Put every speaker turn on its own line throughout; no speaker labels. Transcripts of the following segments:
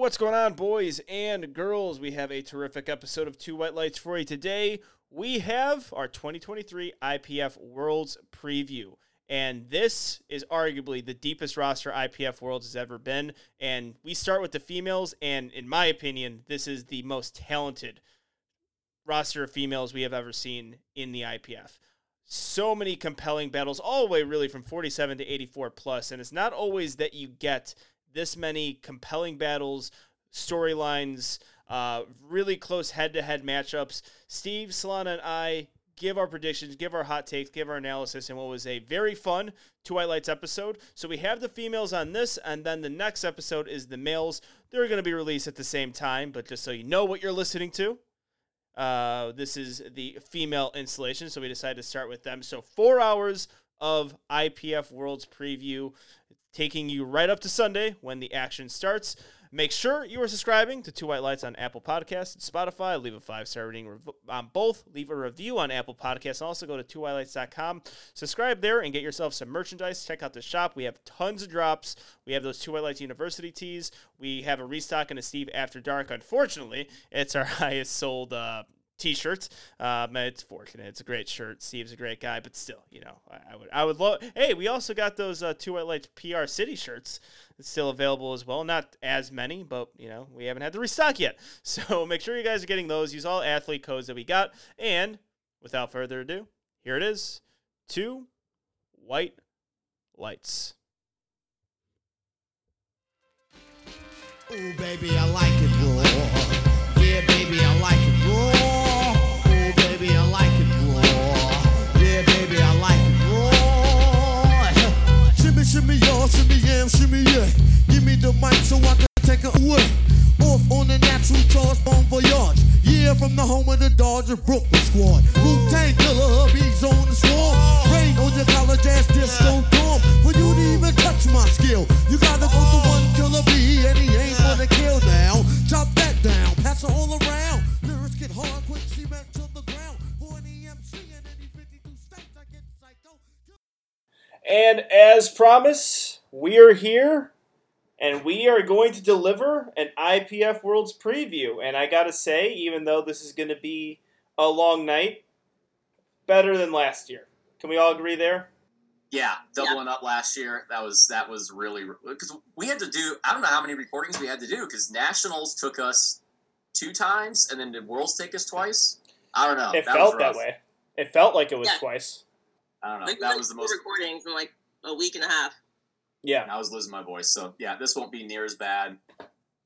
What's going on, boys and girls? We have a terrific episode of Two White Lights for you today. We have our 2023 IPF Worlds preview. And this is arguably the deepest roster IPF Worlds has ever been. And we start with the females. And in my opinion, this is the most talented roster of females we have ever seen in the IPF. So many compelling battles, all the way really from 47 to 84 plus. And it's not always that you get this many compelling battles, storylines, uh, really close head to head matchups. Steve, Solana, and I give our predictions, give our hot takes, give our analysis, and what was a very fun White Lights episode. So we have the females on this, and then the next episode is the males. They're going to be released at the same time, but just so you know what you're listening to, uh, this is the female installation, so we decided to start with them. So four hours of IPF Worlds preview, taking you right up to Sunday when the action starts. Make sure you are subscribing to Two White Lights on Apple Podcasts and Spotify. Leave a five star rating on both. Leave a review on Apple Podcasts. And also go to twowhitelights.com. Subscribe there and get yourself some merchandise. Check out the shop. We have tons of drops. We have those Two White Lights University tees. We have a restock in a Steve After Dark. Unfortunately, it's our highest sold. Uh, t-shirts. Um, it's fortunate. It's a great shirt. Steve's a great guy, but still, you know, I, I would, I would love. Hey, we also got those uh, two white lights PR City shirts. It's still available as well. Not as many, but you know, we haven't had the restock yet. So make sure you guys are getting those. Use all athlete codes that we got. And without further ado, here it is: two white lights.
Ooh, baby, I like it raw. Yeah, baby, I like it raw. Shimmy, y'all, shimmy, yam, shimmy, yeah. Give me the mic so I can take it away. Off on the natural charge, bon voyage. Yeah, from the home of the Dodger Brooklyn squad. Wu-Tang killer, bees on the swarm. Rain on your college ass disco dorm. For you to even touch my skill, you gotta go to one killer bee, and he ain't gonna kill now. Chop that down, pass it all around. Lyrics get hard, quick
And as promised, we are here and we are going to deliver an IPF Worlds preview. And I got to say, even though this is going to be a long night, better than last year. Can we all agree there?
Yeah, doubling up last year. That was that was really because we had to do. I don't know how many recordings we had to do because nationals took us two times, and then did worlds take us twice? I don't know.
it
That
felt that way. It felt like it was
Yeah.
twice.
I don't know.
Like we
that was the
two
most.
recordings in like a week and a half.
Yeah.
I was losing my voice, so yeah, this won't be near as bad.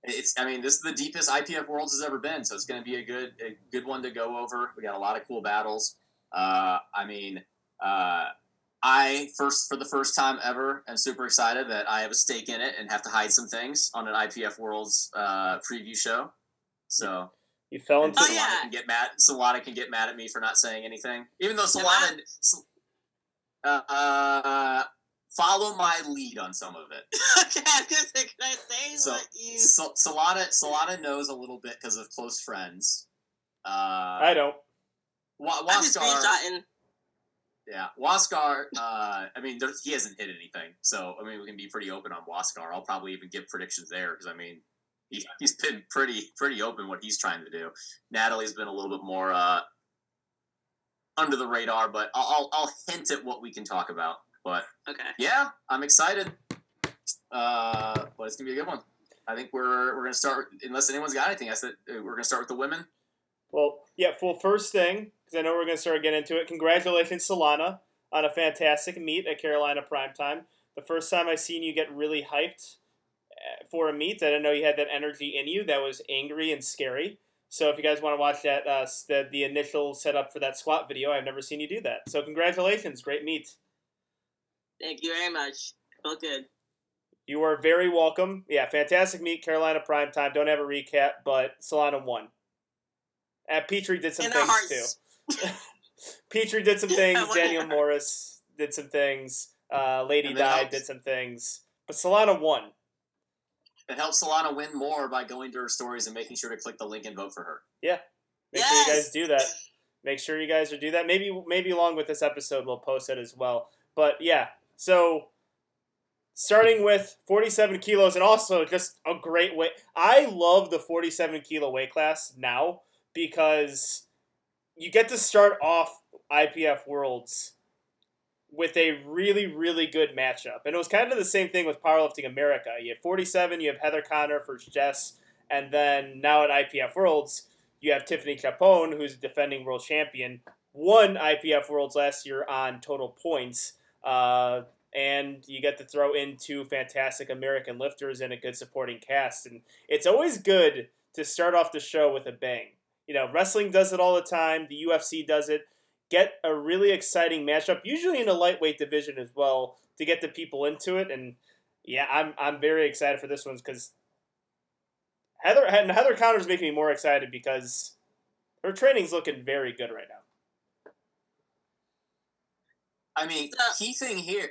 It's. I mean, this is the deepest IPF Worlds has ever been, so it's going to be a good, a good one to go over. We got a lot of cool battles. Uh, I mean, uh, I first for the first time ever am super excited that I have a stake in it and have to hide some things on an IPF Worlds uh, preview show. So
You fell into
Oh,
Solana
yeah.
can get mad. Solana can get mad at me for not saying anything, even though
Yeah,
Solana uh, uh, follow my lead on some of it.
okay, I was gonna say, can I say
So,
what you?
Sol- Solana Solana knows a little bit because of close friends. Uh,
I don't.
Wa-
I'm just
Waskar, yeah, Waskar. Uh, I mean, there's, he hasn't hit anything, so I mean, we can be pretty open on Waskar. I'll probably even give predictions there because I mean, he, he's been pretty pretty open what he's trying to do. Natalie's been a little bit more uh, under the radar, but I'll, I'll I'll hint at what we can talk about. But
Okay.
yeah, I'm excited. Uh, but it's gonna be a good one. I think we're we're gonna start unless anyone's got anything. I said uh, we're gonna start with the women.
Well, yeah, well, first thing, because I know we're going to start getting into it, congratulations, Solana, on a fantastic meet at Carolina Primetime. The first time I've seen you get really hyped uh, for a meet, I didn't know you had that energy in you that was angry and scary. So if you guys want to watch that, uh, the, the initial setup for that squat video, I've never seen you do that. So congratulations, great meet.
Thank you very much. Felt good.
You are very welcome. Yeah, fantastic meet, Carolina prime time. Don't have a recap, but Solana won. Uh, Petrie did some
In
things too. Petrie did some things. Daniel Morris did some things. Uh, Lady
And
Di did some things. But Solana won.
It helps Solana win more by going to her stories and making sure to click the link and vote for her. Yeah.
Make sure you guys do that. Make sure you guys are do that. Maybe maybe along with this episode we'll post it as well. But yeah, so starting with 47 kilos and also just a great weight. I love the 47 kilo weight class now because you get to start off IPF Worlds with a really, really good matchup. And it was kind of the same thing with Powerlifting America. You have 47, you have Heather Connor for Jess, and then now at IPF Worlds, you have Tiffany Capone, who's a defending world champion, won IPF Worlds last year on total points. Uh, and you get to throw in two fantastic American lifters and a good supporting cast. And it's always good to start off the show with a bang. You know, wrestling does it all the time, the UFC does it. Get a really exciting matchup, usually in a lightweight division as well, to get the people into it. And yeah, I'm, I'm very excited for this one because Heather, and Heather Connor's making me more excited because her training's looking very good right now.
I mean, key thing here,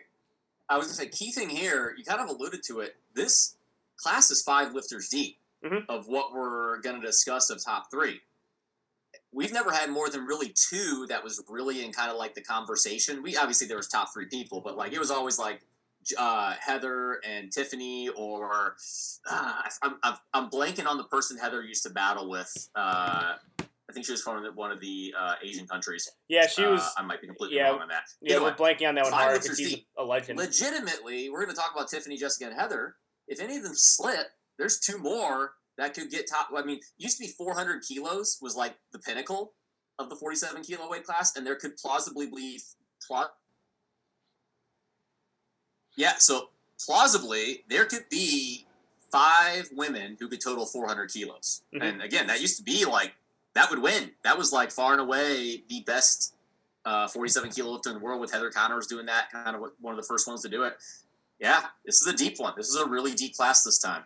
I was gonna say, key thing here, you kind of alluded to it. This class is five lifters deep
Mhm.
of what we're gonna discuss of top three. We've never had more than really two that was really in kind of like the conversation. We obviously there was top three people, but like it was always like uh, Heather and Tiffany, or uh, I'm, I'm I'm blanking on the person Heather used to battle with. Uh, I think she was from one of the uh, Asian countries.
Yeah, she was.
Uh, I might be completely
yeah,
wrong on that.
yeah,
Anyway,
we're blanking on that one hard because he's
deep.
a legend.
legitimately, we're going to talk about Tiffany, Jessica, and Heather. If any of them slip, there's two more that could get top. I mean, used to be 400 kilos was like the pinnacle of the 47 kilo weight class, and there could plausibly be plot. Yeah, so plausibly there could be five women who could total 400 kilos,
Mhm.
and again, that used to be like that would win. That was like far and away the best uh, 47 kilo lifter in the world with Heather Connors doing that, kind of one of the first ones to do it. Yeah, this is a deep one. This is a really deep class this time.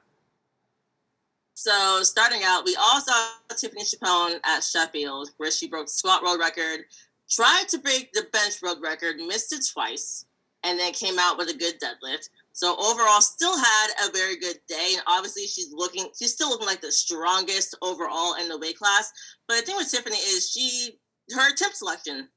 So starting out, we all saw Tiffany Chapon at Sheffield, where she broke the squat world record, tried to break the bench world record, missed it twice, and then came out with a good deadlift. So overall, still had a very good day, and obviously she's looking, she's still looking like the strongest overall in the weight class. But the thing with Tiffany is she, her tip selection,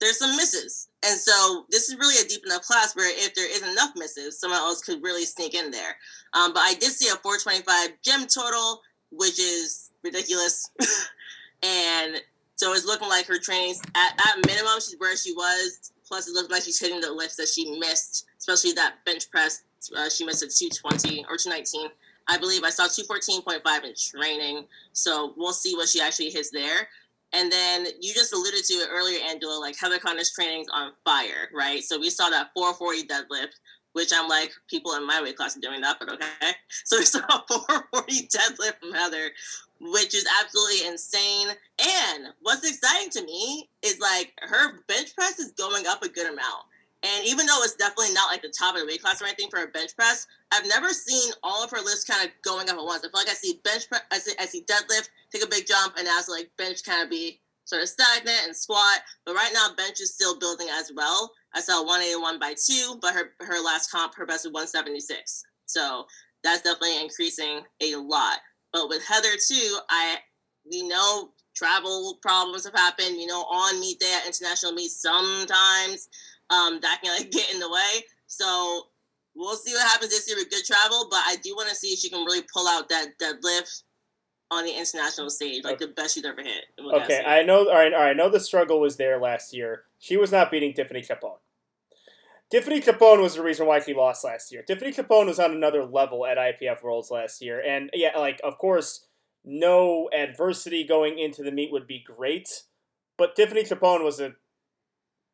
there's some misses, and so this is really a deep enough class where if there is enough misses, someone else could really sneak in there. Um, but I did see a 425 gym total, which is ridiculous. and so it's looking like her training's at, at minimum, she's where she was. Plus, it looks like she's hitting the lifts that she missed, especially that bench press. Uh, she missed at 220 or 219. I believe I saw 214.5 in training. So we'll see what she actually hits there. And then you just alluded to it earlier, Angela, like Heather Connor's training's on fire, right? So we saw that 440 deadlift which I'm like, people in my weight class are doing that, but okay. So we saw a 440 deadlift from Heather, which is absolutely insane. And what's exciting to me is like her bench press is going up a good amount. And even though it's definitely not like the top of the weight class or anything for a bench press, I've never seen all of her lifts kind of going up at once. I feel like I see bench press, I see, I see deadlift take a big jump, and as like bench kind of be sort of stagnant and squat. But right now, bench is still building as well. I saw 181 by two, but her her last comp, her best was 176. So that's definitely increasing a lot. But with Heather too, I we know travel problems have happened. You know, on meet day at international meet, sometimes um, that can like get in the way. So we'll see what happens this year with good travel. But I do want to see if she can really pull out that deadlift on the international stage, like the best she's ever hit.
Okay. I know. All right, all right. I know the struggle was there last year. She was not beating Tiffany Capone. Tiffany Capone was the reason why she lost last year. Tiffany Capone was on another level at IPF Worlds last year, and yeah, like of course, no adversity going into the meet would be great, but Tiffany Capone was a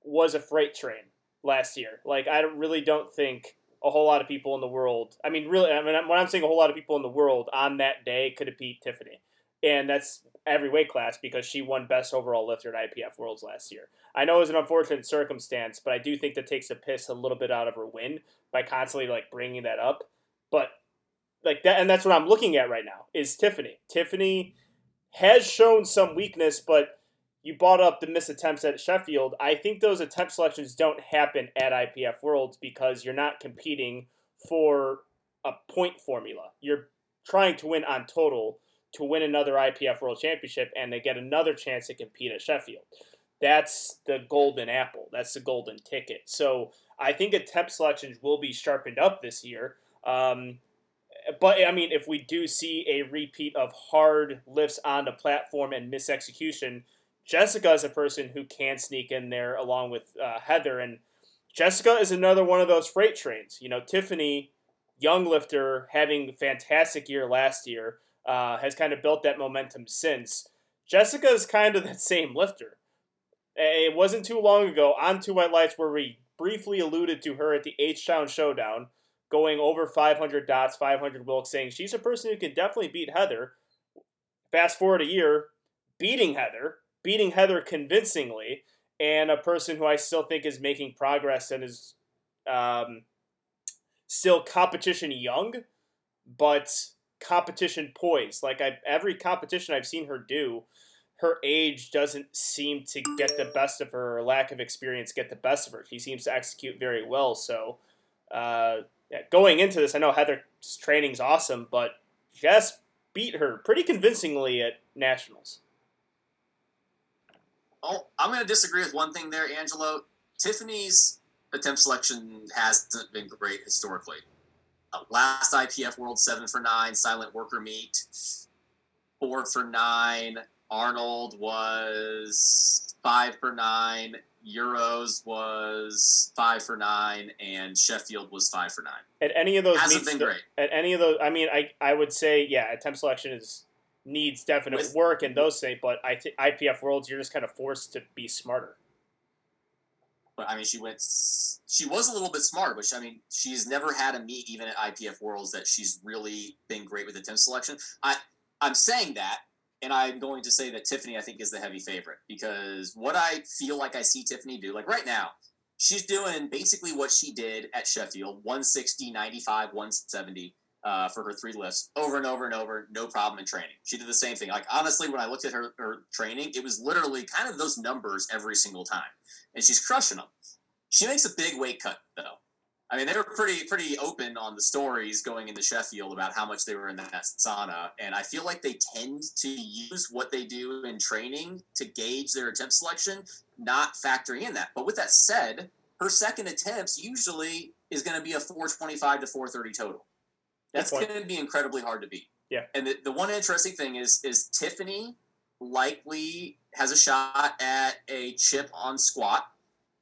was a freight train last year. Like I really don't think a whole lot of people in the world. I mean, really, I mean, when I'm saying a whole lot of people in the world on that day could have beat Tiffany, and that's every weight class because she won best overall lifter at IPF Worlds last year. I know it was an unfortunate circumstance, but I do think that takes a piss a little bit out of her win by constantly like bringing that up. But like that, and that's what I'm looking at right now is Tiffany. Tiffany has shown some weakness, but you brought up the missed attempts at Sheffield. I think those attempt selections don't happen at IPF Worlds because you're not competing for a point formula. You're trying to win on total to win another IPF World Championship and they get another chance to compete at Sheffield. That's the golden apple. That's the golden ticket. So I think attempt selections will be sharpened up this year. Um, but I mean, if we do see a repeat of hard lifts on the platform and misexecution, Jessica is a person who can sneak in there along with uh, Heather, and Jessica is another one of those freight trains. You know, Tiffany, young lifter, having a fantastic year last year, uh, has kind of built that momentum since. Jessica is kind of that same lifter. It wasn't too long ago on Two White Lights where we briefly alluded to her at the H Town Showdown going over 500 dots, 500 Wilks, saying she's a person who can definitely beat Heather. Fast forward a year, beating Heather, beating Heather convincingly, and a person who I still think is making progress and is um, still competition young, but competition poised. Like I, every competition I've seen her do, her age doesn't seem to get the best of her, or lack of experience get the best of her. She seems to execute very well. So, uh, yeah, going into this, I know Heather's training's awesome, but Jess beat her pretty convincingly at nationals.
Oh, I'm going to disagree with one thing there, Angelo. Tiffany's attempt selection hasn't been great historically. Uh, last IPF World, seven for nine. Silent worker meet, four for nine. Arnold was five for nine. Euros was five for nine, and Sheffield was five for nine.
At any of those
Hasn't
meets,
been great.
At any of those, I mean, I I would say yeah, attempt selection is needs definite
With-
work and those things, but I think IPF Worlds you're just kind of forced to be smarter.
But I mean, she went. She was a little bit smarter, but she, I mean, she's never had a meet even at IPF Worlds that she's really been great with the attempt selection. I I'm saying that, and I'm going to say that Tiffany I think is the heavy favorite because what I feel like I see Tiffany do, like right now, she's doing basically what she did at Sheffield, 160, 95, 170. Uh, for her three lifts over and over and over, no problem in training. She did the same thing. Like honestly, when I looked at her, her training, it was literally kind of those numbers every single time, and she's crushing them. She makes a big weight cut though. I mean, they were pretty pretty open on the stories going into Sheffield about how much they were in that sauna, and I feel like they tend to use what they do in training to gauge their attempt selection, not factoring in that. But with that said, her second attempts usually is going to be a 425 to 430 total. That's going to be incredibly hard to beat.
Yeah.
And the, the one interesting thing is is Tiffany likely has a shot at a chip on squat.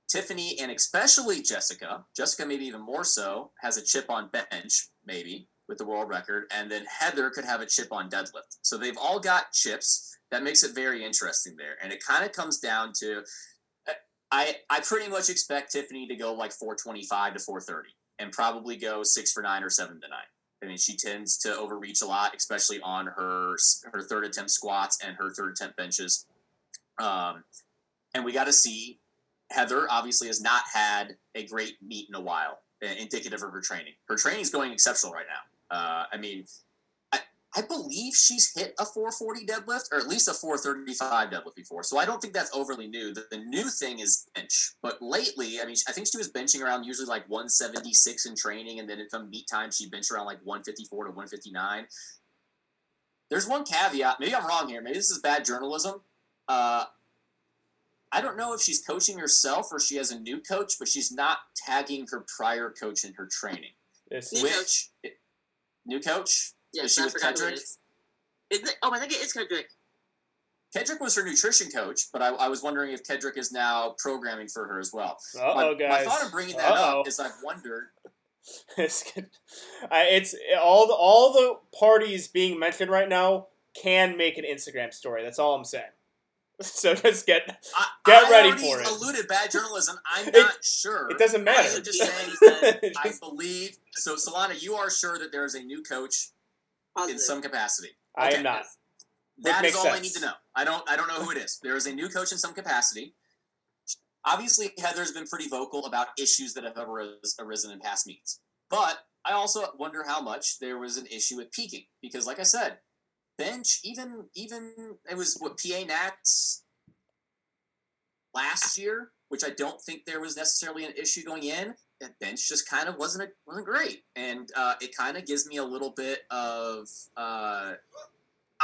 Tiffany and especially Jessica, Jessica maybe even more so, has a chip on bench, maybe with the world record, and then Heather could have a chip on deadlift. So they've all got chips. That makes it very interesting there, and it kind of comes down to, uh, I I pretty much expect Tiffany to go like 425 to 430, and probably go six for nine or seven to nine. I mean, she tends to overreach a lot, especially on her her third attempt squats and her third attempt benches. Um, and we got to see Heather obviously has not had a great meet in a while, uh, indicative of her training. Her training is going exceptional right now. Uh, I mean, I, I believe she's hit a 440 deadlift or at least a 435 deadlift before. So I don't think that's overly new. The, the new thing is bench. But lately, I mean, I think she was benching around usually like 176 in training, and then at some meet time, she benched around like 154 to 159. There's one caveat. Maybe I'm wrong here. Maybe this is bad journalism. Uh, I don't know if she's coaching herself or she has a new coach, but she's not tagging her prior coach in her training.
This
New
is,
Which new coach?
Yes,
Is she
I
with
forgot
Kedrick?
is. Is it? Oh, I think it is Kedrick.
Kedrick was her nutrition coach, but I, I was wondering if Kedrick is now programming for her as well.
uh
my,
oh, guys.
my thought of bringing that
Uh-oh.
up is I've wondered.
it's it's all the all the parties being mentioned right now can make an Instagram story. That's all I'm saying. So just get. Get
I
ready
already
for it.
alluded bad journalism. I'm
It-
not sure.
It doesn't
I
matter.
am just saying
It
I believe so. Solana, you are sure that there is a new coach in some capacity.
I
Okay.
am not.
That
makes
is all I need to know. I don't I don't know who it is. There is a new coach in some capacity. Obviously, Heather's been pretty vocal about issues that have arose, arisen in past meets. But I also wonder how much there was an issue with peaking because, like I said, bench even even it was what PA Nats last year, which I don't think there was necessarily an issue going in. That bench just kind of wasn't a, wasn't great, and uh, it kind of gives me a little bit of uh,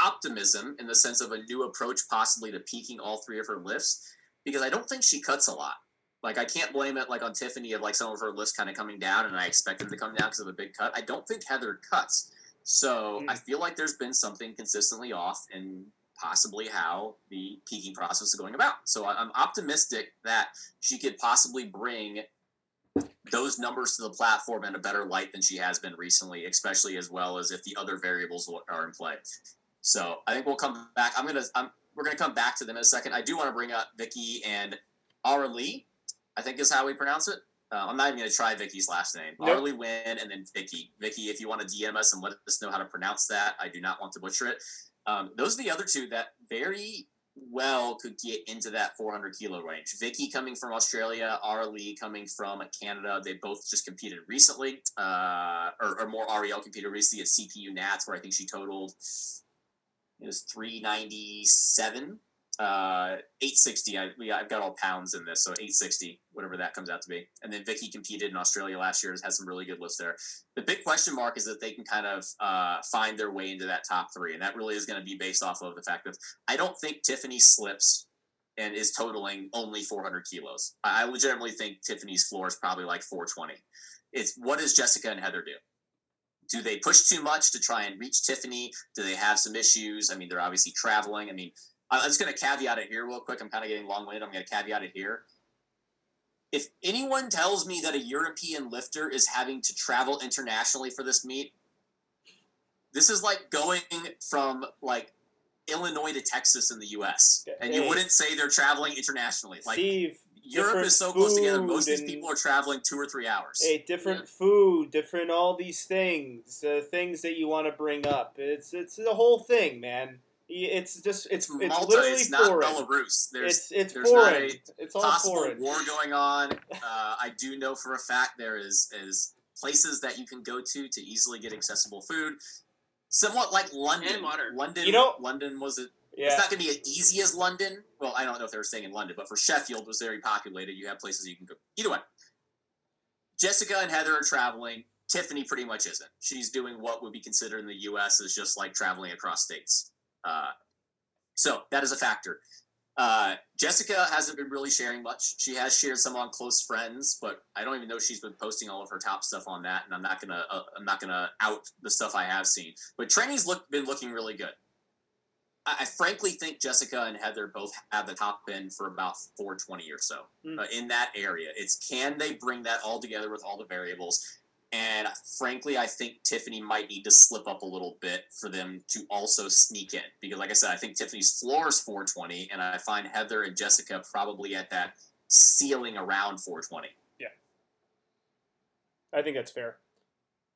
optimism in the sense of a new approach, possibly to peaking all three of her lifts, because I don't think she cuts a lot. Like I can't blame it like on Tiffany of like some of her lifts kind of coming down, and I expect them to come down because of a big cut. I don't think Heather cuts, so
Hmm.
I feel like there's been something consistently off in possibly how the peaking process is going about. So I'm optimistic that she could possibly bring those numbers to the platform in a better light than she has been recently, especially as well as if the other variables are in play. So I think we'll come back. I'm gonna I'm we're gonna come back to them in a second. I do want to bring up Vicky and Ara Lee. I think is how we pronounce it. Uh, I'm not even gonna try Vicky's last name.
Nope.
Ara Lee Win and then Vicky. Vicky, if you want to DM us and let us know how to pronounce that, I do not want to butcher it. Um, those are the other two that very well could get into that 400 kilo range. Vicky coming from Australia, Ara Lee coming from Canada. They both just competed recently, uh, or, or more Ariel competed recently at CPU Nats, where I think she totaled it was 397 uh 860 I, we, i've got all pounds in this so 860 whatever that comes out to be and then vicky competed in australia last year has some really good lifts there the big question mark is that they can kind of uh, find their way into that top three and that really is going to be based off of the fact that i don't think tiffany slips and is totaling only 400 kilos i I legitimately think tiffany's floor is probably like 420 it's what does jessica and heather do do they push too much to try and reach Tiffany? Do they have some issues? I mean, they're obviously traveling. I mean, I'm just going to caveat it here real quick. I'm kind of getting long winded. I'm going to caveat it here. If anyone tells me that a European lifter is having to travel internationally for this meet, this is like going from like Illinois to Texas in the U.S. And you wouldn't say they're traveling internationally. Like
Steve,
Europe is so close together. Most of these people are traveling two or three hours.
Hey, different food, different all these things, uh, things that you want to bring up. It's it's the whole thing, man. Y- It's just it's it's
Malta,
literally
it's not
foreign.
Belarus. There's
it's it's
there's not
foreign.
a
It's all
possible
foreign.
war going on. Uh, I do know for a fact there is is places that you can go to to easily get accessible food. Somewhat like London.
And water.
London.
You know-
London was a, It's not going to be as easy as London. Well, I don't know if they were staying in London, but for Sheffield was very populated. You have places you can go. Either way, Jessica and Heather are traveling. Tiffany pretty much isn't. She's doing what would be considered in the U.S. as just like traveling across states. Uh, so that is a factor. Uh, Jessica hasn't been really sharing much. She has shared some on close friends, but I don't even know she's been posting all of her top stuff on that. And I'm not gonna uh, I'm not gonna out the stuff I have seen. But training's look been looking really good. I, I frankly think Jessica and Heather both have the top end for about 420 or so
Hmm.
uh, in that area. It's can they bring that all together with all the variables? And frankly, I think Tiffany might need to slip up a little bit for them to also sneak in. Because, like I said, I think Tiffany's floor is 420, and I find Heather and Jessica probably at that ceiling around 420. Yeah.
I think that's fair.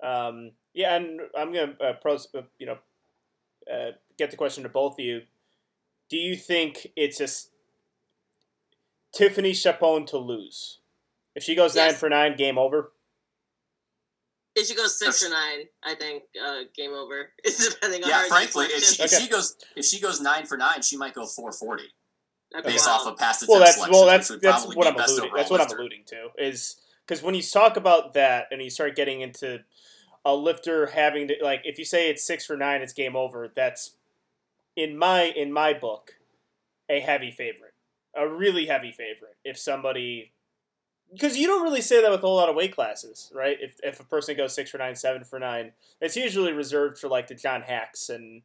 Um, yeah, and I'm gonna uh, pros, uh, you know, uh, get the question to both of you. Do you think it's a s- Tiffany Chapon to lose? If she goes nine
Yes.
for nine, game over.
If she goes six or nine, I think uh, game over. It's depending on
Yeah,
her.
frankly, if she, if
Okay.
she goes if she goes nine for nine, she might go 440
That'd
based
wild.
off of past
Well, that's
selection,
well, that's that's what I'm alluding.
overall
That's what I'm alluding to is because when you talk about that and you start getting into a lifter having to like, if you say it's six for nine, it's game over. That's in my in my book a heavy favorite, a really heavy favorite. If somebody because you don't really say that with a whole lot of weight classes, right? If, if a person goes six for nine, seven for nine, it's usually reserved for like the John Haacks and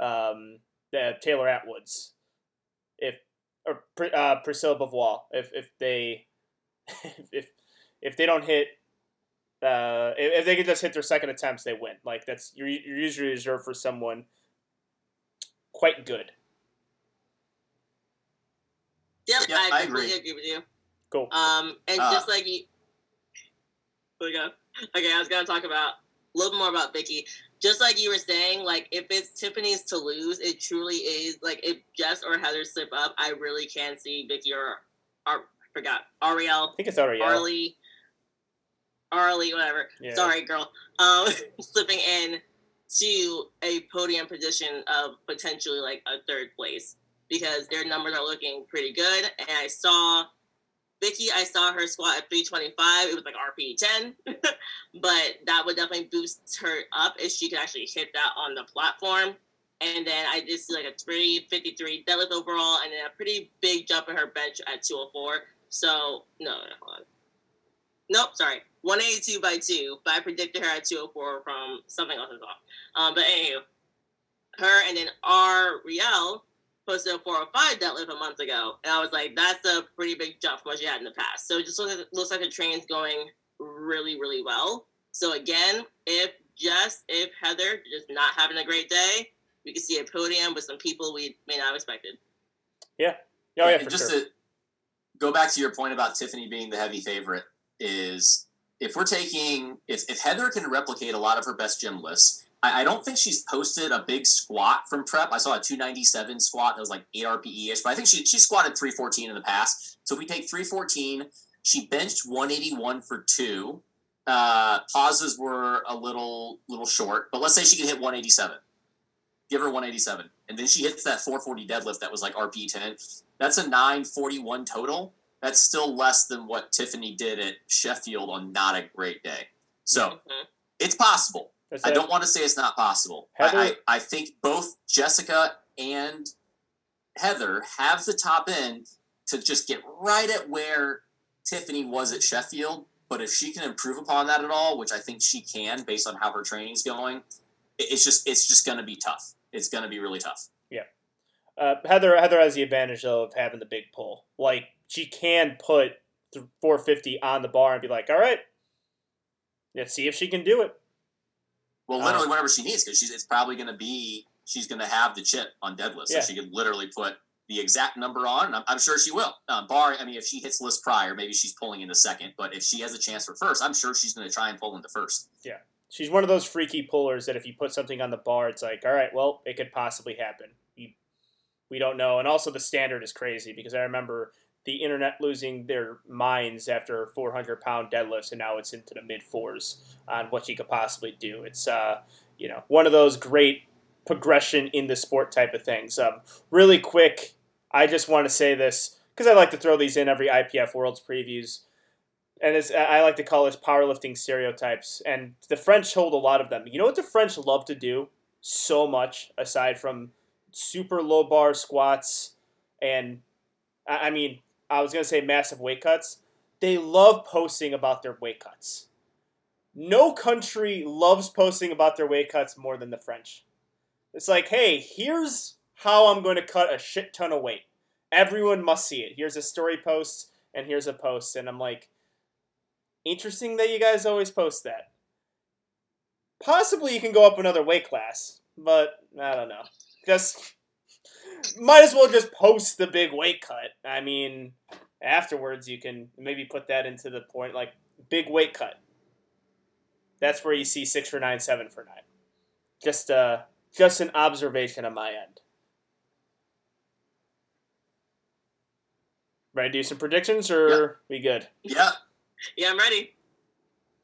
um, the Taylor Atwoods. If or uh, Priscilla Beauvoir, if if they if if they don't hit. Uh, if if they can just hit their second attempts, they win. Like that's you're, you're usually reserved for someone quite good.
Yep,
Yep,
I
I
completely
agree.
agree with you.
Cool.
Um, and
Uh,
just like you, we go. Okay, I was gonna talk about a little bit more about Vicky. Just like you were saying, like if it's Tiffany's to lose, it truly is. Like if Jess or Heather slip up, I really can see Vicky or, or I forgot Ariel,
I think it's already out.
Arlie, Arlie, whatever.
Yeah.
Sorry, girl. Um, slipping in to a podium position of potentially like a third place because their numbers are looking pretty good. And I saw Vicky, I saw her squat at 325. It was like RP 10, but that would definitely boost her up if she could actually hit that on the platform. And then I did see like a 353 deadlift overall, and then a pretty big jump in her bench at 204. So no, no, hold on. Nope, sorry. 182 by two, but I predicted her at 204 from something else is off. Um, but anywho, her and then R Riel posted a 405 deadlift a month ago, and I was like, that's a pretty big jump from what she had in the past. So it just looks like, looks like the train's going really, really well. So again, if Jess, if Heather just not having a great day, we could see a podium with some people we may not have expected.
Oh yeah,
And
for
just
sure.
to go back to your point about Tiffany being the heavy favorite is if we're taking if, if Heather can replicate a lot of her best gym lists, I, I don't think she's posted a big squat from prep. I saw a 297 squat that was like 8 RPE ish, but I think she she squatted 314 in the past. So if we take 314, she benched 181 for two. Uh, pauses were a little little short, but let's say she could hit 187. Give her 187, and then she hits that 440 deadlift that was like RPE 10 that's a 941 total. That's still less than what Tiffany did at Sheffield on not a great day. So
Mhm.
it's possible.
That's
I don't want to say it's not possible.
Heather-
I, I, I think both Jessica and Heather have the top end to just get right at where Tiffany was at Sheffield. But if she can improve upon that at all, which I think she can based on how her training's going, it's just it's just going to be tough. It's going to be really tough.
Yeah, uh, Heather Heather has the advantage though of having the big pull. Like she can put 450 on the bar and be like, "All right, let's see if she can do it."
Well,
Uh,
literally whenever she needs, because she's it's probably going to be she's going to have the chip on deadlift, so she could literally put the exact number on, and I'm, I'm sure she will. Um, bar, I mean, if she hits list prior, maybe she's pulling into second, but if she has a chance for first, I'm sure she's going to try and pull into first.
Yeah, She's one of those freaky pullers that if you put something on the bar, it's like, "All right, well, it could possibly happen." You, we don't know, and also the standard is crazy because I remember the internet losing their minds after 400 pound deadlifts, and now it's into the mid fours on what you could possibly do. It's uh, you know, one of those great progression in the sport type of things. Um, really quick, I just want to say this because I like to throw these in every IPF Worlds previews, and it's, I like to call this powerlifting stereotypes. And the French hold a lot of them. You know what the French love to do so much, aside from super low bar squats, and I I mean, I was gonna say massive weight cuts. They love posting about their weight cuts. No country loves posting about their weight cuts more than the French. It's like, hey, here's how I'm going to cut a shit ton of weight. Everyone must see it. Here's a story post, and here's a post. And I'm like, interesting that you guys always post that. Possibly you can go up another weight class, but I don't know. Just might as well just post the big weight cut. I mean, afterwards you can maybe put that into the point like big weight cut. That's where you see six for nine, seven for nine. Just uh, just an observation on my end. Ready to do some predictions, or we good?
Yeah,
Yeah, I'm ready.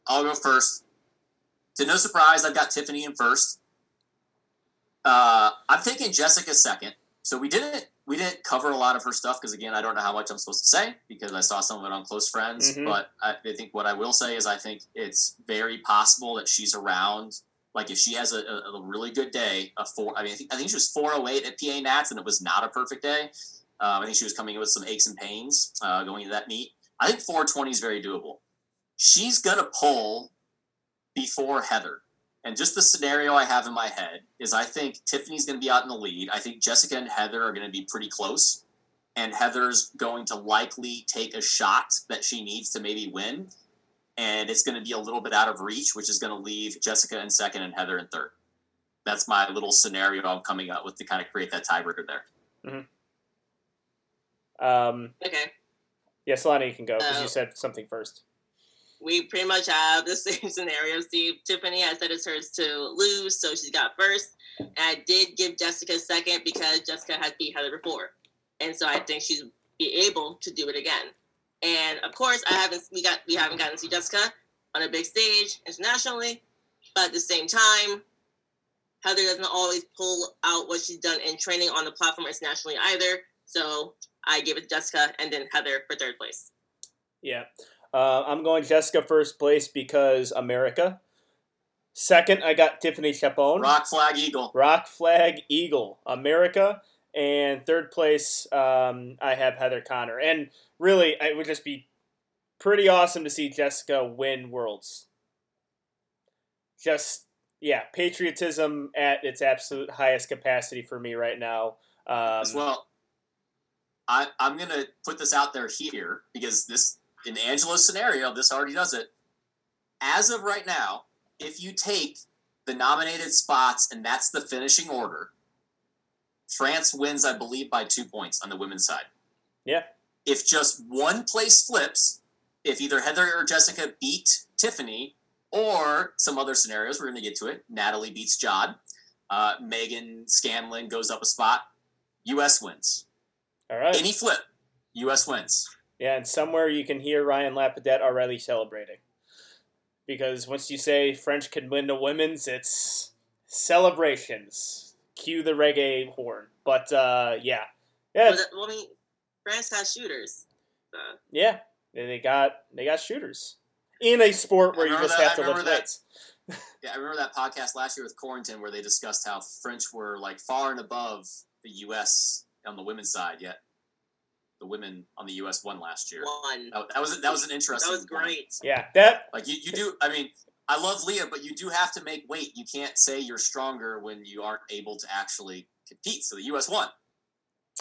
I'll go first. To no surprise, I've got Tiffany in first. Uh, I'm taking Jessica second. So we didn't we didn't cover a lot of her stuff because again, I don't know how much I'm supposed to say because I saw some of it on Close Friends.
Mhm.
But I, I think what I will say is I think it's very possible that she's around. Like if she has a, a, a really good day, a four. I mean, I think, I think she was 408 at PA Nats, and it was not a perfect day. Um, I think she was coming in with some aches and pains uh, going into that meet. I think 420 is very doable. She's gonna pull before Heather. And just the scenario I have in my head is I think Tiffany's going to be out in the lead. I think Jessica and Heather are going to be pretty close. And Heather's going to likely take a shot that she needs to maybe win. And it's going to be a little bit out of reach, which is going to leave Jessica in second and Heather in third. That's my little scenario I'm coming up with to kind of create that tiebreaker there. Mm-hmm.
Um,
Okay.
yeah, Solana, you can go because you
Uh,
said something first.
We pretty much have the same scenario. See, Tiffany, has said it's hers to lose, so she's got first. And I did give Jessica second because Jessica had beat Heather before, and so I think she's be able to do it again. And of course, I haven't we got we haven't gotten to see Jessica on a big stage internationally, but at the same time, Heather doesn't always pull out what she's done in training on the platform internationally either. So I gave it to Jessica and then Heather for third place.
Yeah. Uh, I'm going Jessica first place because America. Second, I got Tiffany Chapon.
Rock Flag Eagle.
Rock Flag Eagle, America. And third place, um, I have Heather Connor. And really, it would just be pretty awesome to see Jessica win Worlds. Just, yeah, patriotism at its absolute highest capacity for me right now. Um,
as well. I, I'm going to put this out there here because this, in Angelo's scenario, this already does it. As of right now, if you take the nominated spots and that's the finishing order, France wins, I believe, by two points on the women's side.
Yeah.
If just one place flips, if either Heather or Jessica beat Tiffany, or some other scenarios, we're going to get to it. Natalie beats Jod. Uh, Megan Scanlon goes up a spot. U.S. wins.
All right.
Any flip, U.S. wins.
Yeah, and somewhere you can hear Ryan Lapadette already celebrating. Because once you say French can win the women's, it's celebrations. Cue the reggae horn. But uh, yeah, yeah,
Well, I mean, France has shooters. So.
yeah. They they got they got shooters in a sport where you just
that-
have to lift weights.
Yeah, I remember that podcast last year with Corrington where they discussed how French were like far and above the U.S. on the women's side. Yet the women on the U.S. won last year.
One.
That, that was that was an interesting.
That
interesting.
was
point.
great.
Yeah, that
Like you, you do. I mean, I love Leah, but you do have to make weight. You can't say you're stronger when you aren't able to actually compete. So the U.S. won.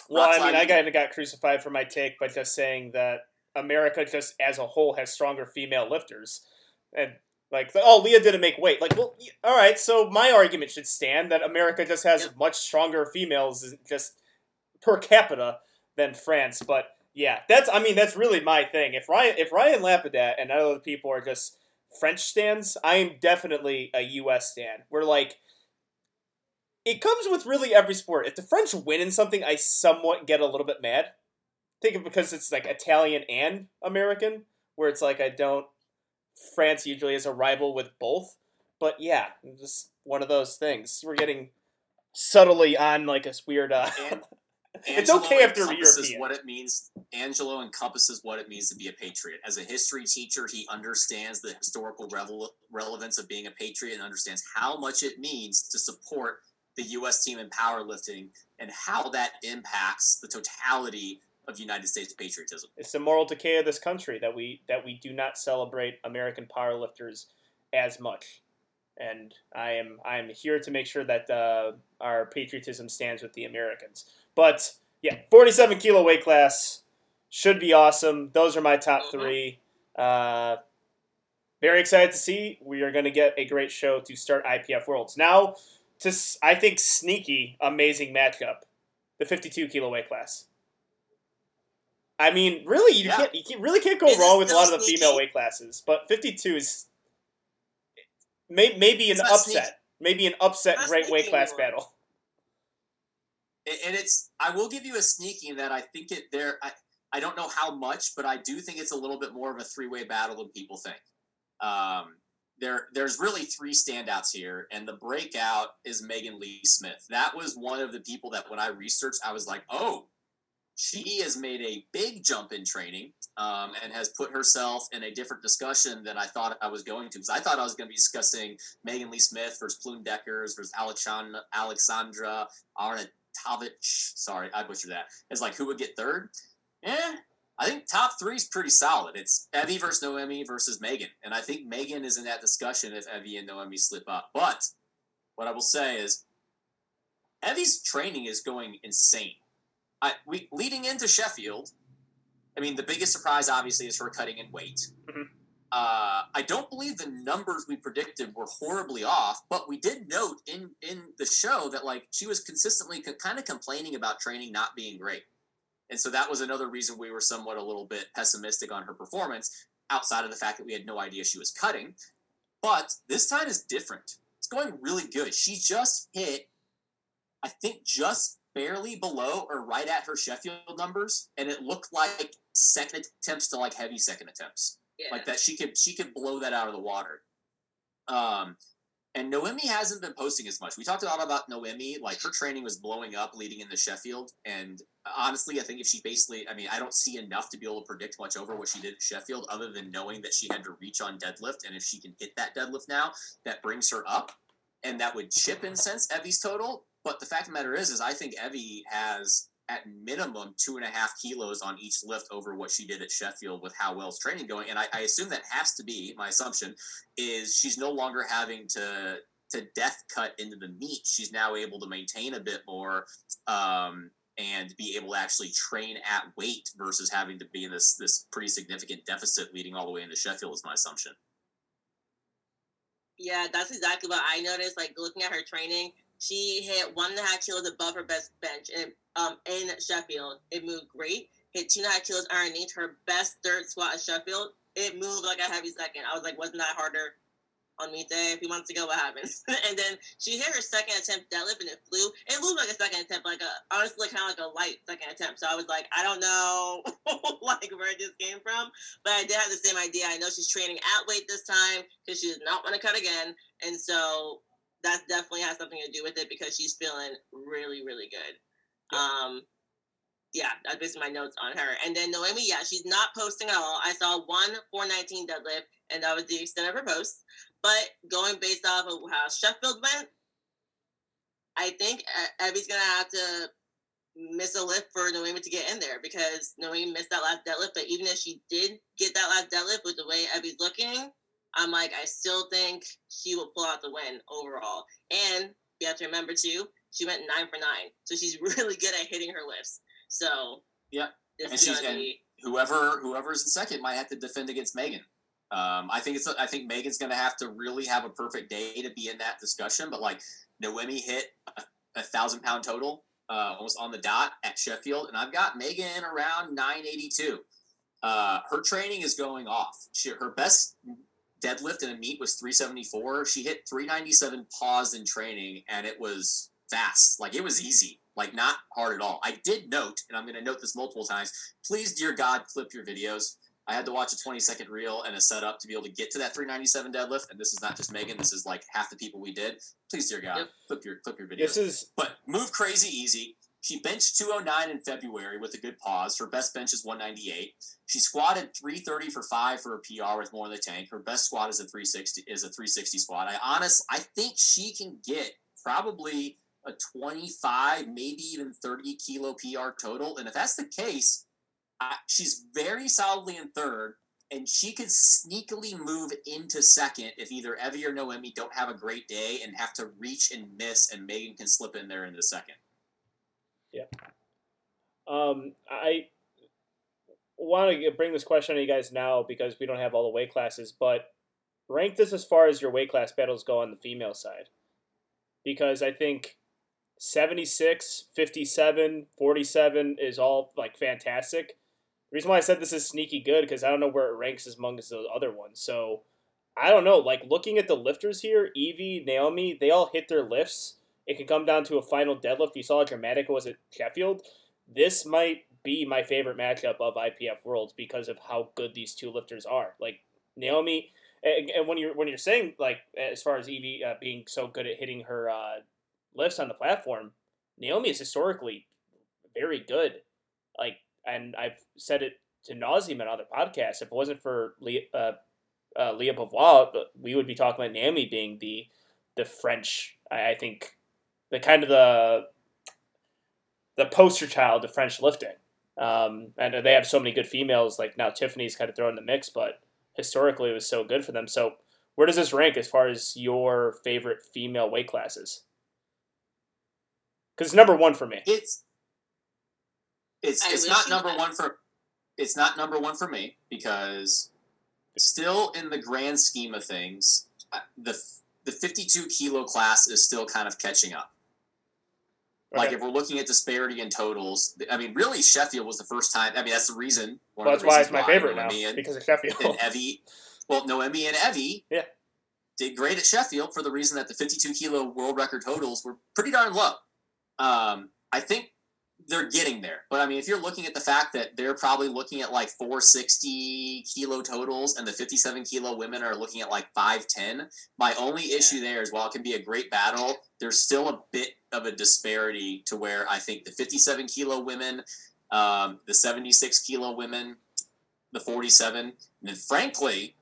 Well,
Rock
I mean, I kind of got crucified for my take by just saying that America just as a whole has stronger female lifters, and like, oh, Leah didn't make weight. Like, well, all right, so my argument should stand that America just has
Yep.
much stronger females just per capita than France. But yeah, that's I mean, that's really my thing. If Ryan, if Ryan Lapidat and other people are just French stands, I am definitely a U.S. stand. We're like it comes with really every sport. If the French win in something, I somewhat get a little bit mad. think of because it's like Italian and American, where it's like I don't. France usually is a rival with both, but yeah, just one of those things. We're getting subtly on like this weird. Uh,
And
It's okay if they're
encompasses
European.
What it means, Angelo encompasses what it means to be a patriot. As a history teacher, he understands the historical revel- relevance of being a patriot and understands how much it means to support the U.S. team in powerlifting and how that impacts the totality of United States patriotism.
it's the moral decay of this country that we that we do not celebrate American powerlifters as much. And I am I am here to make sure that uh, our patriotism stands with the Americans. But yeah, 47 kilo weight class should be awesome. Those are my top
Mhm.
three. Uh, very excited to see. We are going to get a great show to start IPF Worlds. Now, to I think sneaky, amazing matchup, the 52 kilo weight class. I mean, really, you
Yeah.
can't you can't, really can't go wrong with a lot of the
sneaky?
female weight classes, but 52 is may, maybe an upset,
sneaky.
maybe an upset great weight class
anymore.
battle.
And- it's I will give you a sneaking that I think it there I, I don't know how much, but I do think it's a little bit more of a three way battle than people think. Um, there there's really three standouts here, and the breakout is Megan Lee Smith. That was one of the people that when I researched, I was like, oh, she has made a big jump in training um, and has put herself in a different discussion than I thought I was going to. Because I thought I was going to be discussing Megan Lee Smith versus Plume Deckers versus Alexandra, Alexandra Arnautovic. Sorry, I butchered that. It's like who would get third? Yeah, I think top three is pretty solid. It's Evie versus Noemi versus Megan, and I think Megan is in that discussion if Evie and Noemi slip up. But what I will say is, Evie's training is going insane. I we leading into Sheffield. I mean, the biggest surprise obviously is her cutting in weight.
Mhm.
Uh, I don't believe the numbers we predicted were horribly off, but we did note in in the show that like she was consistently co- kind of complaining about training not being great, and so that was another reason we were somewhat a little bit pessimistic on her performance. Outside of the fact that we had no idea she was cutting, but this time is different. It's going really good. She just hit, I think, just barely below or right at her Sheffield numbers, and it looked like second attempts to like heavy second attempts
Yeah.
like that she could she could blow that out of the water. Um and noemi hasn't been posting as much. We talked a lot about noemi like her training was blowing up leading into sheffield. And honestly i think if she basically i mean i don't see enough to be able to predict much over what she did at sheffield other than knowing that she had to reach on deadlift. And if she can hit that deadlift now that brings her up and that would chip in sense evie's total. But the fact of the matter is, is I think Evie has at minimum two and a half kilos on each lift over what she did at Sheffield with how well's training going. And I, I assume that has to be my assumption is she's no longer having to to death cut into the meat. She's now able to maintain a bit more um, and be able to actually train at weight versus having to be in this this pretty significant deficit leading all the way into Sheffield is my assumption.
Yeah, that's exactly what I noticed. Like looking at her training, she hit one and a half kilos above her best bench and um in Sheffield. It moved great. Hit two and a half kilos underneath her best third squat at Sheffield. It moved like a heavy second. I was like, wasn't that harder on me day a few months ago? What happened? and then she hit her second attempt deadlift and it flew. It moved like a second attempt, like a honestly kind of like a light second attempt. So I was like, I don't know like where this came from, but I did have the same idea. I know she's training at weight this time because she does not want to cut again, and so that definitely has something to do with it because she's feeling really, really good.
Yeah.
Um, yeah, that's basically my notes on her. And then Noemi, yeah, she's not posting at all. I saw one 419 deadlift, and that was the extent of her post. But going based off of how Sheffield went, I think Evie's gonna have to miss a lift for Noemi to get in there because Noemi missed that last deadlift. But even if she did get that last deadlift with the way Evie's looking, I'm like, I still think she will pull out the win overall. And you have to remember too, she went nine for nine, so she's really good at hitting her lifts. So
Yeah, and
is
she's-
gonna be
whoever whoever's in second might have to defend against Megan. Um, I think it's I think Megan's going to have to really have a perfect day to be in that discussion. But like Noemi hit a, a thousand pound total uh, almost on the dot at Sheffield, and I've got Megan around nine eighty two. Uh, her training is going off. She, her best deadlift in a meet was 374. She hit 397 paused in training, and it was fast. Like it was easy, like not hard at all. I did note, and I'm going to note this multiple times. Please, dear God, clip your videos. I had to watch a 20 second reel and a setup to be able to get to that 397 deadlift. And this is not just Megan. This is like half the people we did. Please, dear God,
Yep.
clip your clip your videos.
This is
But move crazy easy. She benched 209 in February with a good pause. Her best bench is 198. She squatted 330 for five for a PR with more in the tank. Her best squat is a 360 is a 360 squat. I honest I think she can get probably a 25, maybe even 30 kilo PR total. And if that's the case, I, she's very solidly in third. And she could sneakily move into second if either Evie or Noemi don't have a great day and have to reach and miss, and Megan can slip in there into second.
Um, I want to bring this question to you guys now because we don't have all the weight classes, but rank this as far as your weight class battles go on the female side. Because I think 76, 57, 47 is all like fantastic. The reason why I said this is sneaky good because I don't know where it ranks as amongst the other ones. So I don't know. Like looking at the lifters here, Evie, Naomi, they all hit their lifts. It can come down to a final deadlift. You saw dramatic was at Sheffield this might be my favorite matchup of IPF Worlds because of how good these two lifters are. Like Naomi, and, when you're when you're saying like as far as Evie uh, being so good at hitting her uh, lifts on the platform, Naomi is historically very good. Like, and I've said it to nauseum in other podcasts. If it wasn't for Leah, uh, uh, Lya Bavoil, we would be talking about Naomi being the the French. I, I think the kind of the the poster child of French lifting. Um, and they have so many good females. Like now, Tiffany's kind of thrown in the mix, but historically, it was so good for them. So, where does this rank as far as your favorite female weight classes? Because it's number one for me.
It's it's it's not number
had-
one for it's not number one for me because still in the grand scheme of things, uh, the the 52 kilo class is still kind of catching up. Like
Okay.
if we're looking at disparity in totals, I mean, really Sheffield was the first time. I mean, that's the reason. One
Well, that's why it's my favorite now
and,
because of Sheffield.
and Evie, well, Noemi and Evie,
Yeah.
did great at Sheffield for the reason that the 52 kilo world record totals were pretty darn low. Um, I think they're getting there, but I mean, if you're looking at the fact that they're probably looking at like 460 kilo totals, and the 57 kilo women are looking at like 510, my only issue there is while it can be a great battle, there's still a bit of a disparity to where I think the 57 kilo women, um, the 76 kilo women, the 47, and then frankly,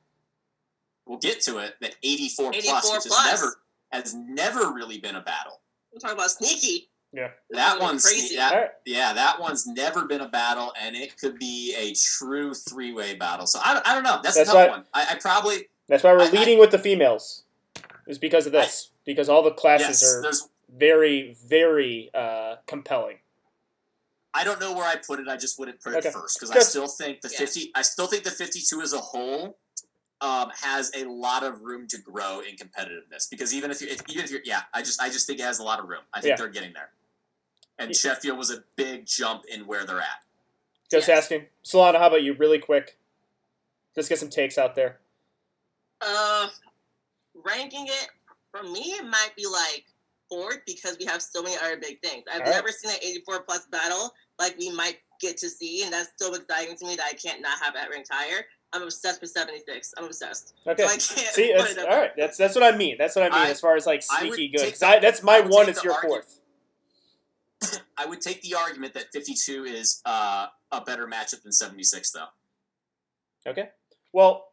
we'll get to it. The 84,
84
plus, which
plus.
has never has never really been a battle.
We're talking about sneaky.
That
Something
one's
crazy.
that,
All right.
yeah, that one's never been a battle, and it could be a true three way battle. So I, don't- I don't know. That's,
That's
a tough
why-
one. I, I probably
That's why we're
I- I-
leading with the females. Is because of this. because all the classes
yes.
are very, very uh, compelling.
I don't know where I put it. I just wouldn't put it
Okay.
first because I still think the
Yeah.
fifty. I still think the fifty-two as a whole um, has a lot of room to grow in competitiveness. Because even if you, if, even if you're, yeah, I just, I just think it has a lot of room. I think
Yeah.
they're getting there. And
Yeah.
Sheffield was a big jump in where they're at.
Just
Yes.
asking. Solana, how about you? Really quick. Just get some takes out there.
Uh, ranking it for me, it might be like fourth because we have so many other big things. I've
All right.
never seen an 84 plus battle like we might get to see, and that's so exciting to me that I can't not have it ranked higher. I'm obsessed with 76. I'm obsessed.
Okay.
So I can't
See,
put
that's,
it
all
up.
right. That's that's what I mean. That's what I mean
I-
as far as like sneaky good.
take
'Cause
the-
I, that's my one. It's your
argument-
fourth.
I would take the argument that fifty-two is uh, a better matchup than seventy-six, though.
Okay. Well,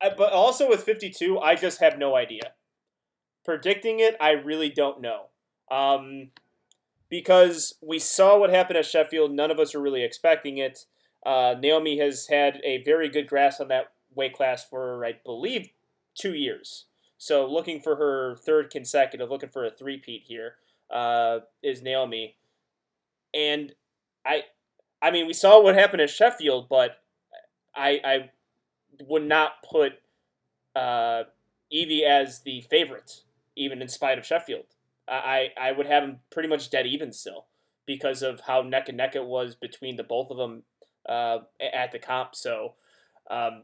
I, but also with 52, I just have no idea. Predicting it, I really don't know. Um, because we saw what happened at Sheffield, none of us are really expecting it. Uh, Naomi has had a very good grasp on that weight class for, I believe, two years. So looking for her third consecutive, looking for a three-peat here, uh, is Naomi. And I, I mean, we saw what happened at Sheffield, but I, I would not put uh, Evie as the favorite, even in spite of Sheffield. I, I would have him pretty much dead even still because of how neck and neck it was between the both of them uh, at the comp. So um,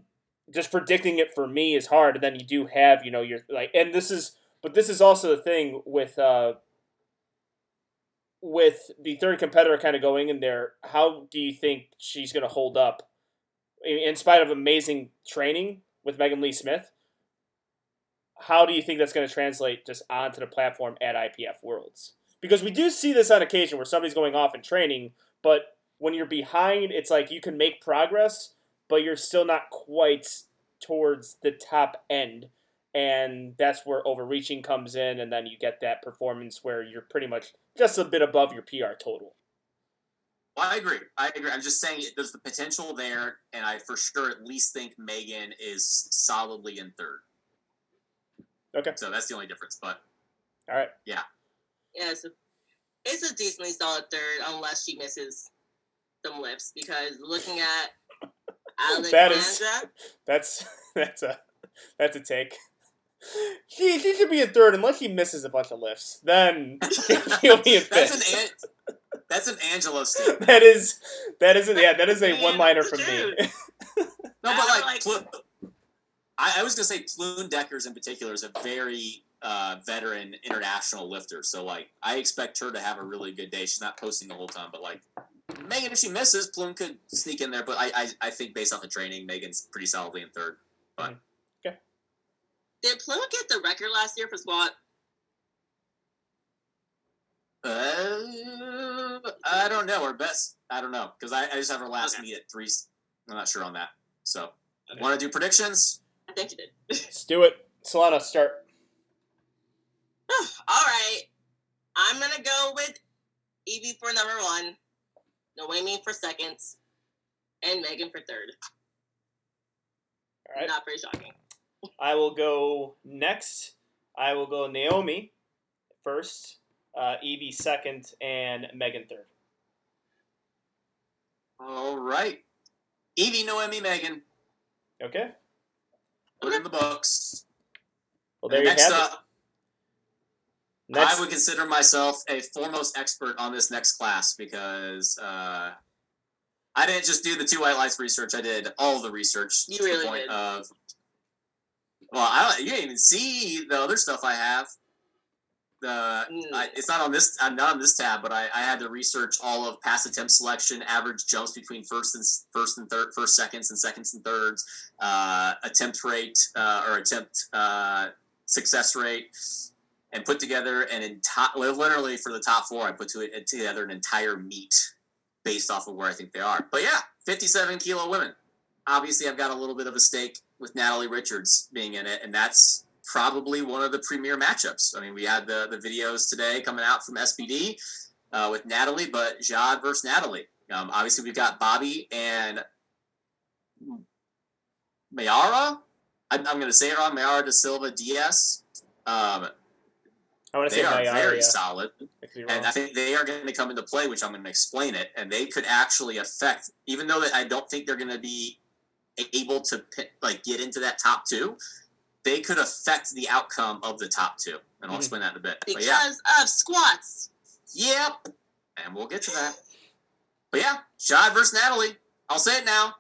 just predicting it for me is hard. And then you do have, you know, your like, and this is, but this is also the thing with uh, with the third competitor kind of going in there. How do you think she's going to hold up? in spite of amazing training with Megan Lee Smith, how do you think that's going to translate just onto the platform at IPF Worlds? Because we do see this on occasion where somebody's going off in training, but when you're behind, it's like you can make progress, but you're still not quite towards the top end. And that's where overreaching comes in, and then you get that performance where you're pretty much just a bit above your PR total.
Well, I agree. I agree. I'm just saying there's the potential there, and I for sure at least think Megan is solidly in third.
Okay.
So that's the only difference. But
All right.
Yeah, it's a, it's a decently solid third unless she misses some lifts because looking at
That is- That's that's a that's a take. She, she should be in third unless she misses a bunch of lifts. Then she'll be in
that's
fifth.
an An- that's an Angelo statement.
that is that is a, yeah that is a one liner from
a
me.
No, but
I
like,
like-
Plu- I, I was gonna say Plune Deckers in particular is a very uh, veteran international lifter. So like, I expect her to have a really good day. She's not posting the whole time, but like Megan, if she misses, Plune could sneak in there. But I, I, I think based off the training, Megan's pretty solidly in third.
Did Plume get the record last year for squat?
Uh, I don't know. Her best, I don't know because I, I just have her last
Okay.
meet at three. I'm not sure on that. So, want to do predictions?
I think you did.
Let's do it. Solana, start.
All right, I'm gonna go with Evie for number one, Noemi for seconds, and Megan for third.
All right.
Not very shocking.
I will go next. I will go Naomi first, uh, Evie second, and Megan third.
All right. Evie, Noemi, Megan.
Okay.
Put in the books.
Well, there you
next
have it.
up,
Next,
I would consider myself a foremost expert on this next class because uh, I didn't just do the two white lights research. I did all the research
You
to
really
the point
did.
of. Well, I don't, you didn't even see the other stuff I have. The
Mm.
I, it's not on this. I'm not on this tab, but I, I had to research all of pass attempt selection, average jumps between first and first and third, first seconds and seconds and thirds, uh, attempt rate uh, or attempt uh, success rate, and put together an entire. Literally for the top four, I put to it together an entire meet based off of where I think they are. But yeah, 57 kilo women. Obviously, I've got a little bit of a stake with Natalie Richards being in it, and that's probably one of the premier matchups. I mean, we had the the videos today coming out from SBD uh, with Natalie, but Jade versus Natalie. Um, obviously, we've got Bobby and Mayara. I'm, I'm going to say it wrong. Mayara da Silva DS. Um,
I want to
they
say
are
Mayara.
very
yeah.
solid.
I
And. I think they are going to come into play, which I'm going to explain it, and they could actually affect, even though that I don't think they're going to be able to pi- like get into that top two, they could affect the outcome of the top two, and I'll
Mhm.
explain that in a bit.
because
yeah,
of squats.
yep, and we'll get to that. But yeah, Jade versus Natalie. I'll say it now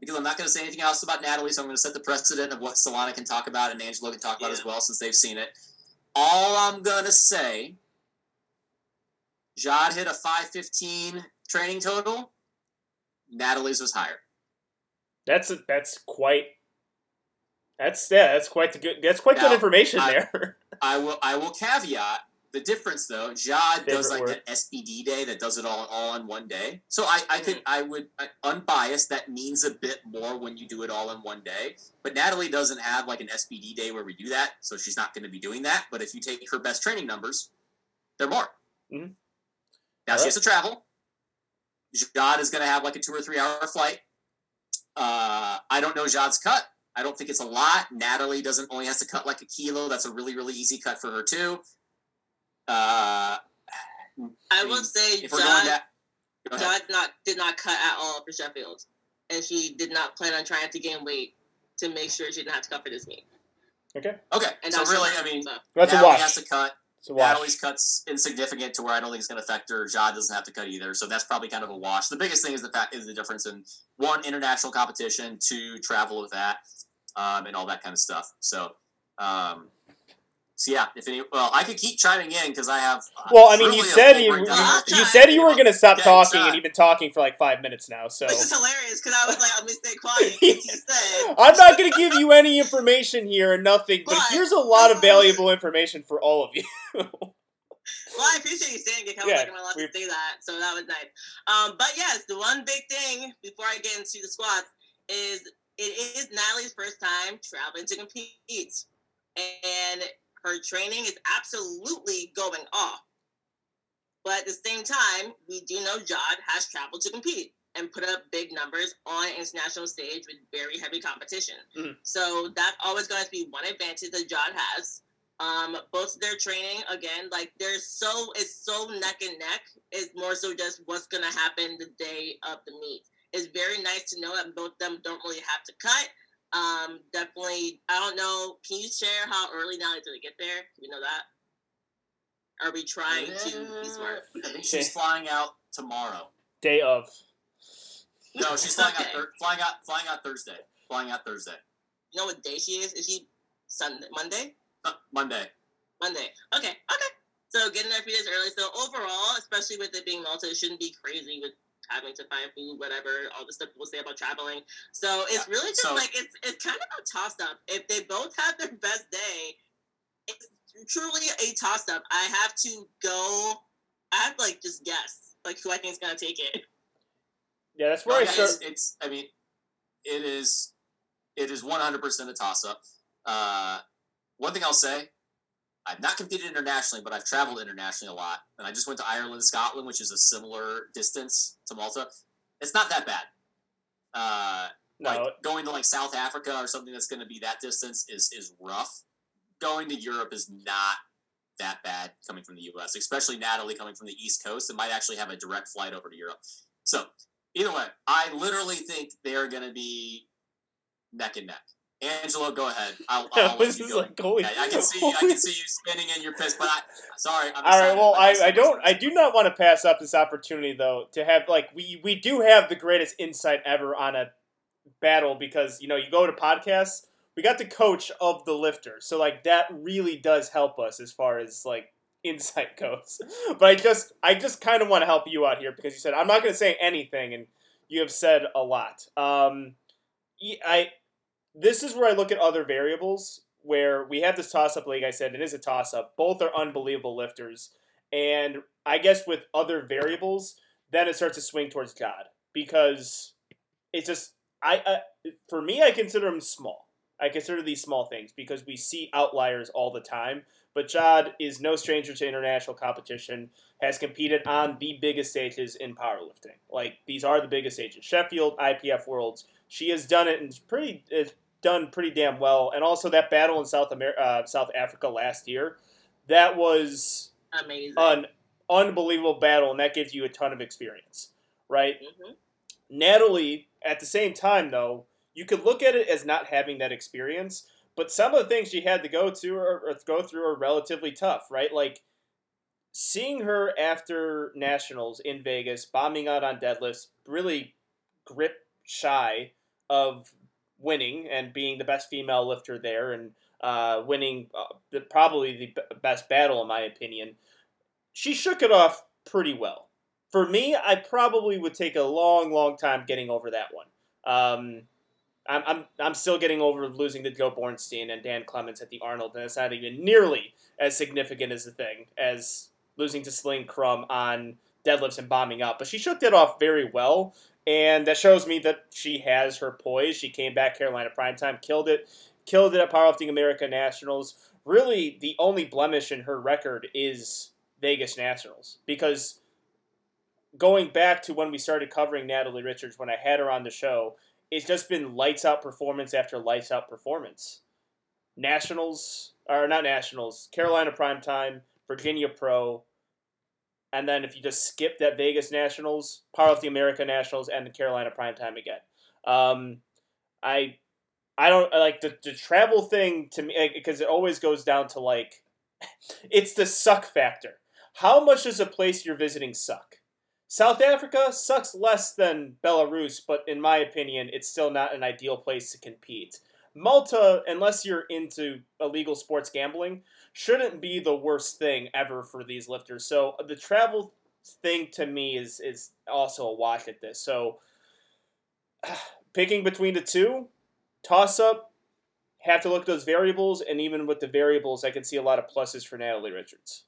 because I'm not going to say anything else about Natalie, so I'm going to set the precedent of what Solana can talk about and Angelo can talk about as well since they've seen it. All I'm going to say, Jade hit a 515 training total. Natalie's was higher.
That's that's quite. That's yeah. That's quite the good. That's quite good information
I-
there.
I will I will caveat the difference though. Jade does like
word.
that SBD day that does it all all in one day. So I I could I would I, unbiased that means a bit more when you do it all in one day. But Natalie doesn't have like an SBD day where we do that, so she's not going to be doing that. But if you take her best training numbers, they're more.
Mhm.
Now she has to travel. Jade is going to have like a two or three hour flight. Uh, I don't know Jade's cut. I don't think it's a lot. Natalie doesn't only has to cut like a kilo. That's a really really easy cut for her too. Uh,
I
mean,
will say,
if we're going
John,
that, go
not did not cut at all for Sheffield, and she did not plan on trying to gain weight to make sure she didn't have to cut for this meet.
Okay,
okay,
And
so
that's
really,
her.
I mean,
So,
that's a
Natalie
watch.
has to cut.
It's a watch.
Natalie's cuts insignificant to where I don't think it's going to affect her. Jade doesn't have to cut either, so that's probably kind of a wash. The biggest thing is the fact is the difference in one international competition, two travel with that, um, and all that kind of stuff. So, um, so yeah, if any, well, I could keep chiming in because I have. uh,
Well, I mean, you said
full
you
breakdown
I'll
of
you said you were going to stop talking,
try.
and you've been talking for like five minutes now. So
which is hilarious because I was like, I'm gonna stay quiet. he
I'm not going to give you any information here or nothing, but
But-
here's a lot of valuable information for all of you.
Well, I appreciate you saying it. Was
Yeah,
like, am allowed
we-
to say that? So that was nice. Um, but yes, the one big thing before I get into the squats is it is Natalie's first time traveling to compete, and her training is absolutely going off. But at the same time, we do know Jod has traveled to compete and put up big numbers on an international stage with very heavy competition.
Mhm.
So that's always going to be one advantage that Jod has. Um, both their training, again, like they're so it's so neck and neck. It's more so just what's gonna happen the day of the meet. It's very nice to know that both of them don't really have to cut. Um, definitely, I don't know. Can you share how early now did they get there? Do we know that? Are we trying to be smart?
I think she's flying out tomorrow.
Day of.
No, she's flying
Okay.
out. Thir- flying out. Flying out Thursday. Flying out Thursday.
You know what day she is? Is she Sunday, Monday?
Uh, Monday.
Monday. Okay, okay. So getting there a few days early. So overall, especially with it being Malta, it shouldn't be crazy with having to find food, whatever, all the stuff people say about traveling. So it's
Yeah.
really just
So-
like it's it's kind of a toss up. If they both have their best day, it's truly a toss up. I have to go. I have to, like just guess like who I think is gonna take it.
Yeah, that's
No,
where I
yeah,
start.
it's, it's. I mean, it is. It is one hundred percent a toss up. Uh, one thing I'll say, I've not competed internationally, but I've traveled internationally a lot, and I just went to Ireland, Scotland, which is a similar distance to Malta. It's not that bad. Uh,
No,
like going to like South Africa or something that's going to be that distance is is rough. Going to Europe is not that bad coming from the U.S., especially Natalie coming from the East Coast. It might actually have a direct flight over to Europe. So either way, I literally think they are going to be neck and neck. Angelo, go ahead. I'll, I'll you
is like holy.
Yeah, I can see. I can see you spinning in your piss, but I sorry. I'm
All right. Well,
I'm
I, I don't I do not want to pass up this opportunity though to have like we we do have the greatest insight ever on a battle because you know you go to podcasts we got the coach of the lifter so like that really does help us as far as like insight goes but I just I just kind of want to help you out here because you said I'm not going to say anything and you have said a lot. Um, I this is where I look at other variables where we have this toss up league. I said it is a toss up. Both are unbelievable lifters, and I guess with other variables, then it starts to swing towards God because it's just I, I for me I consider him small. I consider these small things because we see outliers all the time. But Jod is no stranger to international competition, has competed on the biggest stages in powerlifting. Like these are the biggest stages. Sheffield, IPF Worlds. She has done it and pretty it's done pretty damn well. And also that battle in South America, uh, South Africa last year, that was
Amazing.
an unbelievable battle, and that gives you a ton of experience, right?
Mhm.
Natalie, at the same time, though, you could look at it as not having that experience, but some of the things she had to go to or, or go through are relatively tough, right? Like seeing her after nationals in Vegas, bombing out on deadlifts, really grip shy of winning and being the best female lifter there and uh, winning uh, the, probably the b- best battle in my opinion. She shook it off pretty well. For me, I probably would take a long, long time getting over that one. Um, I'm, I'm, I'm still getting over losing to Joe Bornstein and Dan Clements at the Arnold, and it's not even nearly as significant as the thing as losing to Celine Crum on deadlifts and bombing up. But she shook it off very well, and that shows me that she has her poise. She came back Carolina Primetime, killed it, killed it at Powerlifting America Nationals. Really, the only blemish in her record is Vegas Nationals because going back to when we started covering Natalie Richards, when I had her on the show, it's just been lights out performance after lights out performance. Nationals, or not Nationals, Carolina Primetime, Virginia Pro, and then if you just skip that Vegas Nationals, Powerlifting America Nationals, and the Carolina Primetime again. Um, I I don't like the, the travel thing to me because it always goes down to like it's the suck factor. How much does a place you're visiting suck? South Africa sucks less than Belarus, but in my opinion, it's still not an ideal place to compete. Malta, unless you're into illegal sports gambling, shouldn't be the worst thing ever for these lifters. So uh, the travel thing to me is is also a wash at this. So picking between the two, toss up, have to look at those variables, and even with the variables, I can see a lot of pluses for Natalie Richards.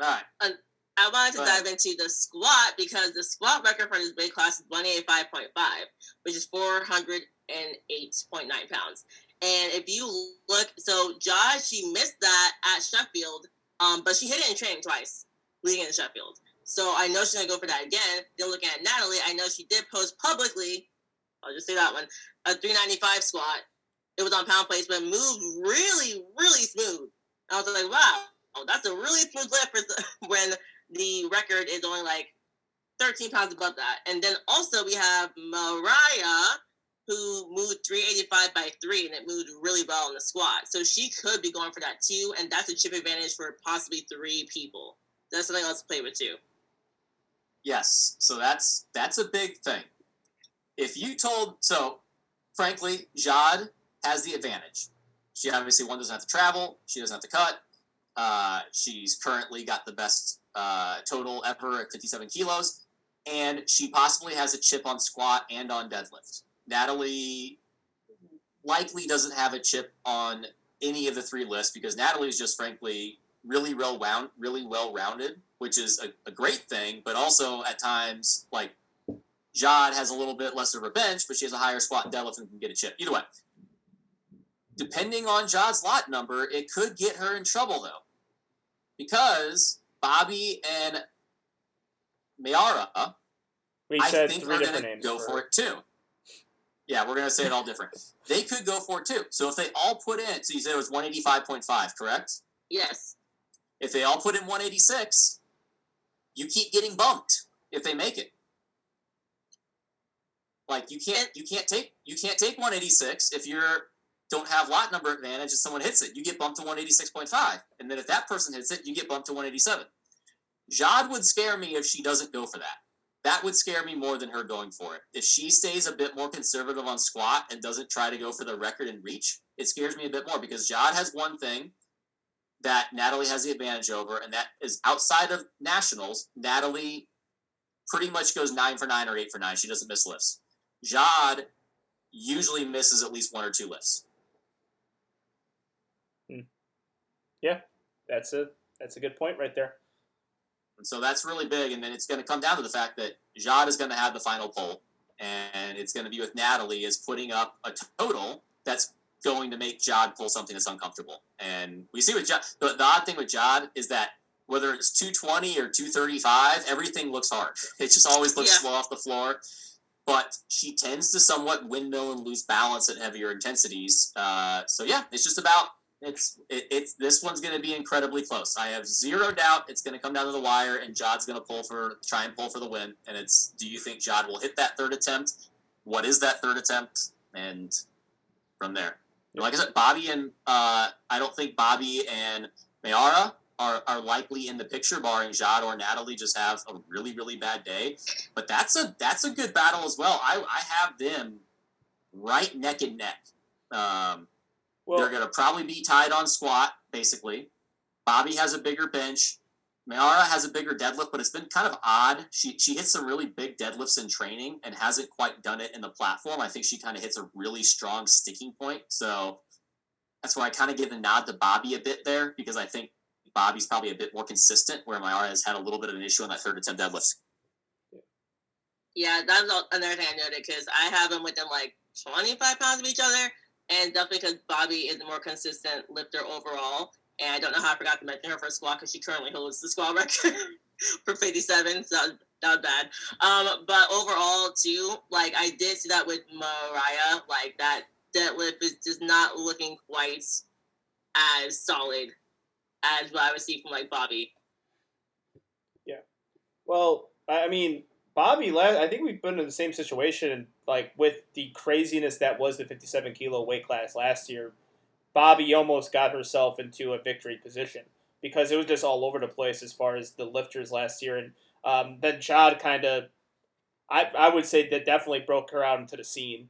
All right.
I wanted to
Go ahead.
dive into the squat because the squat record for this weight class is 185.5, which is 408.9 pounds. And if you look, so Josh, she missed that at Sheffield, um, but she hit it in training twice leading in Sheffield. So I know she's gonna go for that again. Then looking at Natalie, I know she did post publicly. I'll just say that one a 395 squat. It was on pound place, but moved really, really smooth. I was like, wow, oh, that's a really smooth lift when the record is only like 13 pounds above that. And then also we have Mariah, who moved 385 by three, and it moved really well in the squat. So she could be going for that too, and that's a chip advantage for possibly three people. That's something else to play with too.
Yes. So that's that's a big thing. If you told so, frankly, Jade has the advantage. She obviously one doesn't have to travel. She doesn't have to cut. Uh, she's currently got the best uh, total ever at 57 kilos, and she possibly has a chip on squat and on deadlift. Natalie likely doesn't have a chip on any of the three lists because Natalie is just frankly really well round, really well rounded, which is a, a great thing. But also at times, like Jade has a little bit less of a bench, but she has a higher squat and deadlift and can get a chip. Either way, depending on Jade's lot number, it could get her in trouble though, because Bobby and Mayara,
We
I
said
think
three
are going to go
for
it too. Yeah, we're going to say it all different. They could go for it too. So if they all put in, so you said it was 185.5, correct?
Yes.
If they all put in 186, you keep getting bumped if they make it. Like you can't you can't take you can't take 186 if you're don't have lot number advantage and someone hits it. You get bumped to 186.5. And then if that person hits it, you get bumped to 187. Jade would scare me if she doesn't go for that. That would scare me more than her going for it. If she stays a bit more conservative on squat and doesn't try to go for the record and reach, it scares me a bit more because Jade has one thing that Natalie has the advantage over, and that is outside of nationals, Natalie pretty much goes nine for nine or eight for nine. She doesn't miss lifts. Jade usually misses at least one or two lifts. Hmm.
Yeah, that's a that's a good point right there.
And so that's really big. And then it's going to come down to the fact that Jade is going to have the final poll. and it's going to be with Natalie, is putting up a total that's going to make Jod pull something that's uncomfortable. And we see with Jod, the, the odd thing with Jod is that whether it's 220 or 235, everything looks hard. It just always looks
Yeah.
slow off the floor. But she tends to somewhat windmill and lose balance at heavier intensities. Uh, so yeah, it's just about it's it, it's this one's going to be incredibly close. I have zero doubt it's going to come down to the wire, and Jod's going to pull for try and pull for the win. And it's do you think Jod will hit that third attempt? What is that third attempt? And from there, like I said, Bobby and uh, I don't think Bobby and Mayara are, are likely in the picture, barring Jod or Natalie just have a really really bad day. But that's a that's a good battle as well. I I have them right neck and neck. Um,
Well,
they're going to probably be tied on squat, basically. Bobby has a bigger bench. Mayara has a bigger deadlift, but it's been kind of odd. She she hits some really big deadlifts in training and hasn't quite done it in the platform. I think she kind of hits a really strong sticking point. So that's why I kind of give the nod to Bobby a bit there because I think Bobby's probably a bit more consistent, where Mayara has had a little bit of an issue on that third attempt deadlift.
Yeah, that's all- another thing I noted because I have them within like 25 pounds of each other, and definitely because Bobby is the more consistent lifter overall. And I don't know how I forgot to mention her for squat because she currently holds the squat record for 57, so was, bad. Um, but overall, too, like I did see that with Mariah, like that deadlift is just not looking quite as solid as what I would see from like Bobby. Yeah.
Well, I mean, Bobby. I think we've been in the same situation, like with the craziness that was the 57 kilo weight class last year. Bobby almost got herself into a victory position because it was just all over the place as far as the lifters last year, and um, then Jod kind of, I I would say that definitely broke her out into the scene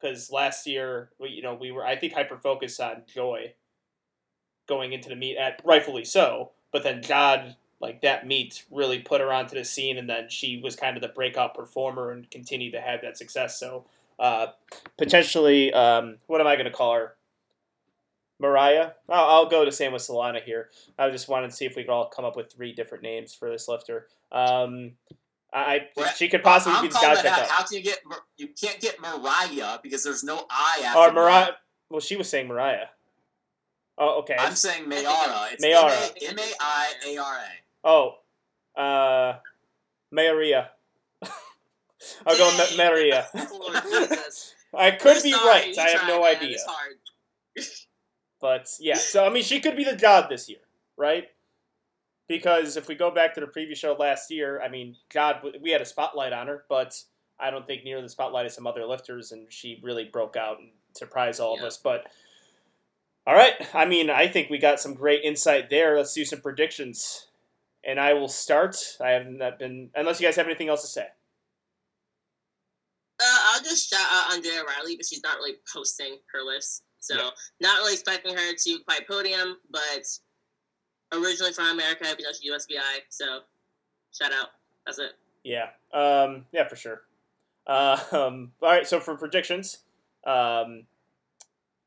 because last year, we, you know, we were I think hyper focused on Joy going into the meet at rightfully so, but then Jod like that meet really put her onto the scene, and then she was kind of the breakout performer and continued to have that success. So uh, potentially, um, what am I going to call her? Mariah. I'll, I'll go the same with Solana here. I just wanted to see if we could all come up with three different names for this lifter. Um, I
Well,
she could possibly be the guy
out. How can you get you can't get Mariah because there's no I after
Or Mariah. Well, she was saying Mariah. Oh, okay.
I'm saying Mayara. It's
Mayara.
M A I A R A.
Oh, uh, Maria. I'll go Ma- Maria. I could
We're
be
sorry,
right.
you
I have
tried,
no
man.
idea.
It's hard.
But yeah, so I mean, she could be the job this year, right? Because if we go back to the previous show last year, I mean, God, we had a spotlight on her, but I don't think near the spotlight of some other lifters, and she really broke out and surprised all of us. But all right, I mean, I think we got some great insight there. Let's do some predictions, and I will start. I have not been, unless you guys have anything else to say.
Uh, I'll just shout out Andrea Riley, but she's not really posting her list, So,
Yeah.
not really expecting her to quite podium, but originally from America, you know she's USBI. So, shout out. That's it.
Yeah. Um, yeah, for sure. Uh, um, all right. So for predictions, um,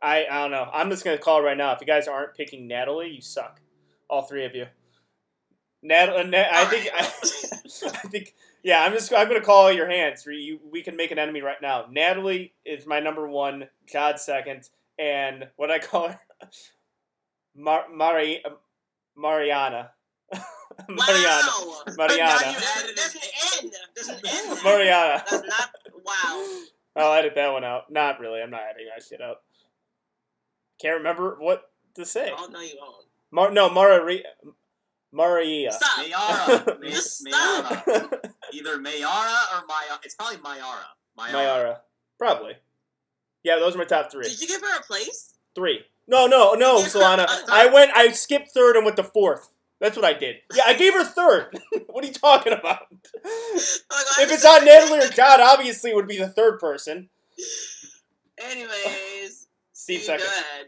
I I don't know. I'm just gonna call it right now. If you guys aren't picking Natalie, you suck. All three of you. Nat, uh, Nat I think. I, I think yeah. I'm just I'm gonna call your hands. You, we can make an enemy right now. Natalie is my number one. God second, and what I call her, Mar- Mari- Mariana. Mariana.
Wow.
Mariana.
Now you added- There's an N. There's an N.
Mariana.
That's not. Wow.
I'll edit that one out. Not really. I'm not editing that shit out. Can't remember what to say.
Oh no, you won't.
Mar- no, Maria. Maria.
Stop.
Mayara. May-
stop.
Mayara. Either Mayara or Maya. It's probably Mayara. Mayara.
Mayara. Probably. Yeah, those are my top three.
Did you give her a place?
Three. No, no, no,
You
Solana. I went. I skipped third and went to fourth. That's what I did. Yeah, I gave her third. what are you talking about?
Oh,
If it's not Natalie or John, obviously it would be the third person.
Anyways,
Steve
you
second.
Go ahead.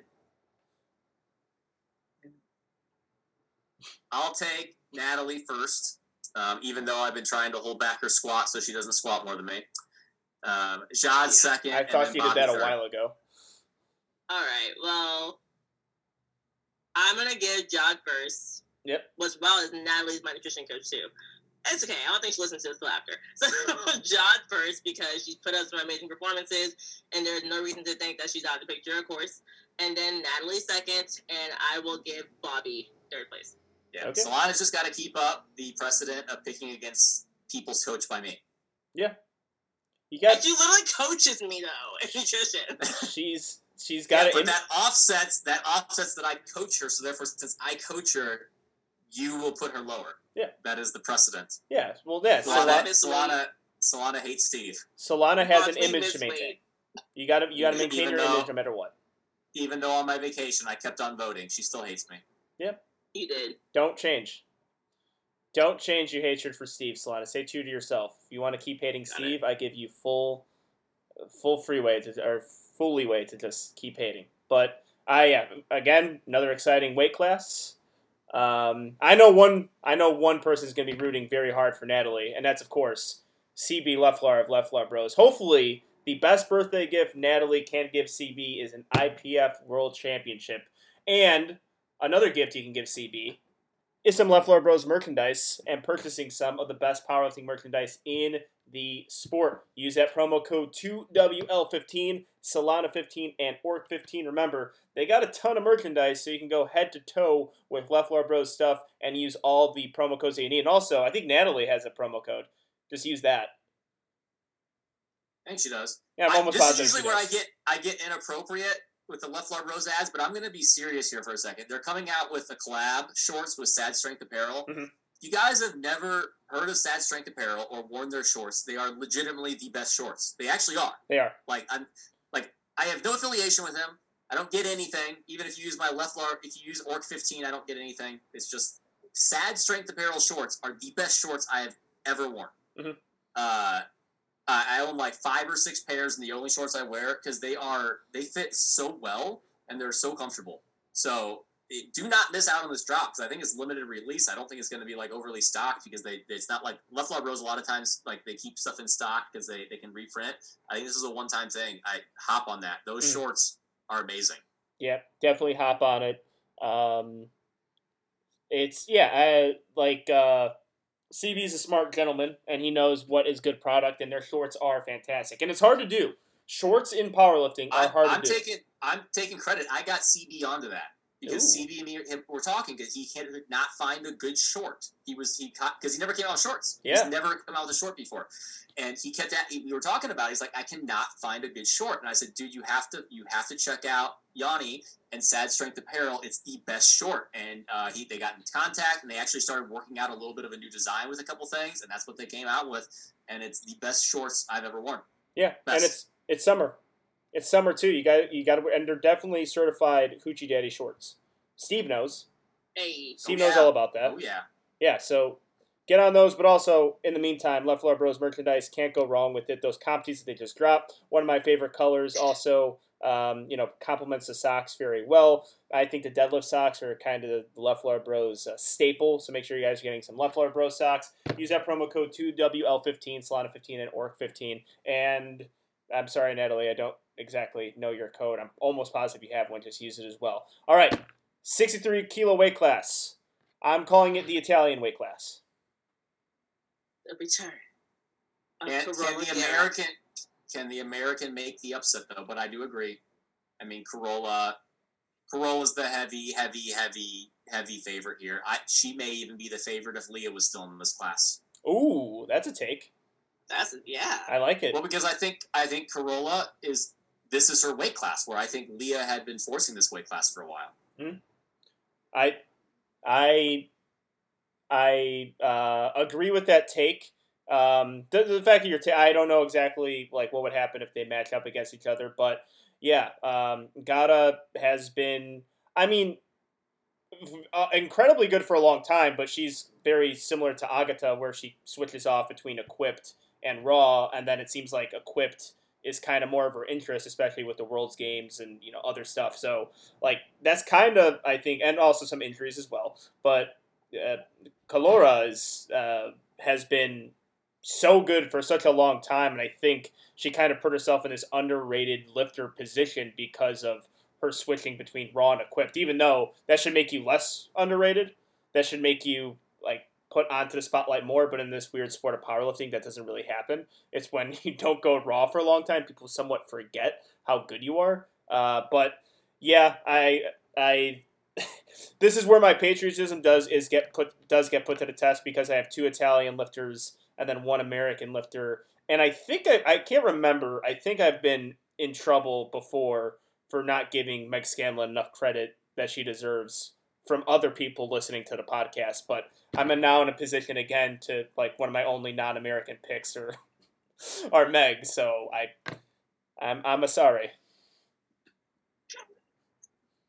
I'll take Natalie first, um, even though I've been trying to hold back her squat so she doesn't squat more than me. Um, Jad second.
I
and
thought
then
you did
Bobby
that a
third.
while ago.
All right. Well, I'm gonna give Jod first.
Yep.
As well as Natalie's my nutrition coach too. It's okay. I don't think she listens to this till after. So John first because she's put up some amazing performances, and there's no reason to think that she's out of the picture, of course. And then Natalie second, and I will give Bobby third place.
Yeah,
Okay.
Solana's just got to keep up the precedent of picking against people's coach by me.
Yeah, you got
she literally coaches me though in nutrition.
she's she's
Yeah,
got
but
it.
that offsets that offsets that I coach her. So therefore, since I coach her, you will put her lower.
Yeah.
that is the precedent.
Yeah, well, yeah.
Solana,
Solana,
Solana-
Solana, Solana hates Steve,
Solana has an image to maintain. You got to you got to
Even
maintain your
though-
image no matter what.
even though on my vacation I kept on voting. She still hates me.
You did.
Don't change. Don't change your hatred for Steve Solana. Stay true to yourself. If you want to keep hating
Got
Steve, I give you full, full freeway to or full leeway to just keep hating. But I yeah, again another exciting weight class. Um, I know one. I know one person's going to be rooting very hard for Natalie, and that's of course CB Leflar of Leflar Bros. Hopefully, the best birthday gift Natalie can give CB is an IPF World Championship, and another gift you can give CB is some Leflar Bros merchandise and purchasing some of the best powerlifting merchandise in the sport. Use that promo code 2WL15, Solana15, and Orc15. Remember, they got a ton of merchandise, so you can go head to toe with Leflar Bros stuff and use all the promo codes that you need. And also, I think Natalie has a promo code. Just use that.
I think she does.
Yeah, I'm
I-
almost
this is usually where I get I get inappropriate with the Leflar Bros ads, but I'm going to be serious here for a second. They're coming out with a collab shorts with Sad Strength Apparel.
Mhm.
You guys have never heard of Sad Strength Apparel or worn their shorts. They are legitimately the best shorts. They actually are.
They are.
Like I'm like I have no affiliation with him. I don't get anything. Even if you use my left larp, if you use Orc 15, I don't get anything. It's just sad strength apparel shorts are the best shorts I have ever worn.
Mhm.
Uh, I I own like five or six pairs, and the only shorts I wear because they are they fit so well and they're so comfortable. So it- do not miss out on this drop because I think it's limited release. I don't think it's going to be like overly stocked because they it's not like Leflar Bros. A lot of times like they keep stuff in stock because they they can reprint. I think this is a one time thing. I hop on that. Those
Mm.
shorts are amazing.
Yeah, definitely hop on it. Um, it's yeah, I, like uh, CB's a smart gentleman, and he knows what is good product, and their shorts are fantastic. And it's hard to do. Shorts in powerlifting are
I'm,
hard
I'm
to do.
taking I'm taking credit. I got CB onto that because
Ooh.
CB and me him, were talking because he could not find a good short. He was he caught because he never came out with shorts.
Yeah.
He's never come out with a short before, and he kept at. We were talking about. it. He's like, I cannot find a good short, and I said, dude, you have to you have to check out Yanni and Sad Strength Apparel. It's the best short, and uh, he they got in contact and they actually started working out a little bit of a new design with a couple things, and that's what they came out with, and it's the best shorts I've ever worn.
Yeah, and it's it's summer. It's summer too. You got you got to and they're definitely certified hoochie daddy shorts. Steve knows.
Hey,
Steve
yeah.
knows all about that.
Oh yeah.
yeah, so get on those. But also, in the meantime, Leflar Bros merchandise can't go wrong with it. Those comp tees that they just dropped, one of my favorite colors. Also, um, you know, complements the socks very well. I think the deadlift socks are kind of the Leflar Bros uh, staple. So make sure you guys are getting some Leflar Bros socks. Use that promo code 2WL15, Solana15, and ORC15. And I'm sorry, Natalie, I don't exactly know your code. I'm almost positive you have one. Just use it as well. All right, 63 kilo weight class. I'm calling it the Italian weight class.
the return. of
Can, can the American can the American make the upset though? But I do agree. I mean, Carola, Carola's the heavy, heavy, heavy, heavy favorite here. I, she may even be the favorite if Leah was still in this class.
Ooh, that's a take.
That's yeah.
I like it.
Well, because I think I think Carola is this is her weight class where I think Leah had been forcing this weight class for a while.
I, I, I uh, agree with that take. Um, the, the fact that you're, I don't know exactly like what would happen if they match up against each other, but yeah, um, Gata has been. I mean, uh, incredibly good for a long time, but she's very similar to Agata, where she switches off between equipped and raw, and then it seems like equipped is kind of more of her interest, especially with the World's Games and you know other stuff. So like that's kind of I think, and also some injuries as well. But uh, Carola is uh, has been so good for such a long time, and I think she kind of put herself in this underrated lifter position because of her switching between raw and equipped. Even though that should make you less underrated, that should make you like put onto the spotlight more. But in this weird sport of powerlifting, that doesn't really happen. It's when you don't go raw for a long time, people somewhat forget how good you are. Uh, but yeah, I I this is where my patriotism does is get put does get put to the test because I have two Italian lifters and then one American lifter, and I think I, I can't remember. I think I've been in trouble before for not giving Meg Scanlon enough credit that she deserves from other people listening to the podcast. But I'm now in a position again to like one of my only non-American picks are are Meg, so I I'm I'm a sorry.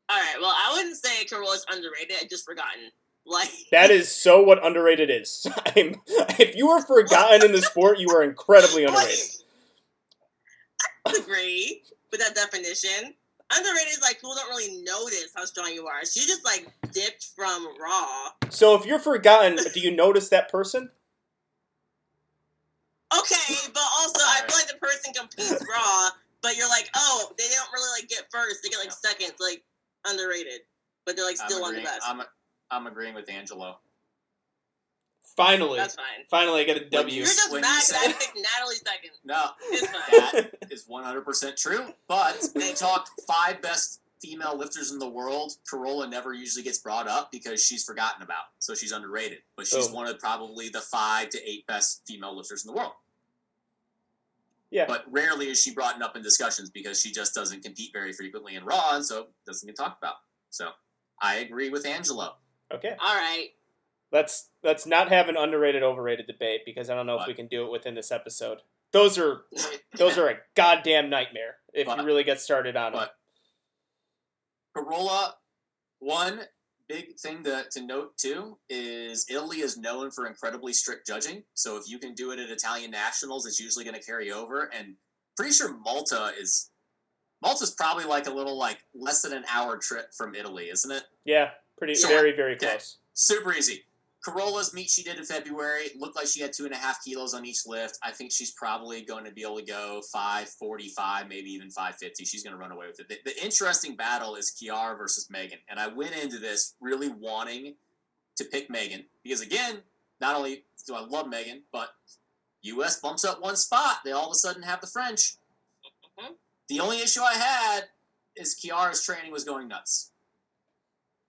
All right. Well, I wouldn't say Carola's underrated. I just forgotten. Like
That is so what underrated is. I'm, if you were forgotten in the sport, you are incredibly underrated.
I agree with that definition. Underrated is like people don't really notice how strong you are. She just like dipped from raw.
So if you're forgotten, do you notice that person?
Okay, but also I feel like the person competes raw, but you're like, oh, they don't really like get first. They get like seconds, like underrated, but they're like still
I'm
on the best.
I'm, I'm agreeing with Angelo.
Finally,
That's fine.
finally, I get a W.
You're just
when
mad
you
'cause I picked Natalie second.
No,
It's fine.
that is 100% true. But they talked five best female lifters in the world. Carola never usually gets brought up because she's forgotten about, so she's underrated. But she's
Oh.
one of probably the five to eight best female lifters in the world.
Yeah.
But rarely is she brought up in discussions because she just doesn't compete very frequently in Raw, and so doesn't get talked about. So I agree with Angelo.
Okay,
All right.
Let's let's not have an underrated overrated debate because I don't know if we can do it within this episode. Those are those are a goddamn nightmare if you really get started on
but- Carola, one big thing to, to note too is Italy is known for incredibly strict judging. So if you can do it at Italian nationals, it's usually going to carry over. And pretty sure Malta is Malta's probably like a little like less than an hour trip from Italy, isn't it?
Yeah, pretty
So-
very very
okay.
close.
Super easy. Carola's meet she did in February looked like she had two and a half kilos on each lift. I think she's probably going to be able to go 545, maybe even 550. She's going to run away with it. The, the interesting battle is Kiara versus Megan. And I went into this really wanting to pick Megan because, again, not only do I love Megan, but US bumps up one spot. They all of a sudden have the French.
Mhm.
The only issue I had is Kiara's training was going nuts.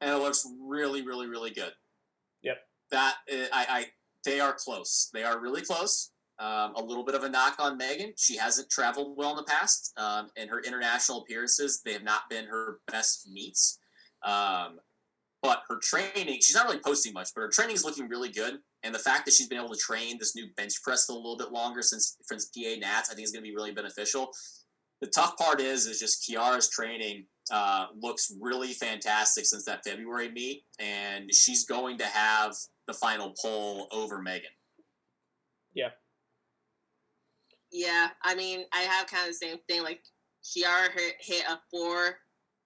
And it looks really, really, really good that uh, I, I they are close. They are really close. Um, a little bit of a knock on Megan. She hasn't traveled well in the past. Um, and her international appearances, they have not been her best meets. Um, but her training, she's not really posting much, but her training is looking really good. And the fact that she's been able to train this new bench press a little bit longer since since PA Nats, I think is going to be really beneficial. The tough part is is just Kiara's training uh, looks really fantastic since that February meet, and she's going to have the final pull over Megan.
Yeah, Yeah, I mean, I have kind of the same thing. Like, Kiara hit, hit a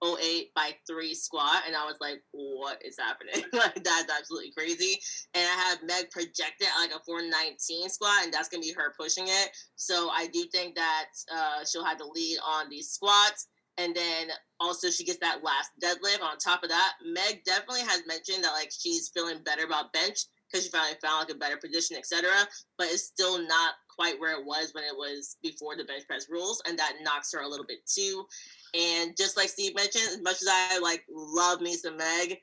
408 by 3 squat, and I was like, what is happening? like, that's absolutely crazy. And I have Meg projected like a 419 squat, and that's to be her pushing it. So I do think that uh, she'll have the lead on these squats. And then also she gets that last deadlift. On top of that, Meg definitely has mentioned that like she's feeling better about bench because she finally found like a better position, etc. But it's still not quite where it was when it was before the bench press rules, and that knocks her a little bit too. And just like Steve mentioned, as much as I like love me some Meg,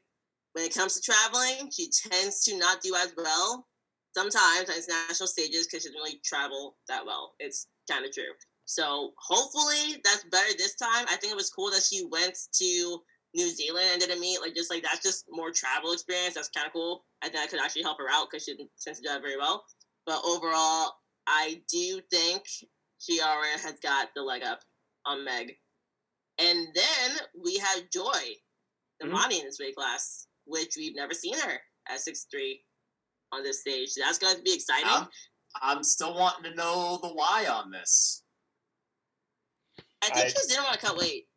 when it comes to traveling, she tends to not do as well sometimes on international stages because she doesn't really travel that well. It's kind of true. So hopefully that's better this time. I think it was cool that she went to New Zealand and did a meet. Like just like that's just more travel experience. That's kind of cool. I think I could actually help her out because she didn't tend to do that very well. But overall, I do think Chiara has got the leg up on Meg. And then we have Joy, the
Mhm.
Monty in this weight class, which we've never seen her at 6'3 on this stage. That's going to be exciting.
I'm, I'm still wanting to know the why on this.
I think
I-
she just didn't want to cut weight.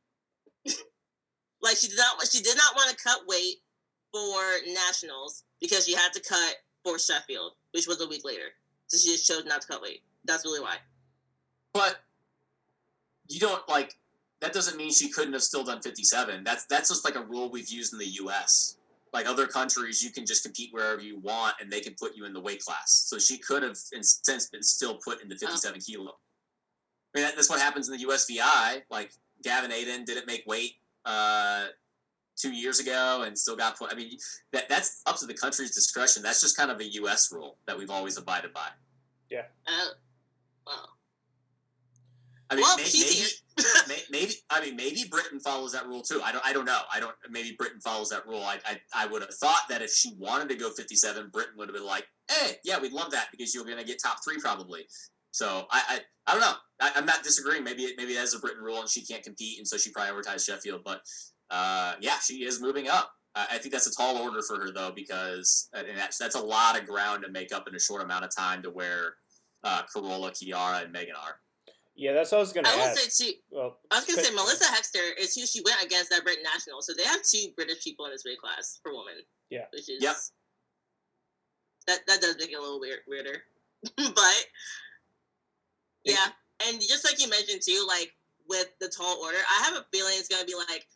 like she did not she did not want to cut weight for nationals because she had to cut for Sheffield, which was a week later. So she just chose not to cut weight. That's really why.
But you don't like that doesn't mean she couldn't have still done 57. That's that's just like a rule we've used in the US. like other countries, you can just compete wherever you want, and they can put you in the weight class. So she could have, in since, been still put into 57 kilo. I mean, that, that's what happens in the USVI. Like Gavin Aiden didn't make weight uh, two years ago and still got put. I mean, that that's up to the country's discretion. That's just kind of a U.S. rule that we've always abided by. Yeah.
Uh, well,
I mean, may- maybe, may- maybe, I mean, maybe Britain follows that rule too. I don't, I don't know. I don't. Maybe Britain follows that rule. I, I, I would have thought that if she wanted to go 57, Britain would have been like, hey, yeah, we'd love that because you're going to get top three probably. So I, I, I don't know. I, I'm not disagreeing. Maybe, it, maybe that's a Britain rule and she can't compete, and so she prioritized Sheffield. But uh, yeah, she is moving up. I I think that's a tall order for her though, because uh, and that's that's a lot of ground to make up in a short amount of time to where uh, Carola, Kiara, and Megan are.
Yeah, that's what I was gonna
I will
ask.
say too.
well,
I was gonna say Melissa Hexter is who she went against at Britain National, so they have two British people in this weight class for women.
Yeah.
which is
Yep.
that that does make it a little weird, weirder, but yeah, and just like you mentioned too, like with the tall order, I have a feeling it's gonna be like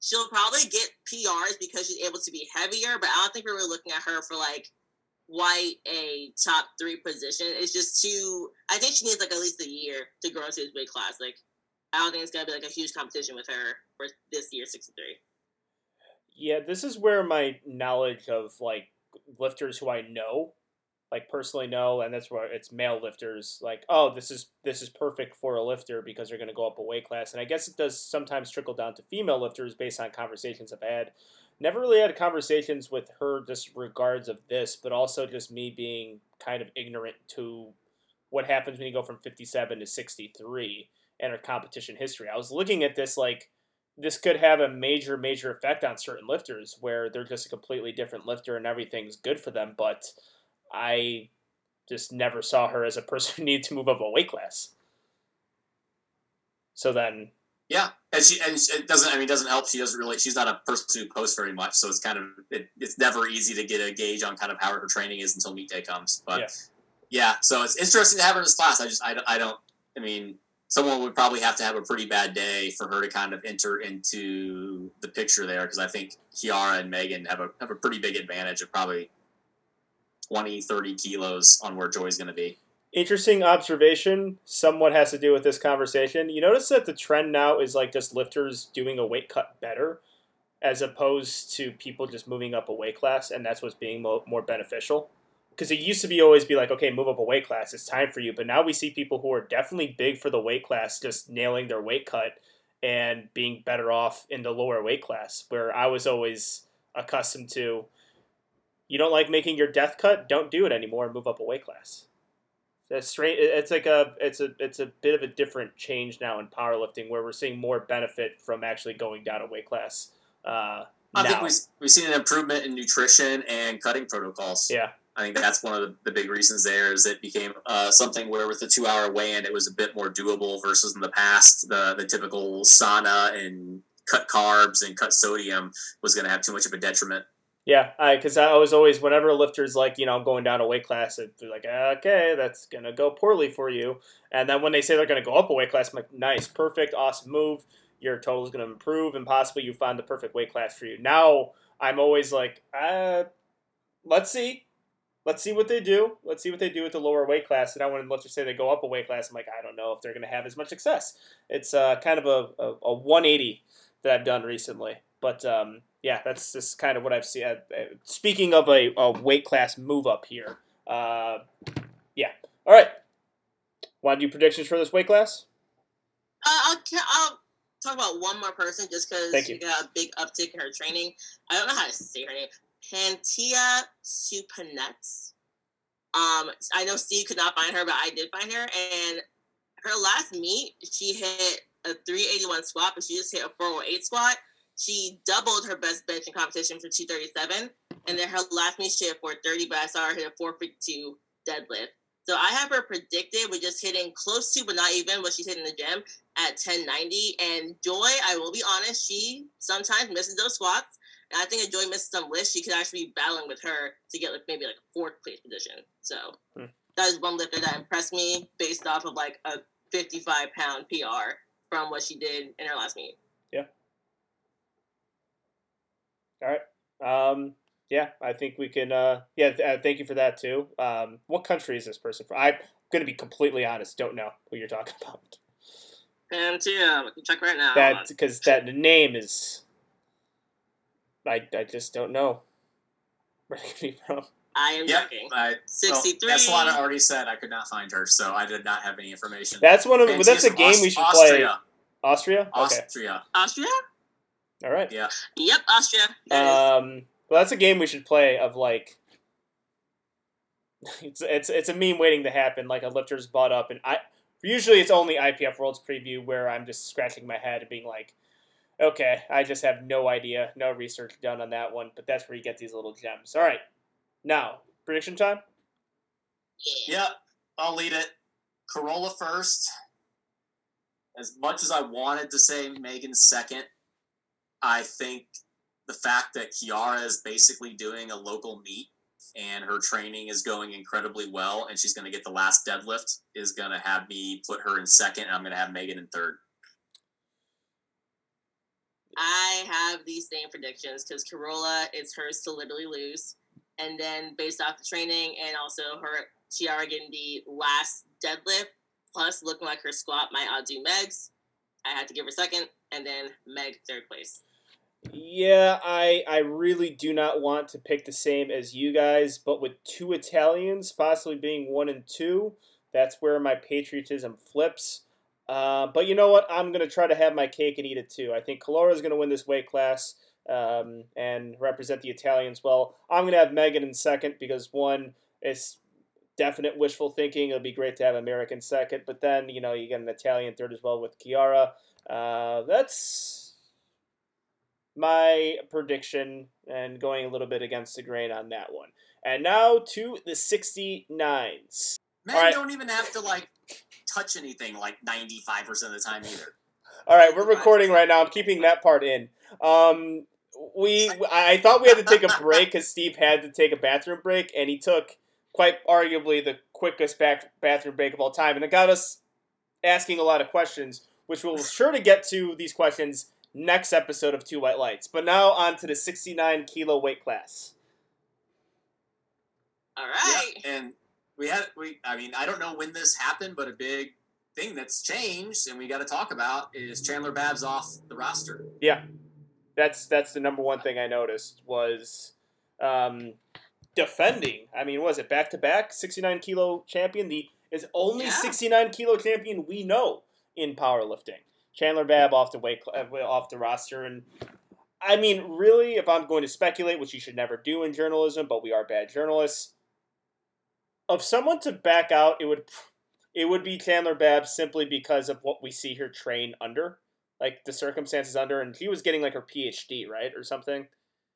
she'll probably get PRs because she's able to be heavier, but I don't think we're really looking at her for like quite a top three position. It's just too. I think she needs like at least a year to grow into this weight class. Like I don't think it's gonna be like a huge competition with her for this year, sixty three.
Yeah, this is where my knowledge of like lifters who I know, like personally know, and that's where it's male lifters. Like, oh, this is this is perfect for a lifter because they're to go up a weight class. And I guess it does sometimes trickle down to female lifters based on conversations I've had. Never really had conversations with her just regards of this, but also just me being kind of ignorant to what happens when you go from 57 to 63 and her competition history. I was looking at this like this could have a major, major effect on certain lifters where they're just a completely different lifter and everything's good for them. But I just never saw her as a person who needed to move up a weight class. So then,
Yeah, and she and it doesn't. I mean, it doesn't help. She doesn't really. She's not a person who posts very much, so it's kind of it, it's never easy to get a gauge on kind of how her training is until meet day comes. But
Yeah.
yeah, so it's interesting to have her in this class. I just I, don't- I don't. I mean, someone would probably have to have a pretty bad day for her to kind of enter into the picture there because I think Kiara and Megan have a have a pretty big advantage of probably 20, 30 kilos on where Joy's going to be.
Interesting observation, somewhat has to do with this conversation. You notice that the trend now is like just lifters doing a weight cut better as opposed to people just moving up a weight class, and that's what's being mo- more beneficial. Because it used to be always be like, okay, move up a weight class, it's time for you. But now we see people who are definitely big for the weight class just nailing their weight cut and being better off in the lower weight class. Where I was always accustomed to, you don't like making your death cut, don't do it anymore and move up a weight class. It's straight. It's like a. It's a. It's a bit of a different change now in powerlifting, where we're seeing more benefit from actually going down a weight class. Uh,
I
now.
think we've, we've seen an improvement in nutrition and cutting protocols.
yeah.
I think that's one of the, the big reasons there is it became uh, something where with the two hour weigh in, it was a bit more doable versus in the past, the, the typical sauna and cut carbs and cut sodium was going to have too much of a detriment.
Yeah, because I, was always whenever a lifter's like, you know, going down a weight class, be like, okay, that's gonna go poorly for you. And then when they say they're gonna go up a weight class, I'm like, nice, perfect, awesome move. Your total is gonna improve, and possibly you find the perfect weight class for you. Now I'm always like, uh, let's see, let's see what they do. Let's see what they do with the lower weight class. And I when lifters say they go up a weight class, I'm like, I don't know if they're gonna have as much success. It's uh, kind of a, a, a 180 that I've done recently, but um, yeah, that's just kind of what I've seen. Uh, uh, speaking of a, a weight class move up here, uh, yeah. All right. Want to do predictions for this weight class?
Uh, I'll, I'll talk about one more person just because she
you.
got a big uptick in her training. I don't know how to say her name. Pantia Supanets. Um, I know Steve could not find her, but I did find her. And her last meet, she hit a 381 squat, but she just hit a 408 squat. She doubled her best bench in competition for 237. And then her last meet, she hit 430, but I saw her hit a 452 deadlift. So I have her predicted with just hitting close to, but not even what she's hitting in the gym at 1090. And Joy, I will be honest, she sometimes misses those squats. And I think if Joy misses some lifts, she could actually be battling with her to get like maybe like a fourth place position. So
Hmm.
that is one lifter that impressed me based off of like a 55 pound PR from what she did in her last meet.
All right. Um, Yeah, I think we can. Uh, yeah, th- uh, thank you for that too. Um, what country is this person from? I'm going to be completely honest. Don't know who you're talking about.
And yeah, we can check right now.
That because that name is. I, I just don't know where they could be from.
I am
Yep.
checking.
I, well,
63.
Solana already said I could not find her, so I did not have any information.
That's one of
And
that's a game
Aus-
we should play.
Austria.
Austria. Okay.
Austria.
Austria?
All right.
Yeah.
Yep, Austria. That is-
Um, well, that's a game we should play. Of like, it's it's it's a meme waiting to happen. Like a lifter's bought up, and I usually it's only IPF Worlds preview where I'm just scratching my head and being like, okay, I just have no idea, no research done on that one. But that's where you get these little gems. All right, now prediction time.
yeah.
Yep. I'll lead it. Carola first. As much as I wanted to say Megan second, I think the fact that Kiara is basically doing a local meet and her training is going incredibly well and she's going to get the last deadlift is going to have me put her in second and I'm going to have Megan in third.
I have these same predictions because Carola is hers to literally lose. And then based off the training and also her Chiara getting the last deadlift, plus looking like her squat might outdo Meg's, I had to give her second, and then Meg third place.
Yeah, I I really do not want to pick the same as you guys, but with two Italians possibly being one and two, that's where my patriotism flips. Uh, but you know what? I'm gonna try to have my cake and eat it too. I think Carola is gonna win this weight class um, and represent the Italians well. I'm gonna have Megan in second because one is definite wishful thinking. It'll be great to have American second, but then you know you get an Italian third as well with Chiara. Uh, that's my prediction and going a little bit against the grain on that one. And now to the 69s.
Men
right.
don't even have to like touch anything like 95% of the time either.
All right, we're recording right now. I'm keeping that part in. Um, we I thought we had to take a break because Steve had to take a bathroom break, and he took quite arguably the quickest back bathroom break of all time, and it got us asking a lot of questions, which we'll sure to get to these questions next episode of Two White Lights. But now on to the 69 kilo weight class.
All right.
Yeah, and we had we I mean, I don't know when this happened, but a big thing that's changed and we got to talk about is Chandler Babb's off the roster.
Yeah, that's that's the number one thing I noticed was um, defending. I mean, was it back to back 69 kilo champion? The is only
Yeah.
69 kilo champion we know in powerlifting. Chandler Babb off the weight uh, off the roster, and I mean, really, if I'm going to speculate, which you should never do in journalism, but we are bad journalists. Of someone to back out, it would it would be Chandler Babb simply because of what we see her train under like the circumstances under, and she was getting like her PhD, right, or something.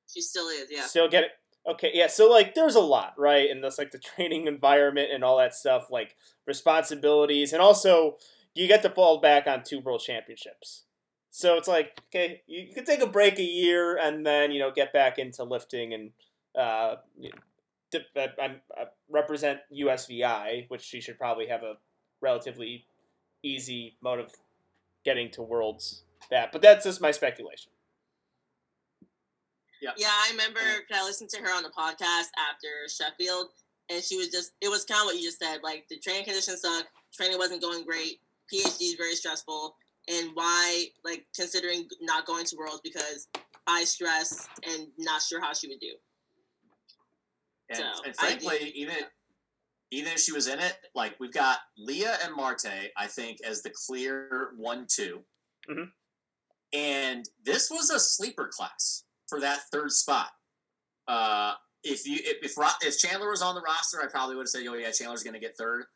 She still is, yeah.
Still get it. Okay, yeah. So like, there's a lot, right, and that's like the training environment and all that stuff, like responsibilities, and also you get to fall back on two world championships. So it's like, okay, you, you can take a break a year and then you know get back into lifting and uh, d- uh, I'm- uh, represent USVI, which she should probably have a relatively easy mode of getting to worlds. That, but that's just my speculation.
Yeah.
Yeah, I remember 'cause I listened to her on the podcast after Sheffield, and she was just, it was kind of what you just said. Like, the training conditions suck, training wasn't going great, PhD is very stressful, and why, like, considering not going to Worlds because high stress and not sure how she would do.
And,
So,
and
I
frankly, even even if she was in it, like we've got Lya and Marte, I think, as the clear one-two.
Mhm.
And this was a sleeper class for that third spot. Uh, if you if if, Ro- if Chandler was on the roster, I probably would have said, "Oh yeah, Chandler's going to get third.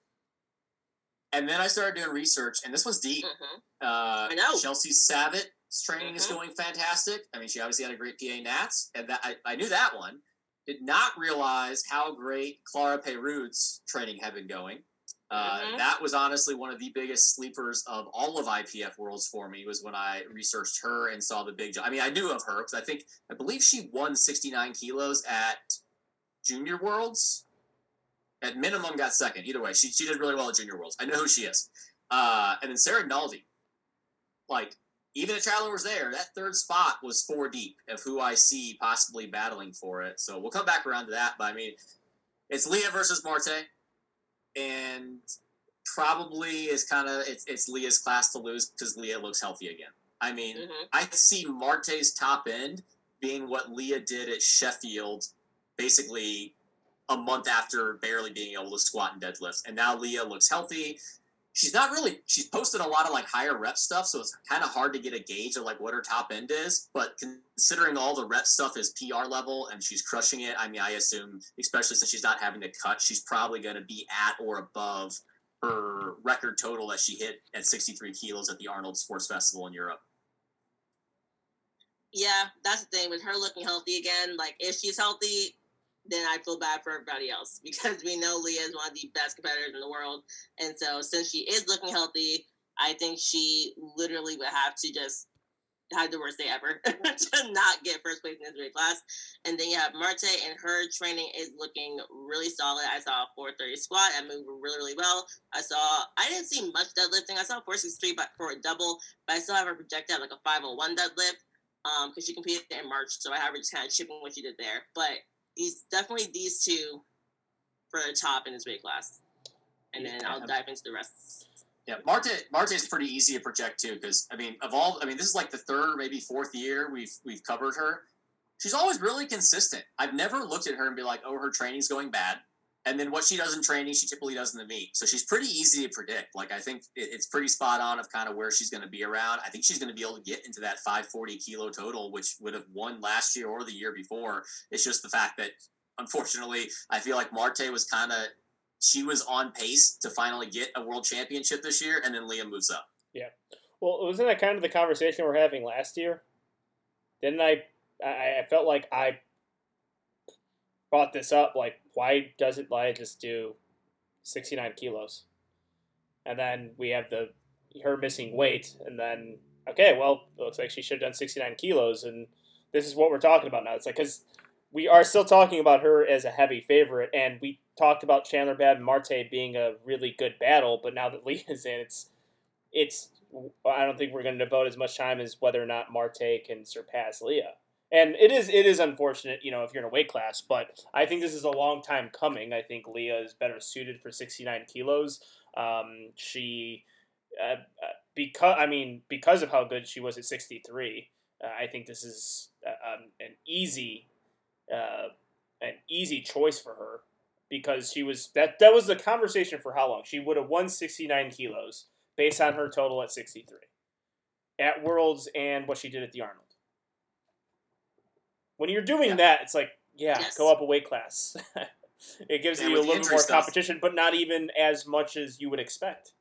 And then I started doing research, and this was deep.
hmm
Uh,
I know.
Chelsea Savitt's training is
Mhm.
going fantastic. I mean, she obviously had a great PA Nats, and that I, I knew that one. Did not realize how great Clara Peyroud's training had been going. Uh,
Mhm.
That was honestly one of the biggest sleepers of all of IPF Worlds for me. Was when I researched her and saw the big. I mean, I knew of her because I think I believe she won 69 kilos at Junior Worlds. At minimum, got second. Either way, she, she did really well at Junior Worlds. I know who she is. Uh, and then Sarah Naldi, like even if Chandler was there, that third spot was four deep of who I see possibly battling for it. So we'll come back around to that. But I mean, it's Lya versus Marte, and probably is kind of it's, it's Lya's class to lose because Lya looks healthy again. I mean,
Mhm.
I see Marte's top end being what Lya did at Sheffield, basically a month after barely being able to squat and deadlift. And now Lya looks healthy. She's not really. She's posted a lot of like higher rep stuff, so it's kind of hard to get a gauge of like what her top end is. But considering all the rep stuff is PR level and she's crushing it, I mean, I assume, especially since she's not having to cut, she's probably going to be at or above her record total that she hit at 63 kilos at the Arnold Sports Festival in Europe.
Yeah, that's the thing with her looking healthy again. Like if she's healthy, then I feel bad for everybody else because we know Lya is one of the best competitors in the world, and so since she is looking healthy, I think she literally would have to just have the worst day ever to not get first place in this weight class. And then you have Marte, and her training is looking really solid. I saw a 430 squat and moved really, really well. I saw I didn't see much deadlifting. I saw 463 but for a double, but I still have her projected like a 501 deadlift um because she competed in March, so I have her just kind of chipping what she did there. But these definitely these two for the top in this weight class, and then I'll dive into the rest.
Yeah, Marte Marte is pretty easy to project too because I mean, of all, I mean, this is like the third, maybe fourth year we've we've covered her. She's always really consistent. I've never looked at her and be like, oh, her training's going bad, and then what she does in training, she typically does in the meet. So she's pretty easy to predict. Like I think it, it's pretty spot on of kind of where she's going to be around. I think she's going to be able to get into that 540 kilo total, which would have won last year or the year before. It's just the fact that unfortunately, I feel like Marte was kind of she was on pace to finally get a world championship this year, and then Lya moves up. Yeah.
Well, wasn't that kind of the conversation we're having last year? Didn't? I, I felt like I brought this up. Like, why doesn't Lya just do sixty nine kilos? And then we have the her missing weight, and then okay, well, it looks like she should have done sixty nine kilos, and this is what we're talking about now. It's like because we are still talking about her as a heavy favorite, and we talked about Chandler Babb and Marte being a really good battle, but now that Lya's in, it's it's I don't think we're going to devote as much time as whether or not Marte can surpass Lya. And it is it is unfortunate, you know, if you're in a weight class, but I think this is a long time coming. I think Lya is better suited for 69 kilos. Um, she, uh, uh, because I mean, because of how good she was at 63, uh, I think this is uh, um, an easy, uh, an easy choice for her because she was that that was the conversation for how long she would have won 69 kilos based on her total at 63 at Worlds and what she did at the Arnold. When you're doing
Yeah.
that, it's like, yeah,
Yes.
go up a weight class. it gives
And
you a little bit more
stuff-
competition, but not even as much as you would expect.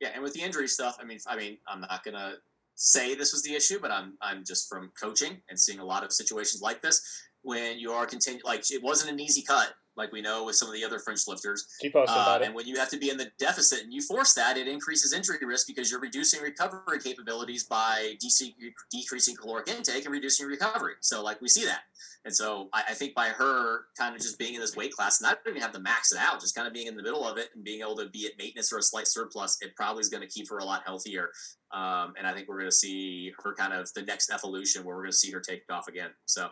Yeah, and with the injury stuff, I mean, I mean, I'm not gonna say this was the issue, but I'm I'm just from coaching and seeing a lot of situations like this when you are continue like it wasn't an easy cut like we know with some of the other French lifters.
She posted
Uh,
about it.
and when you have to be in the deficit and you force that, it increases injury risk because you're reducing recovery capabilities by dec- decreasing caloric intake and reducing recovery. So, like, we see that. And so, I, I think by her kind of just being in this weight class, not even have to max it out, just kind of being in the middle of it and being able to be at maintenance or a slight surplus, it probably is going to keep her a lot healthier. Um, and I think we're going to see her kind of the next evolution where we're going to see her take off again. So,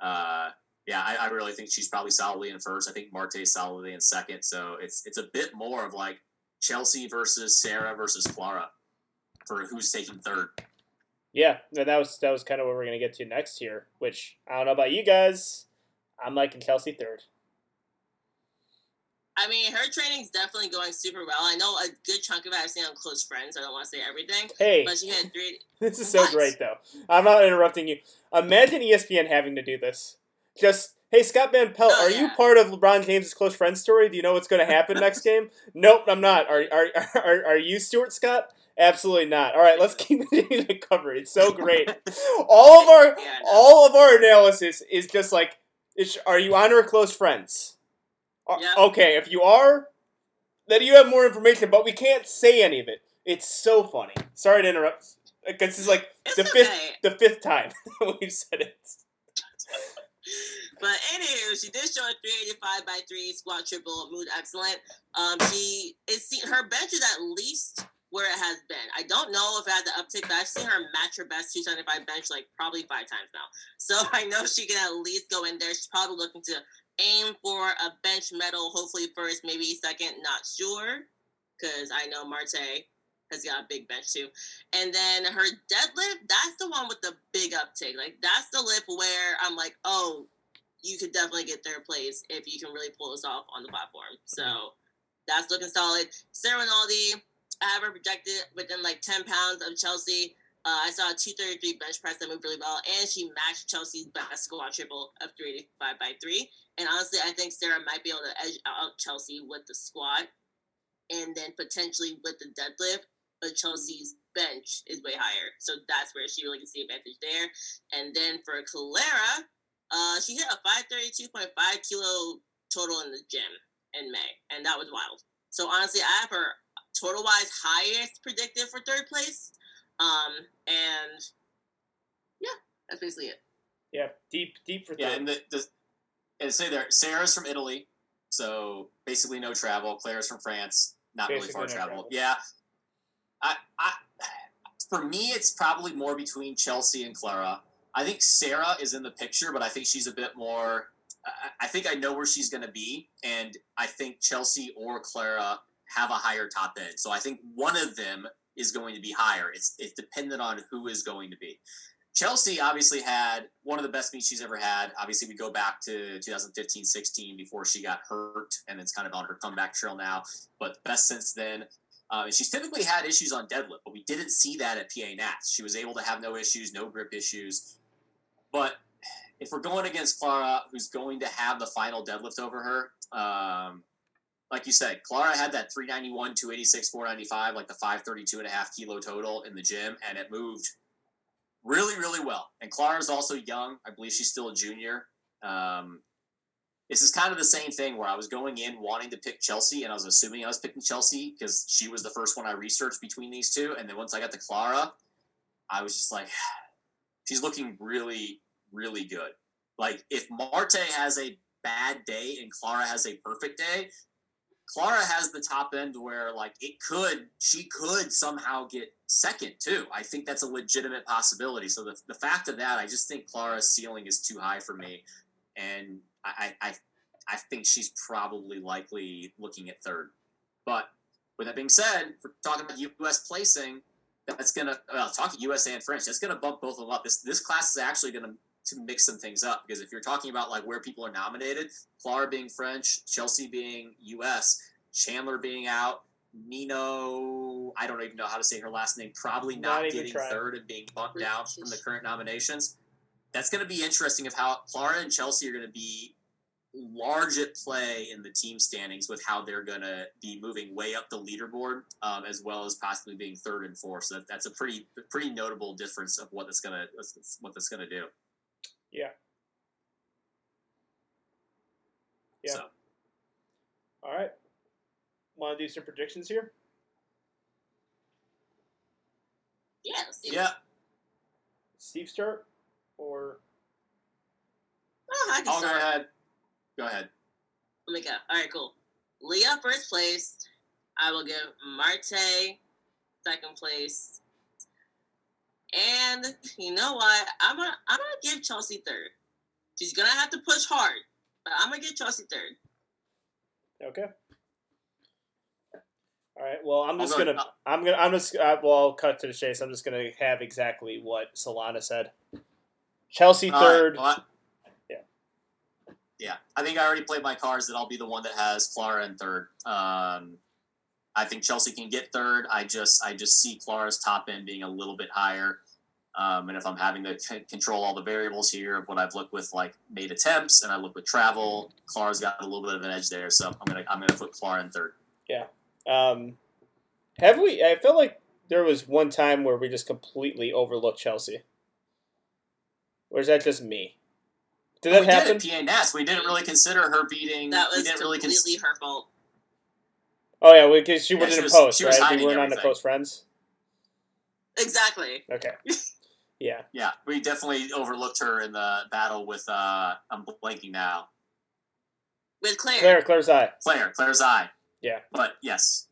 uh, yeah, I, I really think she's probably solidly in first. I think Marte is solidly in second. So it's it's a bit more of like Chelsea versus Sarah versus Clara for who's taking third.
Yeah, and that was that was kind of what we're gonna get to next here. Which I don't know about you guys. I'm liking Kelsey third.
I mean, her training's definitely going super well. I know a good chunk of it I've seen on Close Friends. I don't want to say everything,
Hey,
but she had three.
this is so great though. I'm not interrupting you. Imagine ESPN having to do this. Just hey, Scott Van Pelt,
Oh,
are you part of LeBron James' close friend story? Do you know what's going to happen next game? Nope, I'm not. Are, are are are you Stuart Scott? Absolutely not. All right, let's keep continuing to cover. It's so great. All of our
Yeah,
all of our analysis is just like, it's, are you on or close friends?
Yeah.
Okay, if you are, then you have more information, but we can't say any of it. It's so funny. Sorry to interrupt. Because it's like
It's
the
okay.
fifth the fifth time we've said it.
But anywho, she did show a 385 by 3 squat triple, mood excellent. Um, she is see, her bench is at least where it has been. I don't know if it had the uptick, but I've seen her match her best 275 bench like probably five times now. So I know she can at least go in there. She's probably looking to aim for a bench medal, hopefully first, maybe second, not sure. Because I know Marte has got a big bench too. And then her deadlift, that's the one with the big uptake. Like that's the lift where I'm like, oh, you could definitely get third place if you can really pull this off on the platform. So that's looking solid. Sarah Rinaldi, I have her projected within like 10 pounds of Chelsea. Uh, I saw a 233 bench press that moved really well, and she matched Chelsea's best squat triple of 385 by 3. And honestly, I think Sarah might be able to edge out Chelsea with the squat and then potentially with the deadlift. But Chelsea's bench is way higher. So that's where she really can see advantage there. And then for Clara, uh, she hit a 532.5 kilo total in the gym in May, and that was wild. So honestly, I have her total wise highest predicted for third place. Um, and yeah, that's basically it.
Yeah, deep, deep for
Yeah,
third.
and the, the and say there, Sarah's from Italy, so basically no travel. Claire's from France, not really far
no
travel.
travel.
Yeah, I, for me, it's probably more between Chelsea and Clara. I think Sarah is in the picture, but I think she's a bit more. I, I think I know where she's going to be, and I think Chelsea or Clara have a higher top end. So I think one of them is going to be higher. It's it's dependent on who is going to be. Chelsea obviously had one of the best meets she's ever had. Obviously, we go back to 2015 16 before she got hurt, and it's kind of on her comeback trail now, but best since then. Uh, she's typically had issues on deadlift, but we didn't see that at PA Nats. She was able to have no issues, no grip issues. But if we're going against Clara, who's going to have the final deadlift over her, um, like you said, Clara had that 391, 286, 495, like the 532 and a half kilo total in the gym, and it moved really, really well. And Clara's also young. I believe she's still a junior. Um, this is kind of the same thing where I was going in wanting to pick Chelsea, and I was assuming I was picking Chelsea because she was the first one I researched between these two. And then once I got to Clara, I was just like, she's looking really, really good. Like if Marte has a bad day and Clara has a perfect day, Clara has the top end where like it could she could somehow get second too. I think that's a legitimate possibility. So the, the fact of that, I just think Clara's ceiling is too high for me, and I I I think she's probably likely looking at third. But with that being said, we're talking about U.S. placing, that's gonna well talking U.S. and French. That's gonna bump both of them up. This this class is actually gonna to mix some things up because if you're talking about like where people are nominated, Clara being French, Chelsea being U.S., Chandler being out, Nino, I don't even know how to say her last name, probably
Not
not, getting third and being bumped down from the current nominations. That's going to be interesting of how Clara and Chelsea are going to be large at play in the team standings with how they're going to be moving way up the leaderboard, um, as well as possibly being third and fourth. So that, that's a pretty pretty notable difference of what that's going to what that's going to do.
Yeah. Yeah.
So
All right. Want to do some predictions here?
Yeah. let's see.
yeah,
Steve start or
Oh, I can
I'll go
start.
ahead. Go ahead.
Let me go. All right, cool. Lya first place. I will give Marte second place. And you know what? I'm gonna I'm gonna give Chelsea third. She's gonna have to push hard, but I'm gonna give Chelsea third.
okay. All right. Well, I'm
I'll
just gonna I'm gonna I'm just uh, well I'll cut to the chase. I'm just gonna have exactly what Solana said. Chelsea
right,
third.
well,
Yeah.
Yeah, I think I already played my cards that I'll be the one that has Clara in third. Um, I think Chelsea can get third. I just I just see Clara's top end being a little bit higher. Um, and if I'm having to c- control all the variables here of what I've looked with like made attempts and I look with travel, Clara's got a little bit of an edge there. So I'm gonna I'm gonna put Clara in third.
Um, have we? I feel like there was one time where we just completely overlooked Chelsea. Or is that just me? Did that
we
happen?
did at PA Nats. We didn't really consider her beating.
That
we
was
didn't really
completely her fault.
Oh yeah, we because she
Yeah,
wasn't
she
in
was-
post,
she was
right? We weren't on the
everything.
close friends.
Exactly.
Okay. Yeah.
Yeah, we definitely overlooked her in the battle with. uh I'm blanking now.
With Claire.
Claire, Claire's eye.
Claire, Claire's eye.
Yeah.
But yes,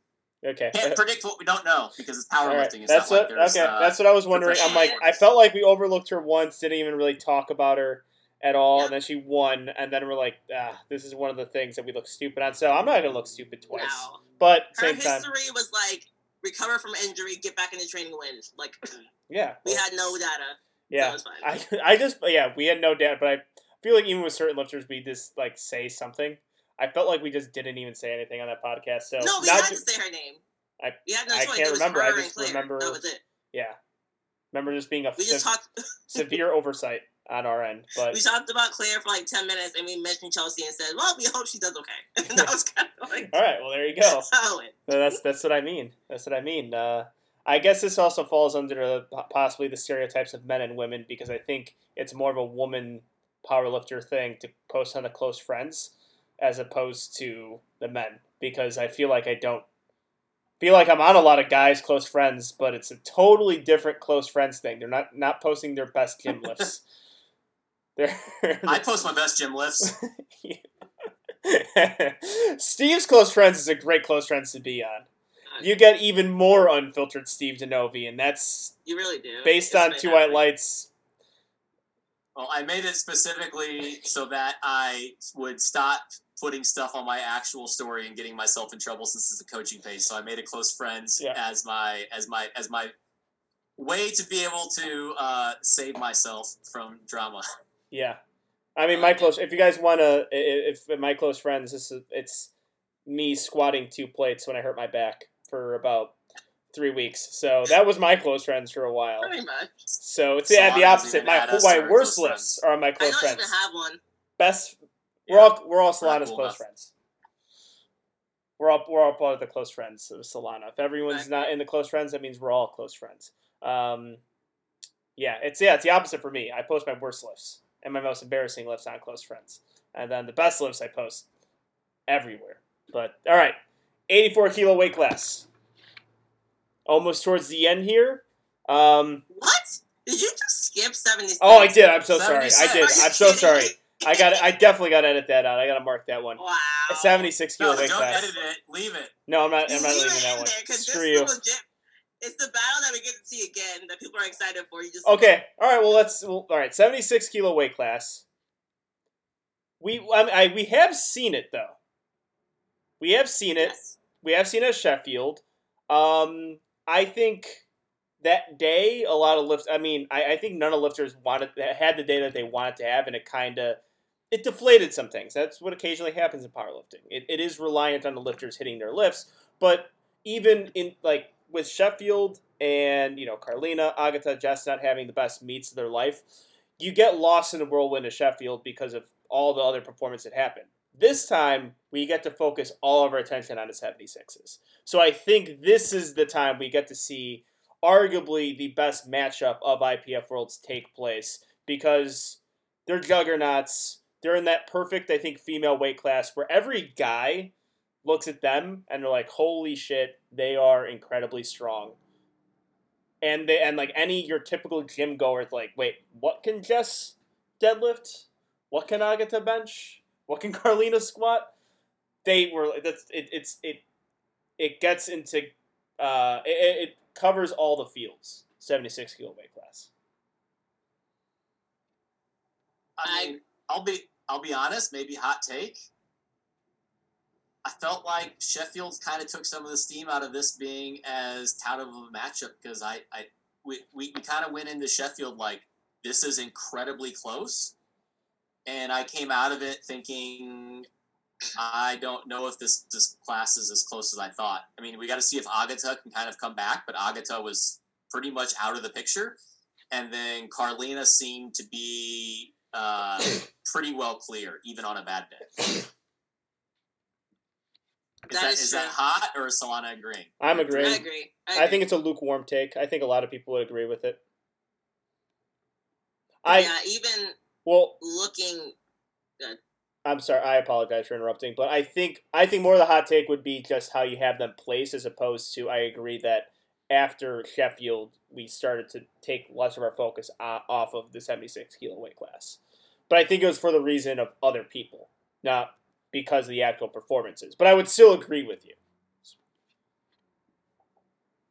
Okay.
Can't predict what we don't know because it's
right.
powerlifting. It's
That's what.
like
okay,
uh,
that's what I was wondering. I'm like, I felt like we overlooked her once, didn't even really talk about her at all,
Yeah.
and then she won, and then we're like, ah, this is one of the things that we look stupid on. So I'm not gonna look stupid twice,
No.
but
Her
same time,
history was like recover from injury, get back into training, win. Like
yeah,
we had no data.
yeah.
So.
I I just yeah, we had no data, but I feel like even with certain lifters, we just like say something. I felt like we just didn't even say anything on that podcast. So
no, we
not
had to say her name.
I-
we had no
I
choice.
can't remember. I just remember-
That was it.
yeah. Remember just being a
We just talked.
severe oversight on our end, but
We talked about Claire for like ten minutes, and we mentioned Chelsea and said, "Well, we hope she does okay." And that was kind of like
all right. Well, there you go.
that's how it went.
No, that's that's what I mean. That's what I mean. Uh, I guess this also falls under possibly the stereotypes of men and women because I think it's more of a woman powerlifter thing to post on the close friends as opposed to the men because I feel like I don't feel like I'm on a lot of guys' close friends, but it's a totally different close friends thing. They're not not posting their best gym lifts.
I post my best gym lifts.
Steve's close friends is a great close friends to be on. You get even more unfiltered Steve Denovi, and that's
You really do.
based
It's
on Two White. Lights.
Well, I made it specifically so that I would stop putting stuff on my actual story and getting myself in trouble since it's a coaching page. So I made it close friends
Yeah.
as my as my as my way to be able to uh, save myself from drama.
Yeah, I mean, my close. If you guys want to, if, if my close friends, this is it's me squatting two plates when I hurt my back for about three weeks. So that was my close friends for a while.
Pretty much.
So it's
So
yeah, the opposite. My my worst
close
lifts are my
I
close
don't
friends.
even have one.
Best. We're all we're all Solana's
cool
close friends. We're all we're all part of the close friends of Solana. If everyone's not in the close friends, that means we're all close friends. Um, yeah, it's yeah, it's the opposite for me. I post my worst lifts and my most embarrassing lifts on close friends, and then the best lifts I post everywhere. But all right, eighty-four kilo weight class, almost towards the end here. Um,
What? Did you just skip seventy?
oh, I did. I'm so sorry. I did. I'm so sorry. I got. I definitely got to edit that out. I got to mark that one.
Wow.
A 76 kilo
No,
weight
don't
class.
edit it. Leave it.
No, I'm not. I'm not
leave
leaving that one.
there
Screw you.
legit. It's the battle that we get to see again that people are excited for. You just
Okay. All right. Well, let's. Well, all right. 76 kilo weight class. We. I, mean, I. We have seen it though. We have seen it.
Yes.
We have seen it at Sheffield. Um. I think that day a lot of lifts. I mean, I, I think none of lifters wanted had the day that they wanted to have, and it kind of it deflated some things. That's what occasionally happens in powerlifting. It, it is reliant on the lifters hitting their lifts, but even in like with Sheffield and you know Carlina, Agatha, Jess not having the best meets of their life, you get lost in the whirlwind of Sheffield because of all the other performance that happened. This time we get to focus all of our attention on the 76s. So I think this is the time we get to see arguably the best matchup of IPF Worlds take place because they're juggernauts. They're in that perfect, I think, female weight class where every guy looks at them and they're like, "Holy shit, they are incredibly strong." And they and like any your typical gym goer is like, "Wait, what can Jess deadlift? What can Agatha bench? What can Carlina squat?" They were that's it, it's it it gets into uh it, it covers all the fields. Seventy six kilo weight class.
I- I'll be I'll be honest. Maybe hot take. I felt like Sheffield kind of took some of the steam out of this being as tout of a matchup because I, I we, we, we kind of went into Sheffield like this is incredibly close, and I came out of it thinking I don't know if this this class is as close as I thought. I mean, we got to see if Agata can kind of come back, but Agata was pretty much out of the picture, and then Carlina seemed to be uh, pretty well clear, even on a bad day. Is
That
that,
is
is that hot or is Solana agreeing?
I'm
I
agreeing.
agree. I,
I think it's a lukewarm take. I think a lot of people would agree with it. I
yeah, even
well,
looking.
I'm sorry. I apologize for interrupting, but I think I think more of the hot take would be just how you have them placed, as opposed to I agree that after Sheffield we started to take less of our focus o- off of the 76 kilo weight class. But I think it was for the reason of other people, not because of the actual performances. But I would still agree with you.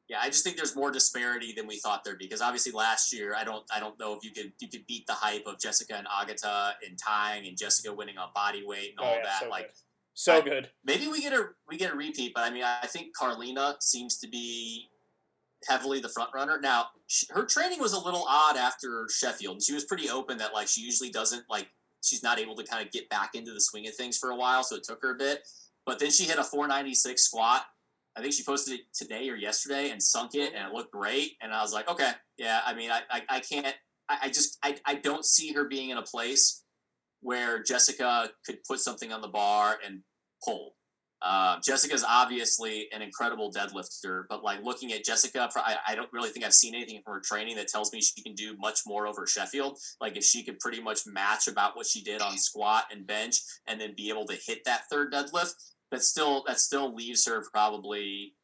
Yeah, I just think there's more disparity than we thought there'd be because obviously last year I don't I don't know if you could you could beat the hype of Jessica and Agata and tying and Jessica winning on body weight and oh, all
Oh, yeah,
that.
so
like
good. so
I-
good.
maybe we get a we get a repeat, but I mean I think Carlina seems to be heavily the front runner. Now sh her training was a little odd after Sheffield, and she was pretty open that like she usually doesn't like she's not able to kind of get back into the swing of things for a while, so it took her a bit. But then she hit a 496 squat. I think she posted it today or yesterday and sunk it, and it looked great. And I was like, okay, yeah. I mean, I I, I can't. I, I just I, I don't see her being in a place where Jessica could put something on the bar and pull. Uh, Jessica's obviously an incredible deadlifter, but like looking at Jessica, I, I don't really think I've seen anything from her training that tells me she can do much more over Sheffield. Like if she could pretty much match about what she did on squat and bench, and then be able to hit that third deadlift, that still that still leaves her probably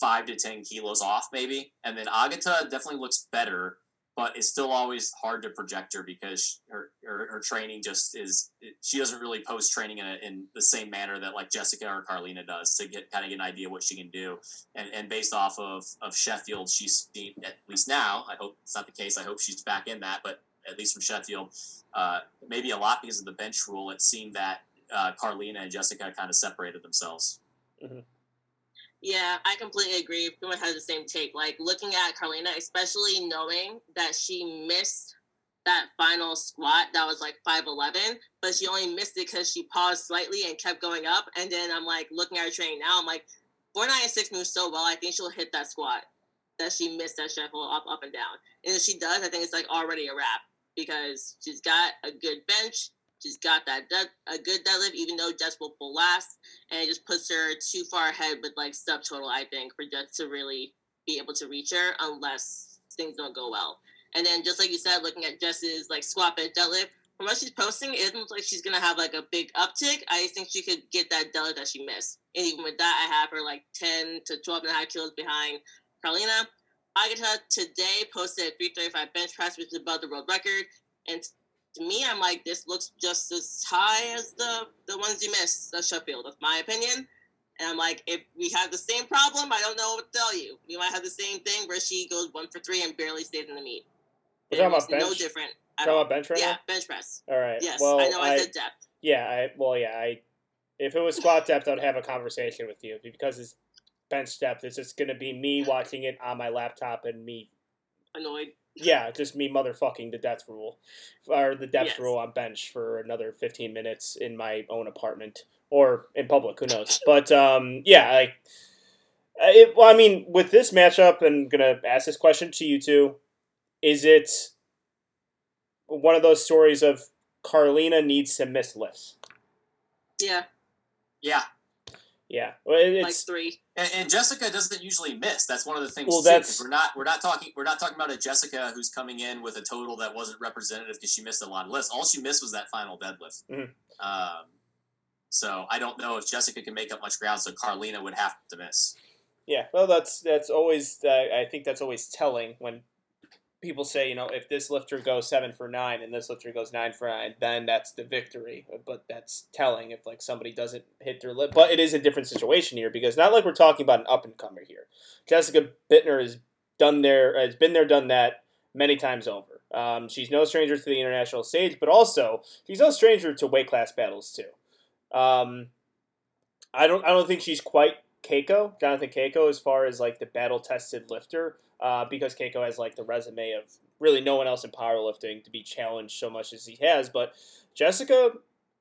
five to ten kilos off, maybe. And then Agata definitely looks better, but it's still always hard to project her because her her, her training just is she doesn't really post training in, a, in the same manner that like Jessica or Karlina does to get kind of get an idea what she can do. And and based off of of Sheffield, she's at least now. I hope it's not the case. I hope she's back in that, but at least from Sheffield, uh, maybe a lot because of the bench rule. It seemed that uh, Karlina and Jessica kind of separated themselves.
Yeah, I completely agree. Much has the same take. Like looking at Karlina, especially knowing that she missed that final squat that was like 5'11, but she only missed it because she paused slightly and kept going up. And then I'm like looking at her training now, I'm like, 496 moves so well. I think she'll hit that squat that she missed that shuffle up, up and down. And if she does, I think it's like already a wrap because she's got a good bench. She's got that dead, a good deadlift, even though Jess will pull last, and it just puts her too far ahead with like subtotal. I think for Jess to really be able to reach her unless things don't go well. And then just like you said, looking at Jess's like squat bench deadlift, from what she's posting, it looks like she's gonna have like a big uptick. I think she could get that deadlift that she missed. And even with that, I have her like 10 to 12 and a half kilos behind Karlina. Agata today posted a 335 bench press, which is above the world record. And to me, I'm like, this looks just as high as the the ones you missed at Sheffield. That's my opinion. And I'm like, if we have the same problem, I don't know what to tell you. We might have the same thing where she goes one for three and barely stays in the meet.
We're talking about
looks no
bench?
different. at
Talking about bench right
yeah,
now.
bench press.
All right.
Yes,
well,
I know I, said depth.
Yeah, I well, yeah, I if it was squat depth, I'd have a conversation with you because it's bench depth. It's just gonna be me watching it on my laptop and me,
Annoyed.
Yeah, just me motherfucking the death rule or the depth
Yes.
rule on bench for another fifteen minutes in my own apartment or in public. Who knows? But um, yeah, like. It, well, I mean, with this matchup, I'm gonna ask this question to you two: Is it one of those stories of Karlina needs to miss lifts?
Yeah,
Yeah,
Yeah, well, it-
like
it's
three.
And, and Jessica doesn't usually miss. That's one of the things.
Well,
too,
that's-
we're not we're not talking we're not talking about a Jessica who's coming in with a total that wasn't representative because she missed a lot of lifts. All she missed was that final deadlift.
Mhm.
Um, so I don't know if Jessica can make up much ground. So Karlina would have to miss.
yeah. Well, that's that's always uh, I think that's always telling when people say you know if this lifter goes seven for nine and this lifter goes nine for nine, then that's the victory. But that's telling if like somebody doesn't hit their lip. But it is a different situation here because not like we're talking about an up and comer here. Jessica Buettner has done there has been there, done that many times over. Um, she's no stranger to the international stage, but also she's no stranger to weight class battles too. Um, I don't I don't think she's quite Cayco, Jonathan Cayco, as far as like the battle tested lifter, uh, because Cayco has like the resume of really no one else in powerlifting to be challenged so much as he has. But Jessica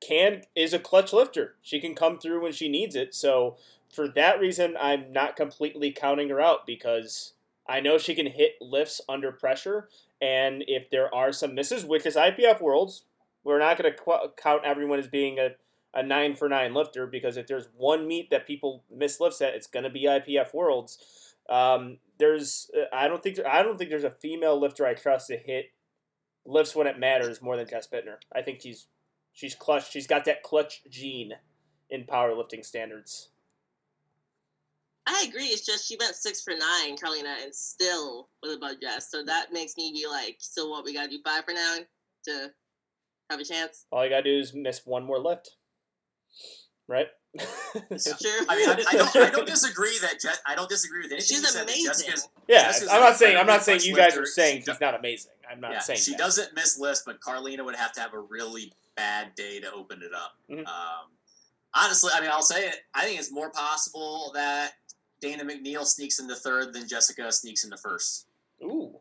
can is a clutch lifter. She can come through when she needs it. So for that reason, I'm not completely counting her out because I know she can hit lifts under pressure. And if there are some misses, which is IPF Worlds, we're not going to qu- count everyone as being a a nine for nine lifter because if there's one meet that people miss lifts at, it's going to be IPF Worlds. Um, there's I don't think I don't think there's a female lifter I trust to hit lifts when it matters more than Jess Buettner. I think she's she's clutch. She's got that clutch gene in powerlifting standards.
I agree. It's just she went six for nine, Karlina, and still was above Jess. So that makes me be like, so what? We gotta do five for nine to have a chance.
All you gotta do is miss one more lift, right?
It's
Yeah.
true.
I mean, I, I, don't, I don't disagree that Je- I don't disagree with anything
She's
you said. that
amazing.
Jessica's,
yeah,
Jessica's
I'm not saying I'm not saying you guys are saying she's not amazing. I'm not
yeah,
saying
she
that.
doesn't miss lists, but Karlina would have to have a really bad day to open it up.
Mhm.
Um, honestly, I mean, I'll say it. I think it's more possible that Dana McNeil sneaks into third than Jessica sneaks into first.
Ooh.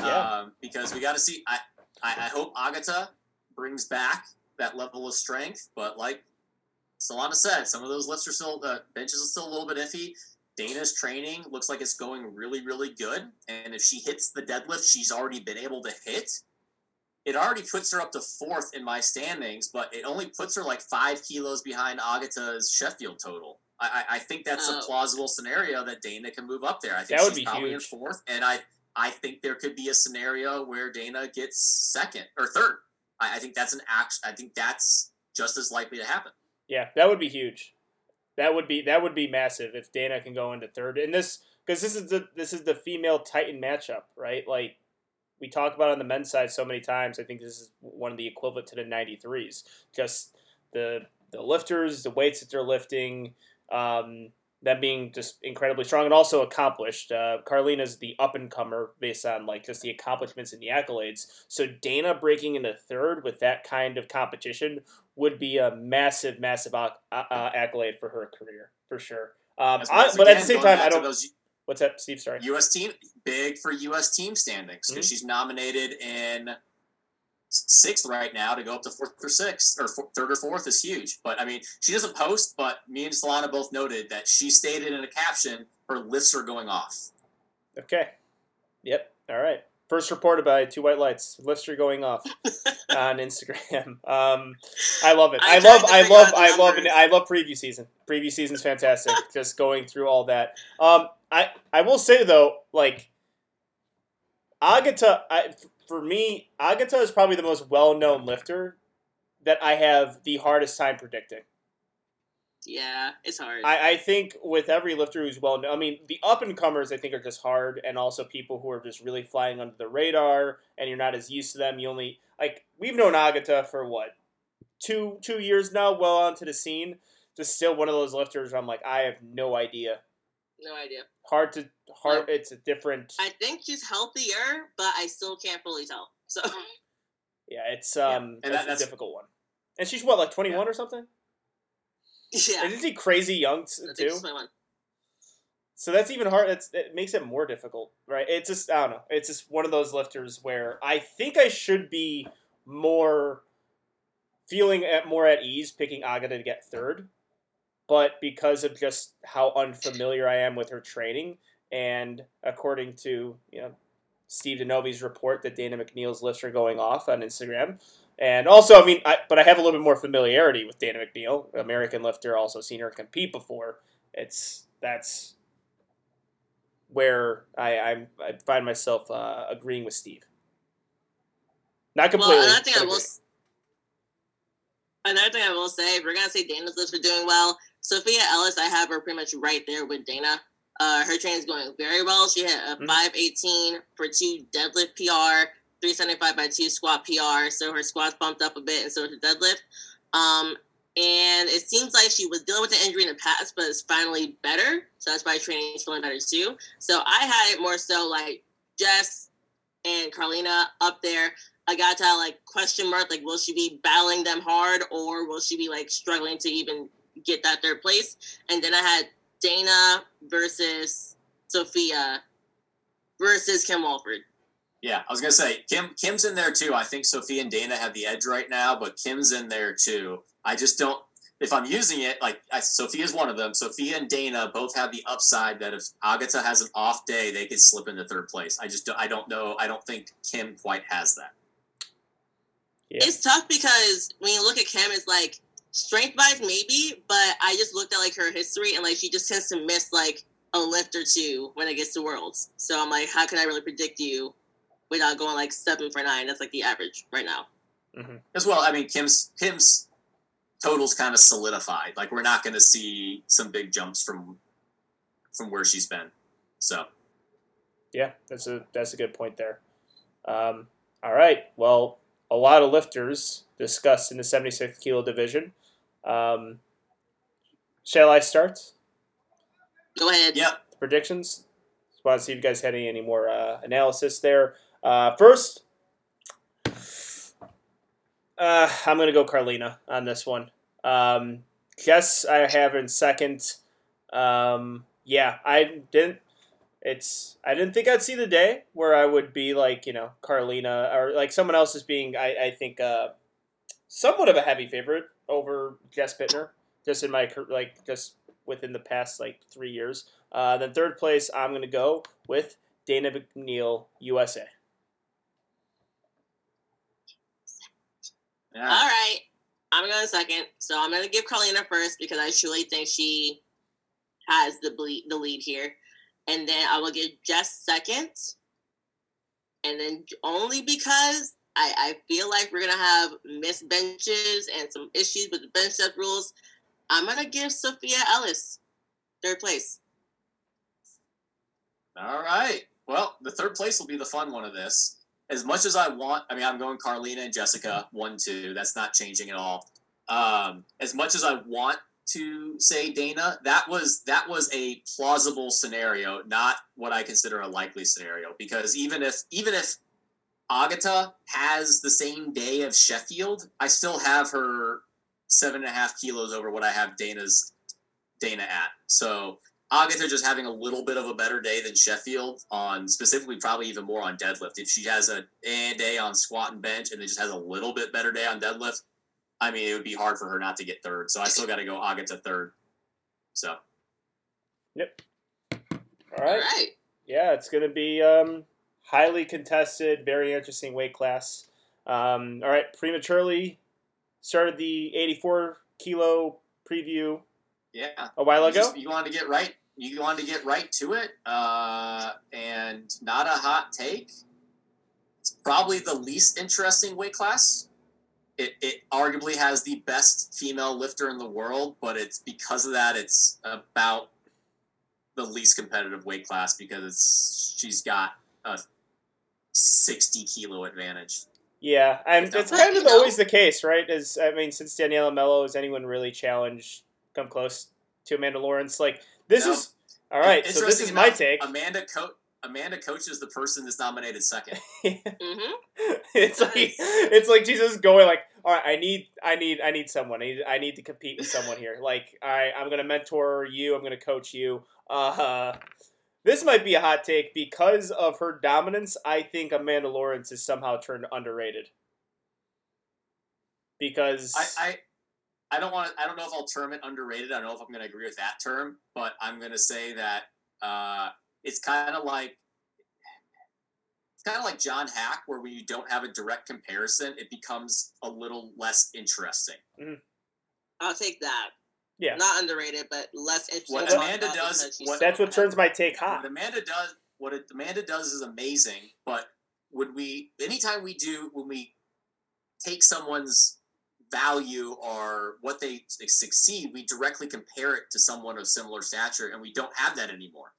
Yeah.
Um, because we got to see. I, I I hope Agata brings back that level of strength, but like Solana said, some of those lifts are still the benches are still a little bit iffy. Dana's training looks like it's going really, really good, and if she hits the deadlift she's already been able to hit, it already puts her up to fourth in my standings, but it only puts her like five kilos behind Agata's Sheffield total. I, I I think that's
Oh.
a plausible scenario that Dana can move up there. I think
That would
she's
be
probably
huge.
in fourth, and I I think there could be a scenario where Dana gets second or third. I, I think that's an act. I think that's just as likely to happen.
Yeah, that would be huge. That would be that would be massive if Dana can go into third. And this because this is the this is the female Titan matchup, right? Like we talk about on the men's side so many times. I think this is one of the equivalent to the 93s. Just the the lifters, the weights that they're lifting, um, them being just incredibly strong and also accomplished. Uh, Karlina's the up and comer based on like just the accomplishments and the accolades. So Dana breaking into third with that kind of competition would be a massive, massive uh, uh, accolade for her career for sure. Um, I, but at the same time, I don't.
Those
What's that, Steve? Sorry.
U.S. team big for U.S. team standings because
Mhm.
she's nominated in sixth right now to go up to fourth or sixth or four, third or fourth is huge. But I mean, she doesn't post. But me and Solana both noted that she stated in a caption her lifts are going off.
Okay. Yep. All right. First reported by Two White Lights. Lifts are going off on Instagram. Um, I love it. I,
I
love. I love. I love.
numbers.
I love preview season. Preview season's fantastic. Just going through all that. Um, I I will say though, like Agata, I, for me, Agata is probably the most well-known lifter that I have the hardest time predicting.
Yeah, it's hard.
I, I think with every lifter who's well known, I mean, the up and comers I think are just hard, and also people who are just really flying under the radar, and you're not as used to them. You only like we've known Agata for what two two years now, well onto the scene. Just still one of those lifters. Where I'm like, I have no idea.
no idea.
Hard to hard. It's a different.
I think she's healthier, but I still can't fully tell. So
Yeah, it's um,
and
it's
that-
a difficult one. And she's what, like 21 or something?
Yeah,
Isn't she crazy young t-
I think
too? So that's even hard. It's, it makes it more difficult, right? It's just I don't know. It's just one of those lifters where I think I should be more feeling at more at ease picking Agata to get third, but because of just how unfamiliar I am with her training, and according to you know Steve Denovi's report that Dana McNeil's lifts are going off on Instagram. And also, I mean, I, but I have a little bit more familiarity with Dana McNeil, American lifter, also seen her compete before. It's that's where I I'm, I find myself uh, agreeing with Steve. Not completely.
Well, another thing I will. Another thing I will say, if we're gonna say Dana's lifts are doing well, Sophia Ellis, I have her pretty much right there with Dana. Uh, her is going very well. She had a
Mhm.
518 for two deadlift PR, 375 by two squat PR. So her squats bumped up a bit, and so her deadlift. Um, and it seems like she was dealing with an injury in the past, but it's finally better. So that's why training is feeling better too. So I had it more so like Jess and Carlina up there. I got to like question mark, like will she be battling them hard or will she be like struggling to even get that third place? And then I had Dana versus Sophia versus Kim Walford.
Yeah, I was gonna say Kim. Kim's in there too. I think Sophie and Dana have the edge right now, but Kim's in there too. I just don't. If I'm using it, like I, Sophia's one of them. Sophia and Dana both have the upside that if Agata has an off day, they could slip into third place. I just don't, I don't know. I don't think Kim quite has that.
Yeah.
It's tough because when you look at Kim, it's like strength wise maybe, but I just looked at like her history and like she just tends to miss like a lift or two when it gets to worlds. So I'm like, how can I really predict you without going like seven for nine? That's like the average right now.
As well, I mean, Kim's Kim's totals kind of solidified. Like we're not going to see some big jumps from from where she's been. So
Yeah, that's a that's a good point there. Um, all right, well, a lot of lifters discussed in the 76 kilo division. Um, Shall I start?
Go ahead.
Yep.
predictions. Just want to see if you guys had any, any more uh, analysis there. Uh, first, uh, I'm going to go Karlina on this one. Um, Jess, I have in second. Um, yeah, I didn't. It's I didn't think I'd see the day where I would be like you know Karlina or like someone else is being I, I think uh, somewhat of a heavy favorite over Jess Buettner just in my like just within the past like three years. Uh, then third place, I'm going to go with Dana McNeil, USA.
Yeah.
All right. I'm going second. So I'm going to give Karlina first because I truly think she has the ble- the lead here. And then I will give Jess second. And then only because I, I feel like we're going to have missed benches and some issues with the bench depth rules, I'm going to give Sophia Ellis third place.
All right. Well, the third place will be the fun one of this. As much as I want, I mean, I'm going Karlina and Jessica, one, two. That's not changing at all. Um, as much as I want to say Dana, that was that was a plausible scenario, not what I consider a likely scenario. Because even if even if Agata has the same day of Sheffield, I still have her seven and a half kilos over what I have Dana's Dana at. So Agata just having a little bit of a better day than Sheffield on specifically probably even more on deadlift. If she has a eh day on squat and bench and then just has a little bit better day on deadlift, I mean it would be hard for her not to get third. So I still got to go Agata third. So
Yep.
All
right.
right.
Yeah, it's going to be um, highly contested, very interesting weight class. Um, all right, prematurely started the 84 kilo preview
yeah,
a while
you,
ago.
just- you wanted to get right. You wanted to get right to it, uh, and not a hot take. It's probably the least interesting weight class. It, it arguably has the best female lifter in the world, but it's because of that, it's about the least competitive weight class because it's she's got a sixty kilo advantage.
Yeah, and it's kind of always the case, right? As I mean, since Daniela Melo, has anyone really challenged, come close to Amanda Lawrence? Like this
No.
is all right. So this
Interesting
is my take.
Amanda Co- Amanda coaches the person that's nominated second.
Mm-hmm.
it's like it's like Jesus going like, all right, I need, I need, I need someone. I need, I need to compete with someone here. Like, all right, I'm gonna mentor you. I'm gonna coach you. Uh, this might be a hot take because of her dominance. I think Amanda Lawrence is somehow turned underrated because
I, I I don't want I don't know if I'll term it underrated. I don't know if I'm going to agree with that term, but I'm going to say that uh, it's kind of like it's kind of like John Haacks, where when you don't have a direct comparison, it becomes a little less interesting.
I'll take that.
Yeah.
Not underrated, but less interesting.
What Amanda does- what-
that's what turns my take hot.
What Amanda does, what it, Amanda does is amazing. But when we, anytime we do, when we take someone's value or what they succeed, we directly compare it to someone of similar stature, and we don't have that anymore.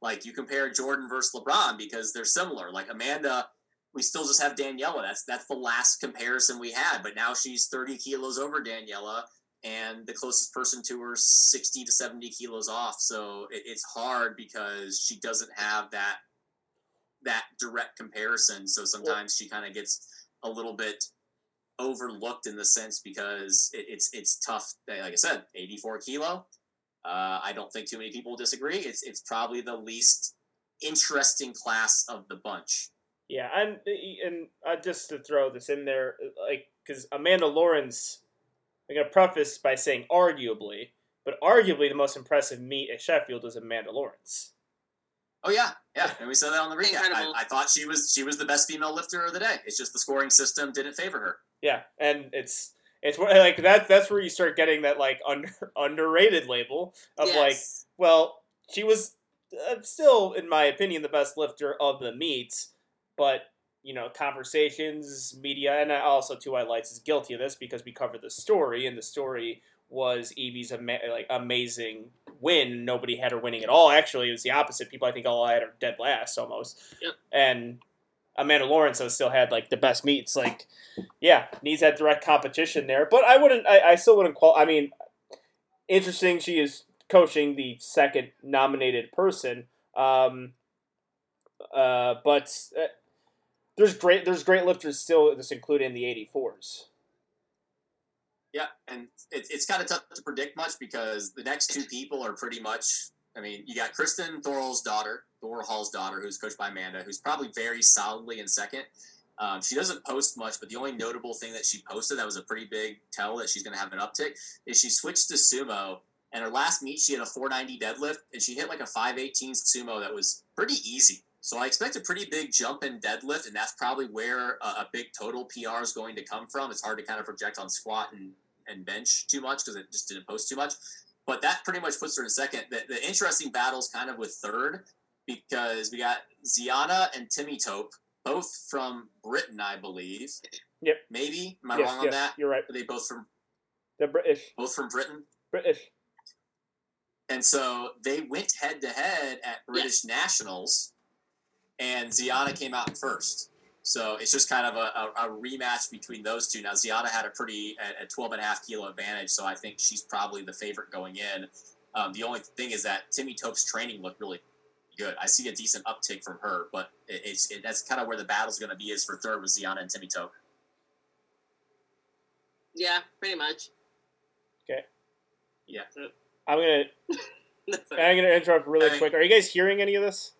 Like you compare Jordan versus LeBron because they're similar. Like Amanda, we still just have Daniela. That's that's the last comparison we had, but now she's 30 kilos over Daniela, and the closest person to her is 60 to 70 kilos off. So it, it's hard because she doesn't have that that direct comparison. So sometimes she kind of gets a little bit overlooked in the sense because it, it's it's tough. Like I said, 84 kilo. Uh, I don't think too many people disagree. It's it's probably the least interesting class of the bunch.
Yeah, and and uh, just to throw this in there, like because Amanda Lawrence, I'm gonna preface by saying arguably, but arguably the most impressive meet at Sheffield was Amanda Lawrence.
Oh yeah, yeah, and we said that on the recap. I, I thought she was she was the best female lifter of the day. It's just the scoring system didn't favor her.
Yeah, and it's it's like that. That's where you start getting that like under underrated label of like, well, she was uh, still, in my opinion, the best lifter of the meets, but you know, conversations, media, and I also Two White Lights is guilty of this because we covered the story, and the story was Evie's ama- like amazing win. Nobody had her winning at all. Actually, it was the opposite. People I think all had her dead last almost.
Yep.
And Amanda Lawrence though, still had like the best meets. Like, yeah, needs that direct competition there. But I wouldn't. I, I still wouldn't qual. I mean, interesting. She is coaching the second nominated person. Um, uh, but uh, there's great there's great lifters still that's included in the 84s.
Yeah, and it, it's kind of tough to predict much because the next two people are pretty much. I mean, you got Kristen Thorhallsdottir, Thorhallsdottir, who's coached by Amanda, who's probably very solidly in second. Um, she doesn't post much, but the only notable thing that she posted that was a pretty big tell that she's going to have an uptick is she switched to sumo. And her last meet, she had a 490 deadlift, and she hit like a 518 sumo that was pretty easy. So I expect a pretty big jump in deadlift, and that's probably where a, a big total PR is going to come from. It's hard to kind of project on squat and, and bench too much because it just didn't post too much. But that pretty much puts her in second. The, the interesting battles kind of with third because we got Ziana and Timmy Tope, both from Britain, I believe.
Yep.
Maybe. Am I
yes,
wrong on
yes,
that?
You're right.
Are they both from
The British.
both from Britain?
British.
And so they went head to head at British Nationals, and Ziana came out first. So it's just kind of a, a, a rematch between those two. Now, Ziana had a pretty, a, a 12 and a half kilo advantage, so I think she's probably the favorite going in. Um, the only thing is that Timmy Tope's training looked really good. I see a decent uptick from her, but it, it's it, that's kind of where the battle's going to be is for third with Ziana and Timmy Tope.
Yeah, pretty much.
Okay. Yeah.
I'm gonna
I'm gonna interrupt really
Hey.
quick. Are you guys hearing any of this?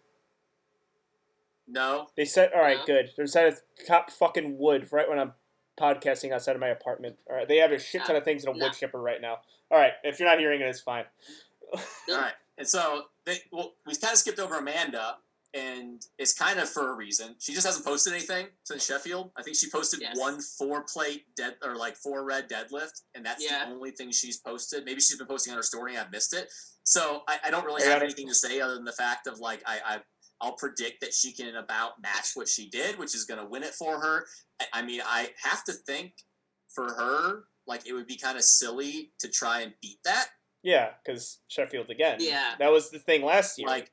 No,
They said, all right,
No.
good. They're set of top fucking wood right when I'm podcasting outside of my apartment. All right, they have a shit ton of things in a
No.
wood chipper right now. All right, if you're not hearing it, it's fine.
All right. And so they, well, we've kind of skipped over Amanda, and it's kind of for a reason. She just hasn't posted anything since Sheffield. I think she posted
Yes.
one four plate dead or like four red deadlift, and that's
Yeah.
the only thing she's posted. Maybe she's been posting on her story. I've missed it. So I, I don't really
I
have
it.
anything to say other than the fact of like I, I I'll predict that she can about match what she did, which is going to win it for her. I, I mean, I have to think for her, like it would be kind of silly to try and beat that.
Yeah, because Sheffield again.
Yeah.
that was the thing last year.
like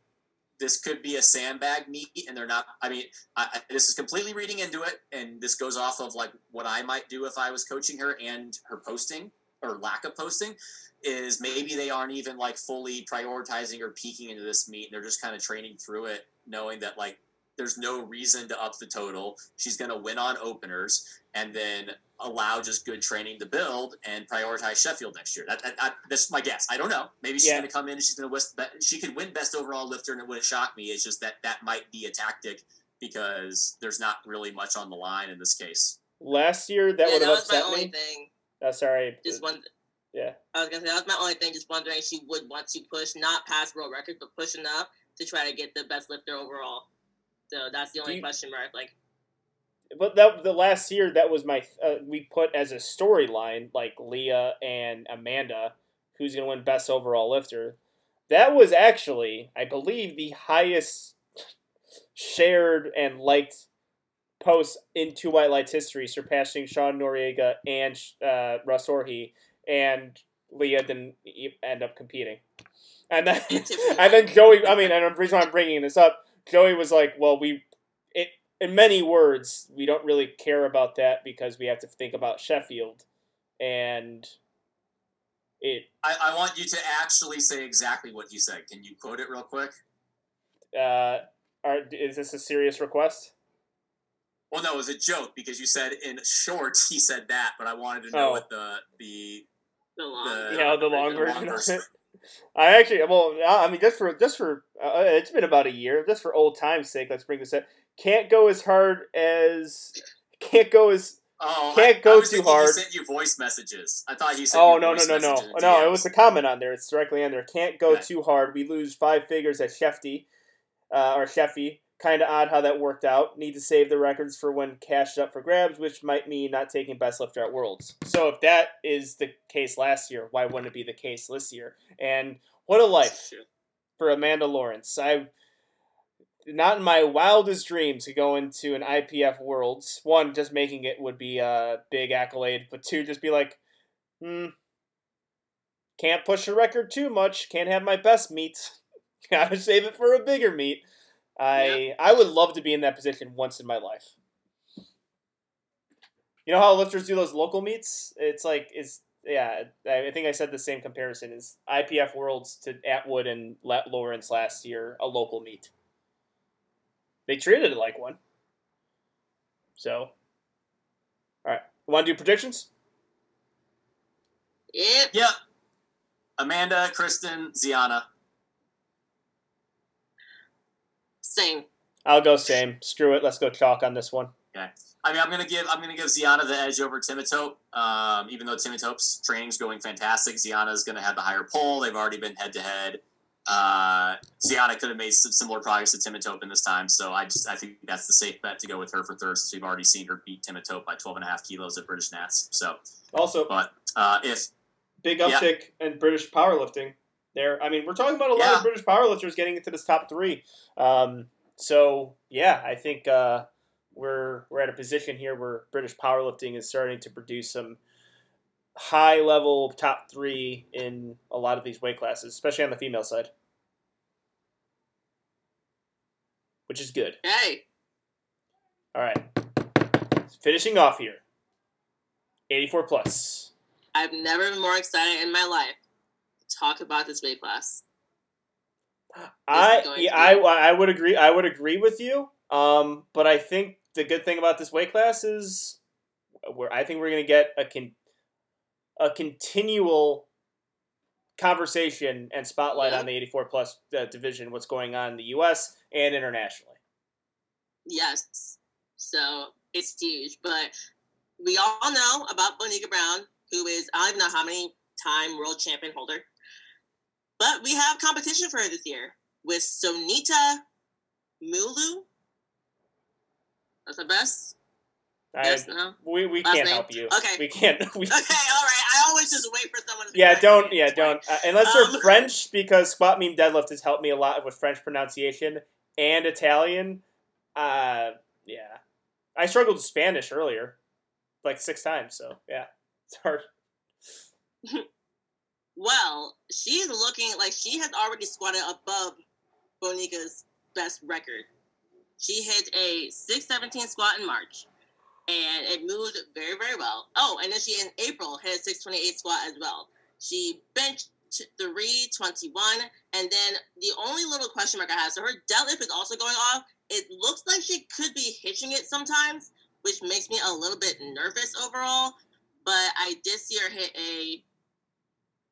this could be a sandbag meet and they're not i mean I, this is completely reading into it and this goes off of like what i might do if i was coaching her and her posting or lack of posting is maybe they aren't even like fully prioritizing or peeking into this meet they're just kind of training through it knowing that like there's no reason to up the total she's going to win on openers and then allow just good training to build and prioritize Sheffield next year. That, that, that that's my guess. I don't know. Maybe she's
Yeah.
going to come in and she's going to win. She could win best overall lifter, and it wouldn't shock me. It's just that that might be a tactic because there's not really much on the line in this case.
last year, that
yeah,
would have
was my
upset
only
me.
thing.
Uh, sorry.
Just one.
Yeah.
I was gonna say that was my only thing. Just wondering, she would want to push not past world record, but push enough to try to get the best lifter overall. So that's the only
you-
question mark. Like,
But that the last year that was my uh, we put as a storyline like Lya and Amanda, who's gonna win best overall lifter. That was actually, I believe, the highest shared and liked post in Two White Lights history, surpassing Sean Noriega and uh, Russ Orhii, and Lya didn't end up competing. And then,
And
then Joey. I mean, and the reason why I'm bringing this up, Joey was like, "Well, we, in many words, we don't really care about that because we have to think about Sheffield, and it
I, I want you to actually say exactly what he said. Can you quote it real quick?
uh, are, is this a serious request?
Well, no, it was a joke because you said in shorts he said that, but I wanted to know
Oh.
what the the
the long.
The-
Yeah, the long
the
version.
long version.
I actually, well, I mean, just for just for uh, it's been about a year. Just for old times' sake, let's bring this up. Can't go as hard as can't go as
Oh,
Can't
I,
go
I
too hard.
He sent you voice messages. I thought he sent.
Oh
you
no no no no no! It was a comment on there. It's directly on there. Can't go
Okay.
too hard. We lose five figures at Shefty, uh, or Sheffy. Kind of odd how that worked out. Need to save the records for when cashed up for grabs, which might mean not taking best lifter at Worlds. So if that is the case last year, why wouldn't it be the case this year? And what a life for Amanda Lawrence. I not in my wildest dreams to go into an IPF Worlds. One, just making it would be a big accolade, but two, just be like, hmm, can't push a record too much. Can't have my best meet. Gotta save it for a bigger meet. I I would love to be in that position once in my life. You know how lifters do those local meets? It's like it's yeah, I think I said the same comparison is IPF Worlds to Atwood and Lawrence last year, a local meet. They treated it like one. So, all right, want to do predictions?
Yep.
Yep. Amanda, Kristen, Ziana.
Same.
I'll go same. Screw it. Let's go chalk on this one. Okay.
I mean, I'm gonna give I'm gonna give Ziana the edge over Timotop. Um, even though Timotop's training's going fantastic, Ziana's gonna have the higher pull. They've already been head to head. Uh, Ziana could have made some similar progress to Timotop in this time, so I just I think that's the safe bet to go with her for third, since we've already seen her beat Timotop by 12 and a half kilos at British Nats. So,
Also,
but uh, if
big
Yeah.
uptick in British powerlifting there. I mean, we're talking about a lot
Yeah.
of British powerlifters getting into this top three. Um, so yeah, I think uh, we're we're at a position here where British powerlifting is starting to produce some high level top three in a lot of these weight classes, especially on the female side, which is good.
Hey.
All right, finishing off here, eighty four plus.
I've never been more excited in my life to talk about this weight class.
I yeah, I I would agree. I would agree with you. Um, but I think the good thing about this weight class is, where I think we're gonna get a con, a continual conversation and spotlight
Yeah.
on the 84 plus uh, division, what's going on in the U.S. and internationally.
Yes. So it's huge. But we all know about Bonica Brown, who is, I don't know how many time world champion holder. But we have competition for her this year with Sonita Muluh. That's the best?
I,
yes, no?
we we
Last
can't
name?
help you.
Okay.
We can't. We,
Okay, all right. I always just wait for someone to
yeah, don't. Yeah, don't. Uh, unless they're
Um,
French, because squat meme deadlift has helped me a lot with French pronunciation and Italian. Uh, yeah, I struggled with Spanish earlier, like six times. So yeah, it's hard.
Well, she's looking like she has already squatted above Bonica's best record. She hit a 617 squat in March, and it moved very, very well. Oh, and then she in April hit a 628 squat as well. She benched 321, and then the only little question mark I have, so her deadlift is also going off. It looks like she could be hitching it sometimes, which makes me a little bit nervous overall. But I did see her hit a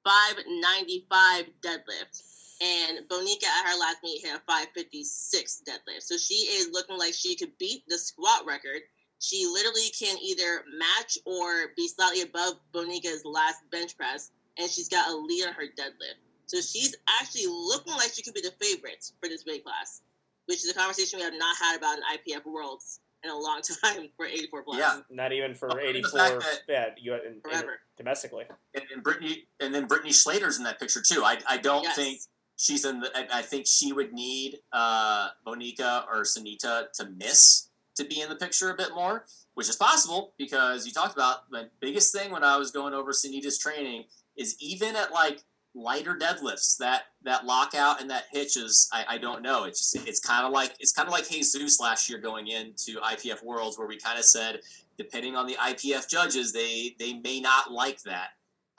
595 deadlift. And Bonica at her last meet hit a 556 deadlift. So she is looking like she could beat the squat record. She literally can either match or be slightly above Bonica's last bench press. And she's got a lead on her deadlift. So she's actually looking like she could be the favorite for this weight class, which is a conversation we have not had about in IPF Worlds in a long time for 84 plus.
Yeah.
Not even for
Well, and the
84.
fact that-
yeah, you in, in,
Forever.
domestically.
and, and Brittany and then Brittany Schlater's in that picture too. I I don't
Yes.
think she's in the. I, I think she would need uh, Monica or Sunita to miss to be in the picture a bit more, which is possible because you talked about the biggest thing when I was going over Sunita's training is even at like lighter deadlifts that that lockout and that hitch is I, I don't know it's just it's kind of like it's kind of like Jesus last year going into IPF Worlds where we kind of said depending on the IPF judges they they may not like that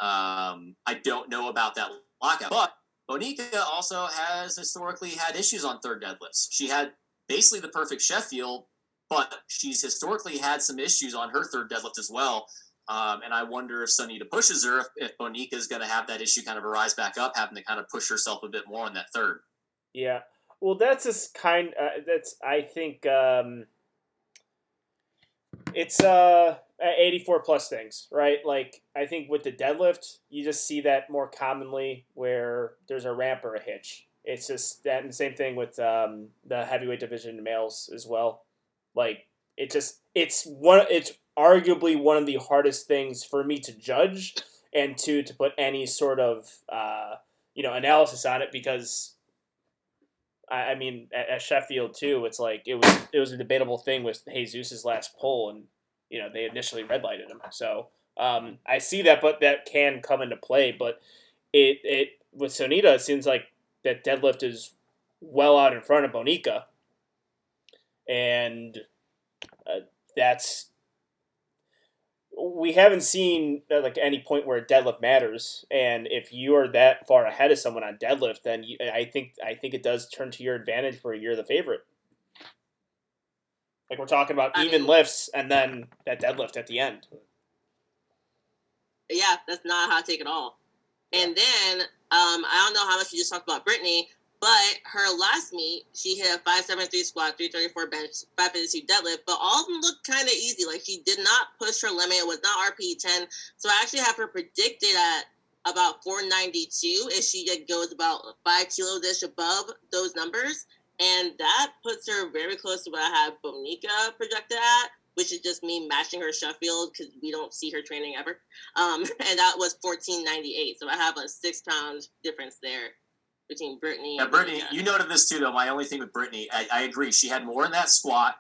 um, I don't know about that lockout. But Bonica also has historically had issues on third deadlifts. She had basically the perfect Sheffield, but she's historically had some issues on her third deadlift as well. Um, and I wonder if Sunita pushes her, if, if Bonica is going to have that issue kind of arise back up, having to kind of push herself a bit more on that third.
Yeah. Well, that's just kind. Uh, that's I think um, it's uh eighty four plus things, right? Like I think with the deadlift, you just see that more commonly where there's a ramp or a hitch. It's just that, and same thing with um, the heavyweight division males as well. Like it just it's one. It's arguably one of the hardest things for me to judge and to to put any sort of uh, you know analysis on it because I, I mean, at, at Sheffield too, it's like it was it was a debatable thing with Jesus's last poll, and you know they initially red lighted him. So um, I see that, but that can come into play. But it it with Sonita, it seems like that deadlift is well out in front of Bonica, and uh, that's we haven't seen uh, like any point where deadlift matters, and if you are that far ahead of someone on deadlift, then you, I think I think it does turn to your advantage where you're the favorite. Like we're talking about
I
even
mean-
lifts and then that deadlift at the end.
yeah, that's not a hot take at all. And then um, I don't know how much you just talked about Brittany, but her last meet, she hit a 573 squat, 334 bench, 552 deadlift, but all of them looked kind of easy. Like she did not push her limit, it was not RPE 10. So I actually have her predicted at about 492 if she goes about five kilos ish above those numbers. And that puts her very close to what I have Bonica projected at, which is just me matching her Sheffield because we don't see her training ever. Um, and that was 1498. So I have a six pound difference there between Brittany
Yeah,
and
Brittany, you noted this too, though. My only thing with Brittany, I, I agree. She had more in that squat.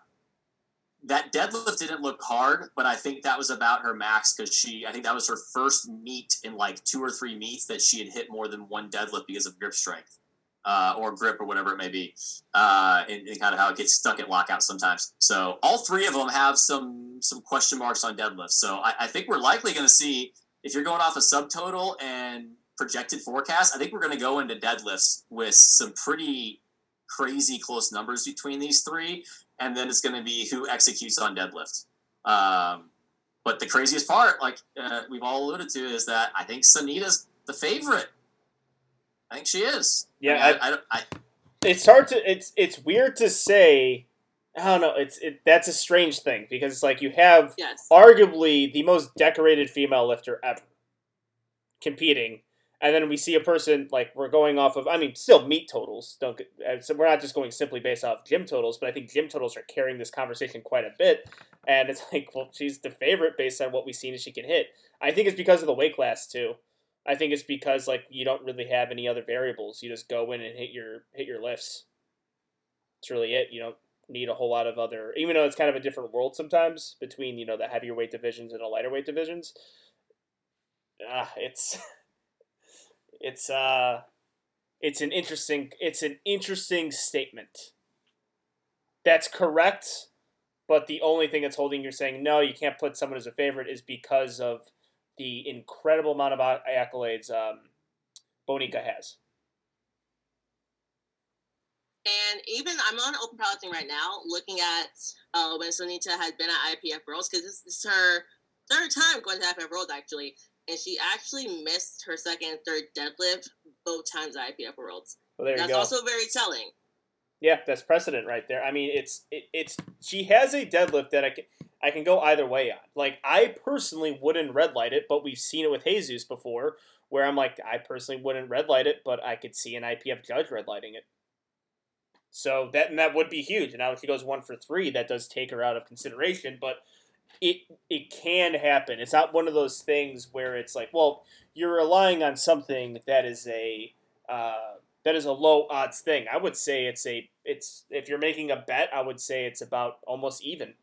That deadlift didn't look hard, but I think that was about her max because she, I think that was her first meet in like two or three meets that she had hit more than one deadlift because of grip strength uh, or grip or whatever it may be, uh, and, and kind of how it gets stuck at lockout sometimes. So all three of them have some some question marks on deadlift. So I, I think we're likely going to see if you're going off a subtotal and projected forecast, I think we're going to go into deadlifts with some pretty crazy close numbers between these three, and then it's going to be who executes on deadlift. Um, but the craziest part, like uh, we've all alluded to, is that I think Sunita's the favorite. I think she is.
Yeah,
I, mean, I, I, don't- I,
It's hard to it's it's weird to say. I don't know. It's it, that's a strange thing because it's like you have
Yes.
arguably the most decorated female lifter ever competing and then we see a person like we're going off of i mean still meet totals don't uh, so we're not just going simply based off gym totals but i think gym totals are carrying this conversation quite a bit. And it's like well she's the favorite based on what we've seen she can hit. I think it's because of the weight class too. I think it's because like you don't really have any other variables. You just go in and hit your hit your lifts. That's really it. You don't need a whole lot of other even though it's kind of a different world sometimes between you know the heavier weight divisions and the lighter weight divisions. Uh, it's it's uh it's an interesting it's an interesting statement. That's correct but the only thing that's holding you saying no you can't put someone as a favorite is because of the incredible amount of accolades um, bonica has.
And even I'm on open powerlifting right now, looking at uh, when Sonita had been at IPF Worlds because this is her third time going to IPF Worlds actually, and she actually missed her second and third deadlift both times at IPF Worlds.
well there you
That's
go
also very telling.
Yeah, that's precedent right there. I mean, it's it, it's she has a deadlift that I can I can go either way on. Like I personally wouldn't red light it, but we've seen it with Jesus before, where I'm like I personally wouldn't red light it, but I could see an IPF judge red lighting it. So that and that would be huge. And now if she goes one for three, that does take her out of consideration, but it it can happen. It's not one of those things where it's like, well, you're relying on something that is a uh, that is a low odds thing. I would say it's a it's if you're making a bet, I would say it's about almost even.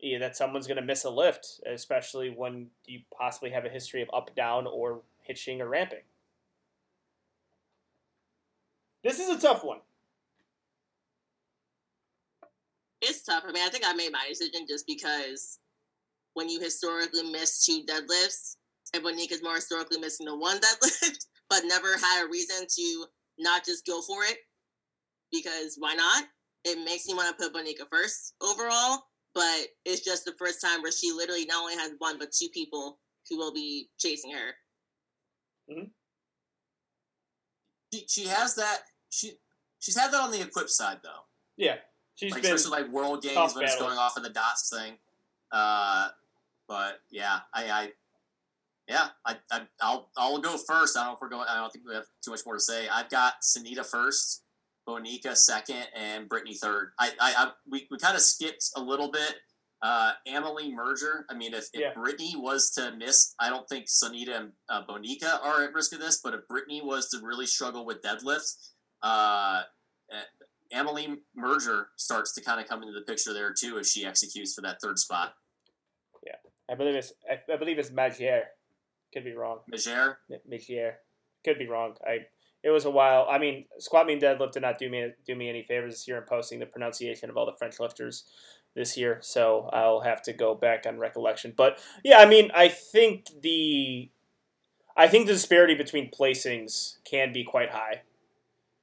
Yeah, that someone's going to miss a lift, especially when you possibly have a history of up down or hitching or ramping. This is a tough one.
It's tough. I mean, I think I made my decision just because when you historically miss two deadlifts, and Bonica's more historically missing the one deadlift, but never had a reason to not just go for it because why not? It makes me want to put Bonica first overall, but it's just the first time where she literally not only has one but two people who will be chasing her. Mm-hmm.
she, she has that. She she's had that on the equipped side though.
Yeah, she's
like
been
especially like World Games when it's going off of the dots thing. Uh, but yeah, I, I yeah, I, I I'll I'll go first. I don't know if we're going. I don't think we have too much more to say. I've got Sunita first, Bonica second, and Brittany third. I I, I we, we kind of skipped a little bit. Uh, Amelie Merger. I mean, if, if
Yeah.
Brittany was to miss, I don't think Sunita and uh, Bonica are at risk of this. But if Brittany was to really struggle with deadlifts, uh, Amelie Merger starts to kind of come into the picture there too if she executes for that third spot.
Yeah, I believe it's I, I believe it's Magier. Could be wrong.
Magier.
Magier. Could be wrong. I it was a while. I mean, squat mean deadlift did not do me do me any favors this year in posting the pronunciation of all the French lifters. this year, so I'll have to go back on recollection. But yeah, I mean, I think the I think the disparity between placings can be quite high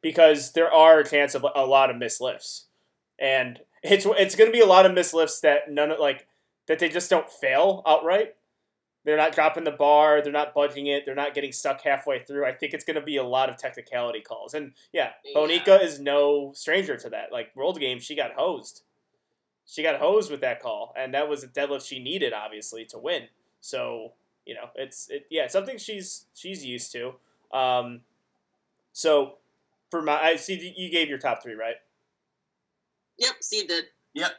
because there are a chance of a lot of mislifts, and it's it's going to be a lot of mislifts that none of like that they just don't fail outright. They're not dropping the bar. They're not budging it. They're not getting stuck halfway through. I think it's going to be a lot of technicality calls. And yeah,
Yeah.
Bonica is no stranger to that. Like World Game, she got hosed. She got hosed with that call, and that was a deadlift she needed, obviously, to win. So you know, it's it, yeah, it's something she's she's used to. Um, so for my, I see you gave your top three, right?
Yep, Steve did. Yep.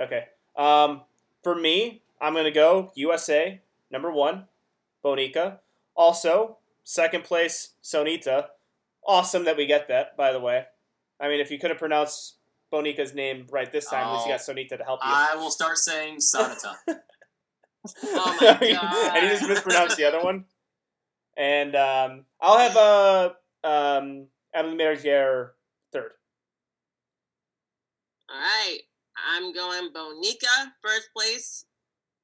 Okay. Um, for me, I'm gonna go USA number one, Bonica. Also, second place, Sonita. Awesome that we get that, by the way. I mean, if you could have pronounced Bonica's name right this time, at least you got Sonita to help you.
I will start saying Sonita.
Oh my god!
and you just mispronounced the other one. And um, I'll have a. um, Emily Mergier third.
All right. I'm going Bonica first place.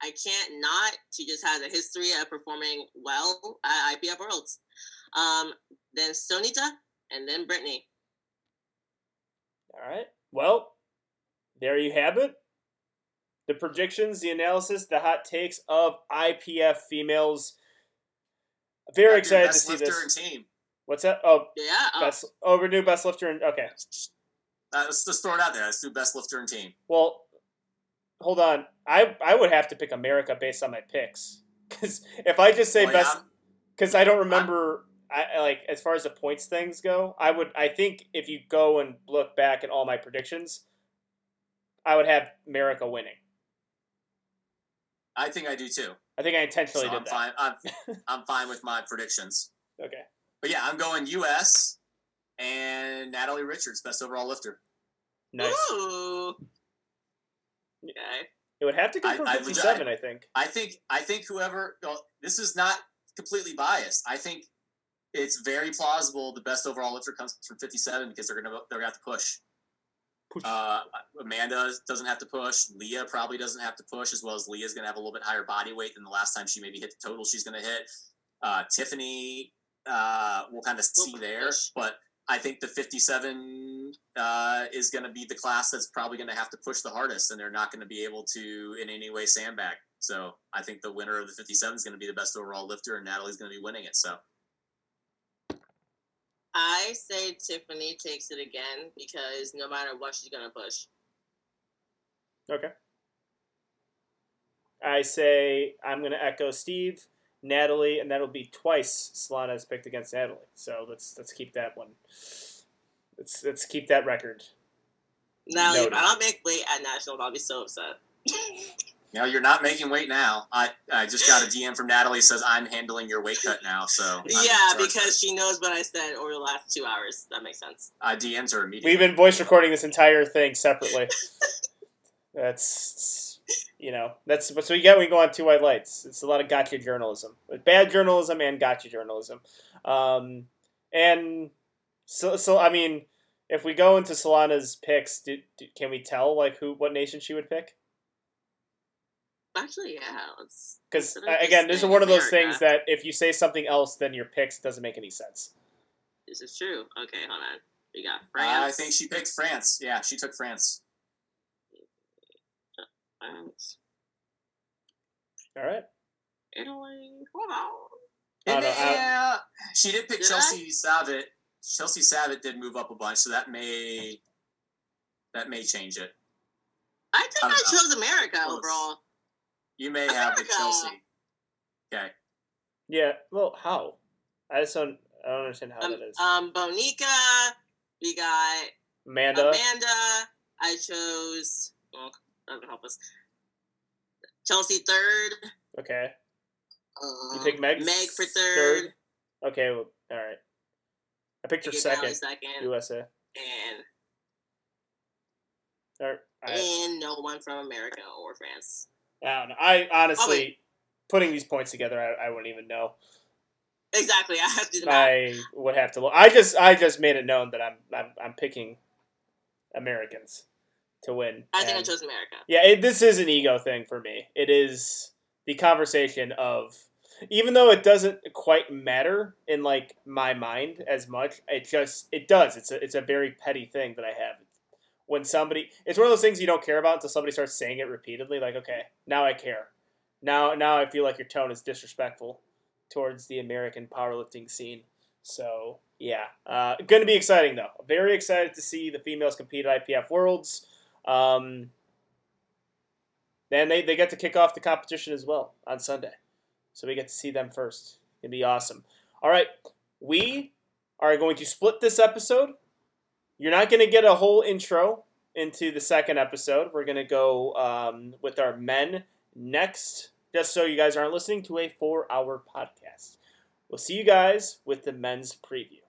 I can't not. She just has a history of performing well at IPF Worlds. Um, then Sonita, and then Brittany.
All right. Well, there you have it. The predictions, the analysis, the hot takes of IPF females. Very
Gotta
excited to see this.
team.
What's that? Oh,
Yeah. uh,
best. Oh, we're new best lifter. And okay.
Uh, let's just throw it out there. Let's do best lifter and team.
Well, hold on. I I would have to pick America based on my picks because if I just say
Oh,
best,
yeah?
because I don't remember. I I- like as far as the points things go. I would. I think if you go and look back at all my predictions, I would have America winning.
I think I do too.
I think I intentionally
So
did
I'm
that.
fine. I'm, I'm fine with my predictions.
Okay.
But yeah, I'm going U.S. and Natalie Richards, best overall lifter.
Nice.
Ooh. Okay.
It would have to come from
I-
57, I, think.
I think I think whoever well, this is not completely biased. I think it's very plausible the best overall lifter comes from 57 because they're gonna they're gonna have to push.
Push.
Uh, Amanda doesn't have to push. Lya probably doesn't have to push, as well as Lya's gonna have a little bit higher body weight than the last time she maybe hit the total she's gonna hit. Uh, Tiffany, uh, we'll kind of see there, but I think the 57 uh, is going to be the class that's probably going to have to push the hardest, and they're not going to be able to in any way sandbag. So I think the winner of the 57 is going to be the best overall lifter, and Natalie's going to be winning it. So
I say Tiffany takes it again because no matter what, she's gonna push.
Okay. I say I'm going to echo Steve, Natalie, and that'll be twice Solana has picked against Natalie. So let's let's keep that one. Let's let's keep that record.
Now,
Noted.
if I don't make weight at nationals, I'll be so upset.
you know you're not making weight now. I I just got a DM from Natalie says I'm handling your weight cut now. So I'm
yeah, because she knows what I said over the last two hours. That makes sense.
Uh, I DM'd her immediately.
We've been voice recording this entire thing separately. that's you know that's what's what you get when you go on two white lights. It's a lot of gotcha journalism, bad journalism and gotcha journalism. Um, and so so I mean, if we go into Solana's picks, do, do, can we tell like who what nation she would pick?
Actually, yeah. Let's
Because again, this is one of those
America.
things that if you say something else then your picks, doesn't make any sense.
This is true. Okay, hold on. We got
Uh,
France.
I think she picked France. Yeah, she took France.
France,
All right.
Italy. Hold on.
Oh, no, I-
yeah, she did pick
Did I?
Chelsea Savitt. Chelsea Savitt did move up a bunch, so that may that may change it.
I think
I
I, chose America
Close.
overall.
You may have with Chelsea. Okay.
Yeah. Well, how? I just don't. I don't understand how
Um,
that is.
um, Bonica. We got
Amanda.
Amanda. I chose. Well, that would help us. Chelsea third.
Okay.
Um,
You picked Meg.
Meg for third.
Okay. Well, all right. I picked her second.
Second.
USA.
And
All right. I,
and no one from America or France.
I don't know. I honestly,
wait.
putting these points together, I, I wouldn't even know.
Exactly. I have to.
I would have to look. I just, I just made it known that I'm, I'm, I'm picking Americans. To win.
I think I chose America.
yeah, it, this is an ego thing for me. It is the conversation of, even though it doesn't quite matter in like my mind as much, it just it does. It's a it's a very petty thing that I have. When somebody, it's one of those things you don't care about until somebody starts saying it repeatedly. Like, okay, now I care. Now, now I feel like your tone is disrespectful towards the American powerlifting scene. So yeah, uh, going to be exciting though. Very excited to see the females compete at IPF Worlds. Um, and they, they get to kick off the competition as well on Sunday. So we get to see them first. It'd be awesome. All right. We are going to split this episode. You're not going to get a whole intro into the second episode. We're going to go um, with our men next, just so you guys aren't listening to a four hour podcast. We'll see you guys with the men's preview.